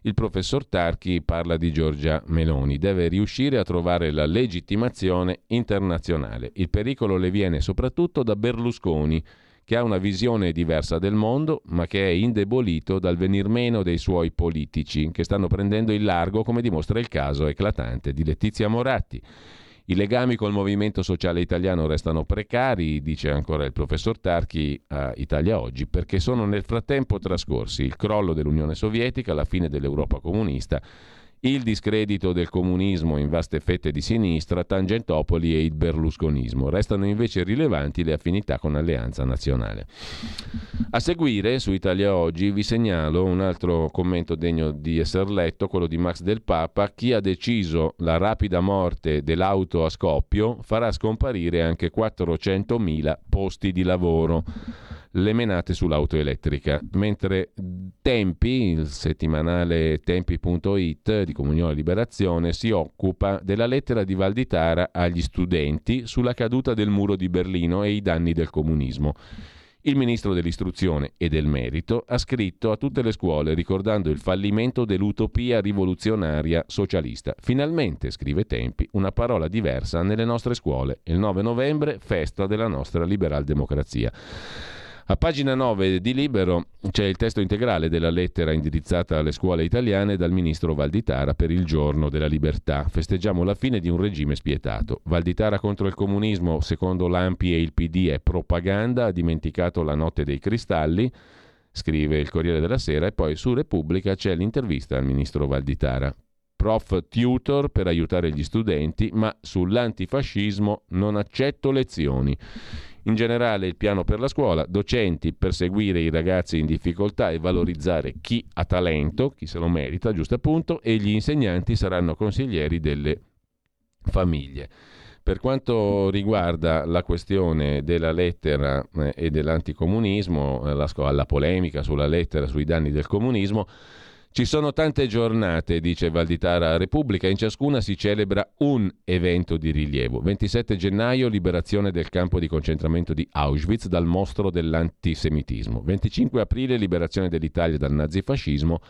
Speaker 1: Il professor Tarchi parla di Giorgia Meloni, deve riuscire a trovare la legittimazione internazionale. Il pericolo le viene soprattutto da Berlusconi, che ha una visione diversa del mondo, ma che è indebolito dal venir meno dei suoi politici, che stanno prendendo il largo, come dimostra il caso eclatante di Letizia Moratti. I legami col movimento sociale italiano restano precari, dice ancora il professor Tarchi a Italia Oggi, perché sono nel frattempo trascorsi il crollo dell'Unione Sovietica, la fine dell'Europa comunista il discredito del comunismo in vaste fette di sinistra, Tangentopoli e il berlusconismo. Restano invece rilevanti le affinità con Alleanza Nazionale. A seguire, su Italia Oggi, vi segnalo un altro commento degno di essere letto, quello di Max Del Papa. Chi ha deciso la rapida morte dell'auto a scoppio farà scomparire anche 400.000 posti di lavoro le menate sull'auto elettrica, mentre Tempi, il settimanale tempi.it di Comunione e Liberazione, si occupa della lettera di Valditara agli studenti sulla caduta del muro di Berlino e i danni del comunismo. Il ministro dell'istruzione e del merito ha scritto a tutte le scuole ricordando il fallimento dell'utopia rivoluzionaria socialista. Finalmente, scrive Tempi, una parola diversa nelle nostre scuole. Il 9 novembre, festa della nostra liberal democrazia. A pagina 9 di Libero c'è il testo integrale della lettera indirizzata alle scuole italiane dal ministro Valditara per il giorno della libertà. Festeggiamo la fine di un regime spietato. Valditara contro il comunismo, secondo l'AMPI e il PD, è propaganda, ha dimenticato la notte dei cristalli, scrive il Corriere della Sera, e poi su Repubblica c'è l'intervista al ministro Valditara. Prof tutor per aiutare gli studenti, ma sull'antifascismo non accetto lezioni. In generale il piano per la scuola, docenti per seguire i ragazzi in difficoltà e valorizzare chi ha talento, chi se lo merita, giusto appunto, e gli insegnanti saranno consiglieri delle famiglie. Per quanto riguarda la questione della lettera eh, e dell'anticomunismo, eh, la, la polemica sulla lettera sui danni del comunismo, ci sono tante giornate, dice Valditara Repubblica, in ciascuna si celebra un evento di rilievo. 27 gennaio, liberazione del campo di concentramento di Auschwitz dal mostro dell'antisemitismo. 25 aprile, liberazione dell'Italia dal nazifascismo.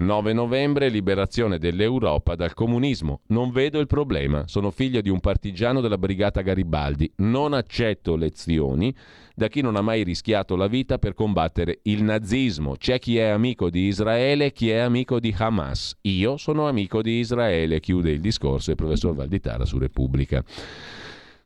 Speaker 1: 9 novembre, liberazione dell'Europa dal comunismo. Non vedo il problema. Sono figlio di un partigiano della brigata Garibaldi. Non accetto lezioni da chi non ha mai rischiato la vita per combattere il nazismo. C'è chi è amico di Israele e chi è amico di Hamas. Io sono amico di Israele, chiude il discorso il professor Valditara su Repubblica.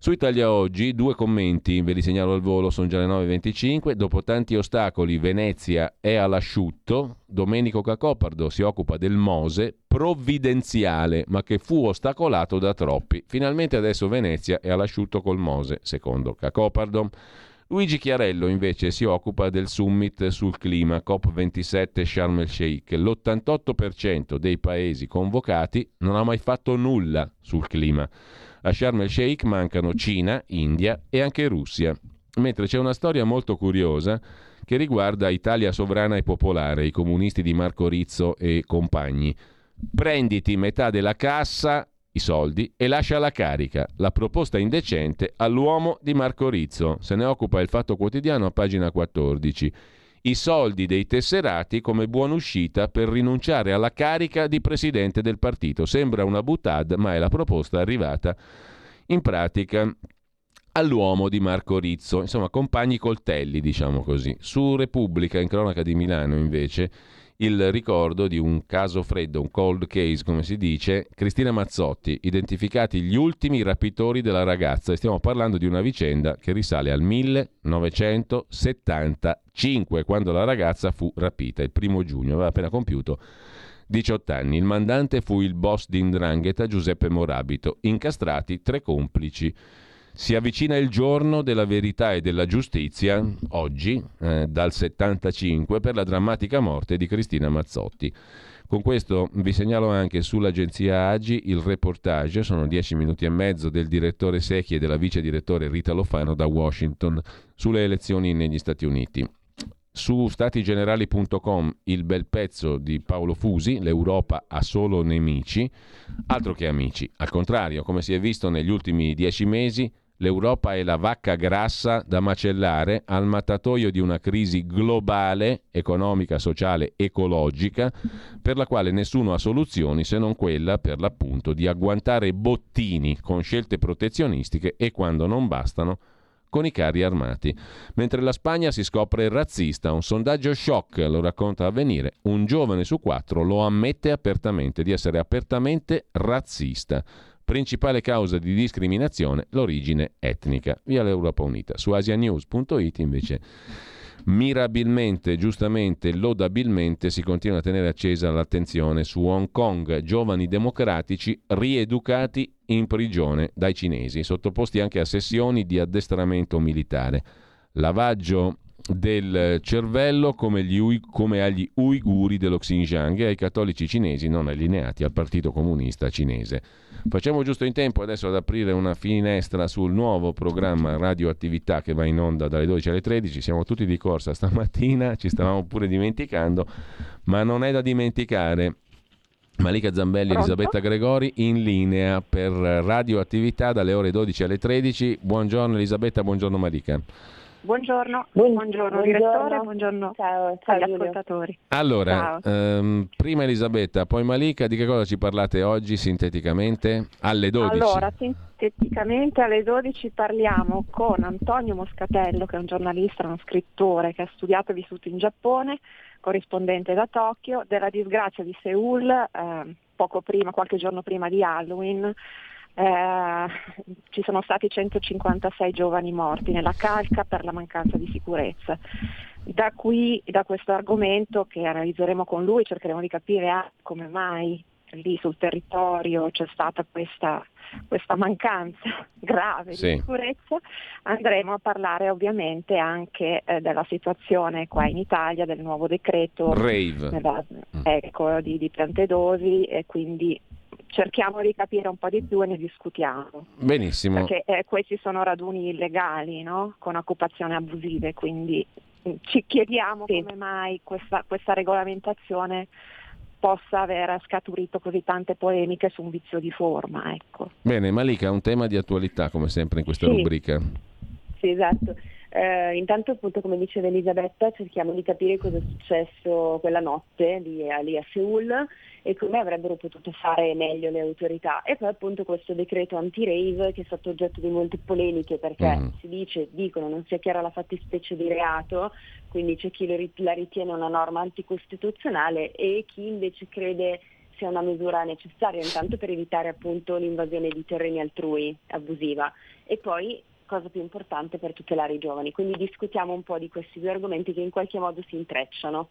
Speaker 1: Su Italia Oggi due commenti, ve li segnalo al volo, sono già le 9.25. Dopo tanti ostacoli Venezia è all'asciutto. Domenico Cacopardo si occupa del Mose, provvidenziale, ma che fu ostacolato da troppi. Finalmente adesso Venezia è all'asciutto col Mose, secondo Cacopardo. Luigi Chiarello invece si occupa del summit sul clima COP27 Sharm el Sheikh. L'88% dei paesi convocati non ha mai fatto nulla sul clima. A Sharm el Sheikh mancano Cina, India e anche Russia. Mentre c'è una storia molto curiosa che riguarda Italia sovrana e popolare, i comunisti di Marco Rizzo e compagni. Prenditi metà della cassa i soldi e lascia la carica. La proposta indecente all'uomo di Marco Rizzo. Se ne occupa il Fatto Quotidiano a pagina 14. I soldi dei tesserati come buona uscita per rinunciare alla carica di presidente del partito. Sembra una butad, ma è la proposta arrivata in pratica all'uomo di Marco Rizzo. Insomma, compagni coltelli, diciamo così. Su Repubblica, in cronaca di Milano, invece, il ricordo di un caso freddo, un cold case come si dice, Cristina Mazzotti, identificati gli ultimi rapitori della ragazza e stiamo parlando di una vicenda che risale al 1975 quando la ragazza fu rapita, il primo giugno, aveva appena compiuto 18 anni. Il mandante fu il boss di Indrangheta Giuseppe Morabito, incastrati tre complici. Si avvicina il giorno della verità e della giustizia, oggi, eh, dal 75, per la drammatica morte di Cristina Mazzotti. Con questo vi segnalo anche sull'agenzia Agi il reportage, sono dieci minuti e mezzo, del direttore Secchi e della vice direttore Rita Lofano da Washington sulle elezioni negli Stati Uniti. Su statigenerali.com il bel pezzo di Paolo Fusi, l'Europa ha solo nemici, altro che amici. Al contrario, come si è visto negli ultimi dieci mesi, L'Europa è la vacca grassa da macellare al mattatoio di una crisi globale, economica, sociale, ecologica, per la quale nessuno ha soluzioni se non quella, per l'appunto, di agguantare bottini con scelte protezionistiche e, quando non bastano, con i carri armati. Mentre la Spagna si scopre razzista, un sondaggio shock lo racconta Avvenire, un giovane su quattro lo ammette apertamente di essere apertamente razzista. Principale causa di discriminazione, l'origine etnica. Via l'Europa Unita. Su asianews.it invece mirabilmente, giustamente, lodabilmente si continua a tenere accesa l'attenzione su Hong Kong, giovani democratici rieducati in prigione dai cinesi, sottoposti anche a sessioni di addestramento militare. Lavaggio del cervello come, gli, come, agli uiguri dello Xinjiang e ai cattolici cinesi non allineati al Partito Comunista Cinese. Facciamo giusto in tempo adesso ad aprire una finestra sul nuovo programma Radioattività che va in onda dalle 12 alle 13. Siamo tutti di corsa stamattina, ci stavamo pure dimenticando, ma non è da dimenticare. Malika Zambelli e Elisabetta Gregori in linea per radioattività dalle ore 12 alle 13. Buongiorno Elisabetta, buongiorno Malika.
Speaker 7: Buongiorno, buongiorno, direttore, buongiorno ciao, ciao, agli ascoltatori.
Speaker 1: Allora, ehm, prima Elisabetta, poi Malika, di che cosa ci parlate oggi sinteticamente? Alle 12.
Speaker 7: Allora, sinteticamente alle 12 parliamo con Antonio Moscatello, che è un giornalista, uno scrittore che ha studiato e vissuto in Giappone, corrispondente da Tokyo, della disgrazia di Seoul, eh, poco prima, qualche giorno prima di Halloween, eh, ci sono stati 156 giovani morti nella calca per la mancanza di sicurezza. Da qui, da questo argomento che analizzeremo con lui, cercheremo di capire ah, come mai lì sul territorio c'è stata questa, questa mancanza grave sì. di sicurezza, andremo a parlare ovviamente anche eh, della situazione qua in Italia, del nuovo decreto
Speaker 1: Nella,
Speaker 7: ecco, di, di Piantedosi e quindi cerchiamo di capire un po' di più e ne discutiamo.
Speaker 1: Benissimo.
Speaker 7: Perché eh, questi sono raduni illegali, no? con occupazioni abusive, quindi mm, ci chiediamo sì. come mai questa, questa regolamentazione possa aver scaturito così tante polemiche su un vizio di forma. Ecco.
Speaker 1: Bene, Malika, un tema di attualità come sempre in questa
Speaker 8: sì.
Speaker 1: rubrica.
Speaker 8: Sì, esatto. Eh, intanto appunto come diceva Elisabetta cerchiamo di capire cosa è successo quella notte lì, lì a Seoul e come avrebbero potuto fare meglio le autorità. E poi appunto questo decreto anti-rave che è stato oggetto di molte polemiche perché mm. si dice, dicono, non sia chiara la fattispecie di reato, quindi c'è chi la ritiene una norma anticostituzionale e chi invece crede sia una misura necessaria intanto per evitare appunto l'invasione di terreni altrui abusiva e poi cosa più importante per tutelare i giovani. Quindi discutiamo un po' di questi due argomenti che in qualche modo si intrecciano.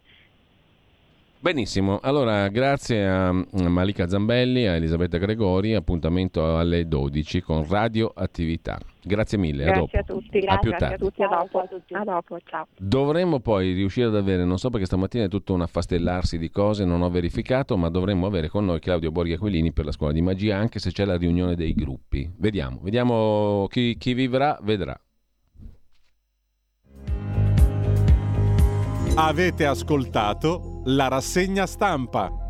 Speaker 1: Benissimo, allora grazie a Malika Zambelli, a Elisabetta Gregori, appuntamento alle 12 con Radioattività. Grazie mille,
Speaker 7: grazie
Speaker 1: a,
Speaker 7: a tutti,
Speaker 1: a più
Speaker 7: grazie
Speaker 1: tardi.
Speaker 7: a tutti, a dopo. A dopo, ciao.
Speaker 1: Dovremmo poi riuscire ad avere, non so perché stamattina è tutto un affastellarsi di cose, non ho verificato, ma dovremmo avere con noi Claudio Borghi Aquilini per la scuola di magia, anche se c'è la riunione dei gruppi. Vediamo, vediamo chi, chi vivrà, vedrà.
Speaker 3: Avete ascoltato la rassegna stampa.